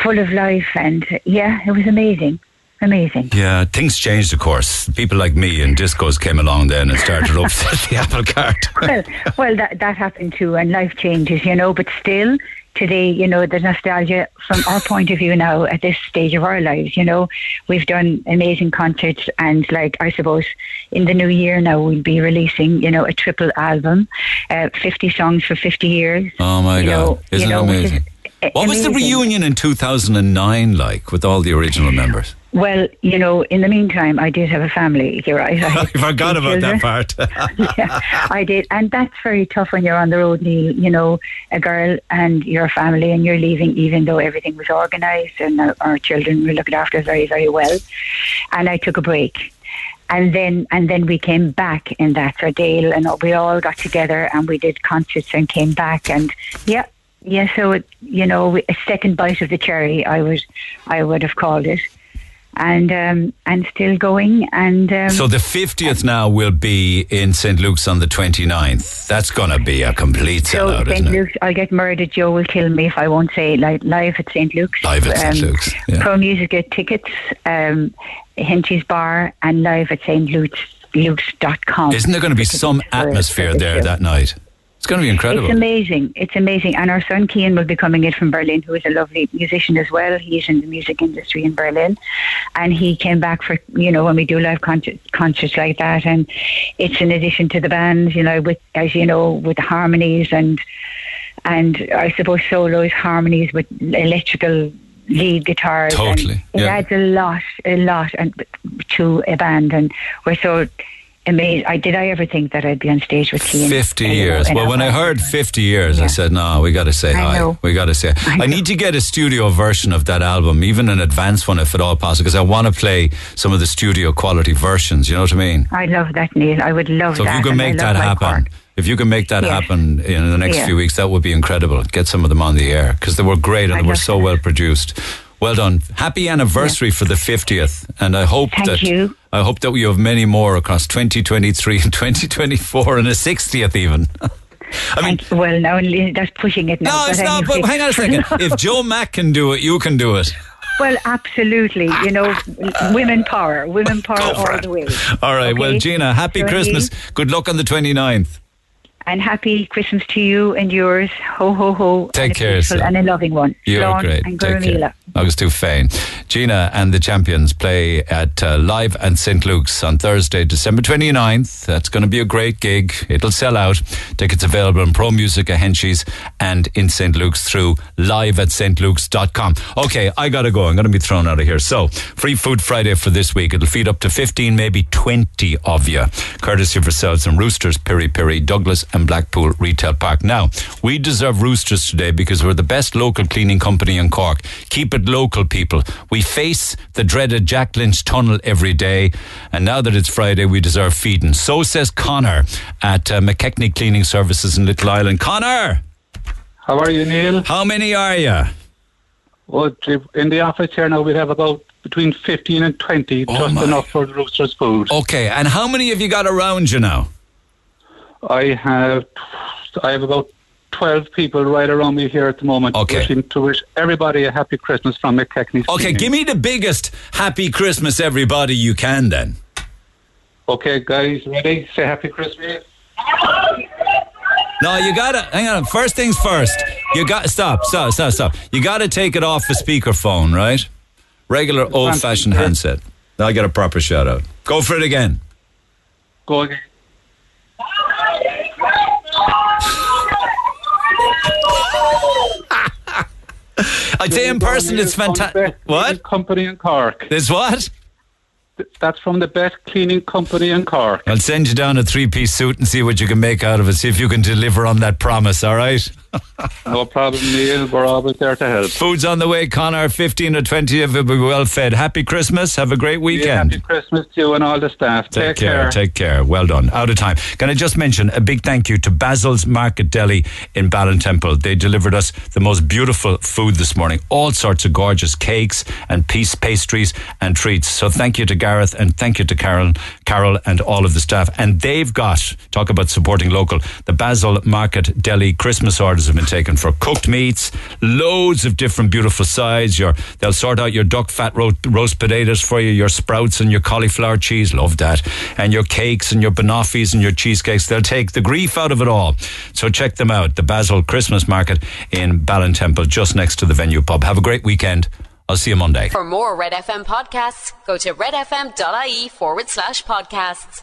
full of life and yeah, it was amazing. Amazing. Yeah, things changed, of course. People like me and discos came along then and started upset the apple cart. well, well, that that happened too, and life changes, you know. But still, today, you know, the nostalgia from our point of view now at this stage of our lives, you know, we've done amazing concerts, and like I suppose in the new year now we'll be releasing, you know, a triple album, uh, fifty songs for fifty years. Oh my God. know- Isn't you know, it which is amazing? What was the reunion in 2009 like with all the original members? Well, you know, in the meantime, I did have a family. You're right. I, I forgot about that part. yeah, I did, and that's very tough when you're on the road, Neil. You know, a girl and your family, and you're leaving, even though everything was organised and our, our children were looked after very, very well. And I took a break, and then and then we came back in that. So Dale and we all got together and we did concerts and came back, and yeah. Yeah, so it, you know, a second bite of the cherry, I would, I would have called it, and um, and still going, and um, So the 50th now will be in St. Luke's on the 29th. That's going to be a complete So sellout, St. isn't it? Luke's, I'll get murdered. Joe will kill me if I won't say it. Like live at St. Luke's. Live at St. Luke's, yeah. Pro Music get tickets. Um, Henty's Bar and live at St. Luke's. Luke's.com. Isn't there going to be some atmosphere there that night? It's going to be incredible. It's amazing. It's amazing. And our son Kean will be coming in from Berlin, who is a lovely musician as well. He's in the music industry in Berlin. And he came back for, you know, when we do live concerts, concerts like that. And it's in addition to the band, you know, with, as you know, with the harmonies and, and I suppose solos, harmonies with electrical lead guitars. Totally, It yeah. adds a lot, a lot and, to a band. And we're so amazed. I, did I ever think that I'd be on stage with Kean? 50 you years. Well, when I heard 50 years, I said, no, we got to say I hi. know. We got to say. I, need to get a studio version of that album, even an advanced one if at all possible, because I want to play some of the studio quality versions. You know what I mean? I love that, Neil. I would love So that. if you can make that happen, if you can make that Yes. happen in the next Yeah. few weeks, that would be incredible. Get some of them on the air because they were great and I'd they were so well produced. Well done. Happy anniversary for the 50th. And I hope Thank that you. I hope that we have many more across 2023 and 2024 and a 60th even. I mean, well, now that's pushing it now. no, it's but not. But hang on a second. if Joe Mac can do it, you can do it. well, absolutely. You know, women power, women power all the way. All right. Well, Gina, happy Christmas. Good luck on the 29th. And happy Christmas to you and yours. Ho ho ho. Take and care, sir. And a loving one. You're Slán great. And Take Gurmila. care. Fain. Gina and the Champions play at uh, Live at St. Luke's on Thursday, December 29th. That's going to be a great gig. It'll sell out. Tickets available in Pro Music Henchies and in St. Luke's through live at stlukes.com. Okay, I got to go. I'm going to be thrown out of here. So, Free Food Friday for this week. It'll feed up to 15, maybe 20 of you. Courtesy of ourselves and Roosters, Piri Piri, Douglas and Blackpool Retail Park. Now, we deserve Roosters today because we're the best local cleaning company in Cork. Keep it local, people. We face the dreaded Jack Lynch tunnel every day, and now that it's Friday, we deserve feeding. So says Connor at uh, McKechnie Cleaning Services in Little Island. Connor! How are you, Neil? How many are you? Gee, in the office here now, we have about between 15 and 20, Oh, just my. enough for the roosters' food. Okay, and how many have you got around you now? I have I have about 12 people right around me here at the moment. Okay. Wishing to wish everybody a happy Christmas from McKechnie. Okay, give me the biggest happy Christmas, everybody, you can then. Okay, guys, ready? Say happy Christmas. No, you gotta hang on. First things first. You got stop, stop, stop, stop. You gotta take it off the speakerphone, right? Regular old fashioned handset. Now I get a proper shout out. Go for it again. Go again. I'd say in person it's fantastic. What? Company in Cork. There's what? That's from the best cleaning company in Cork. I'll send you down a three piece suit and see what you can make out of it. See if you can deliver on that promise, all right? No problem, Neil. We're always there to help. Food's on the way, Connor. 15 or 20 of it will be well fed. Happy Christmas. Have a great Yeah, weekend. happy Christmas to you and all the staff. Take, care, Take care. Well done. Out of time. Can I just mention a big thank you to Basil's Market Deli in Ballintemple. They delivered us the most beautiful food this morning. All sorts of gorgeous cakes and piece pastries and treats. So thank you to Gareth and thank you to Carol, Carol and all of the staff. And they've got talk about supporting local. The Basil Market Deli Christmas orders have been taken for cooked meats, loads of different beautiful sides. Your they'll sort out your duck fat ro- roast potatoes for you, your sprouts and your cauliflower cheese. Love that. And your cakes and your banoffees and your cheesecakes. They'll take the grief out of it all. So check them out. The Basil Christmas Market in Ballintemple, just next to the venue pub. Have a great weekend. I'll see you Monday. For more Red FM podcasts, go to redfm.ie forward slash podcasts.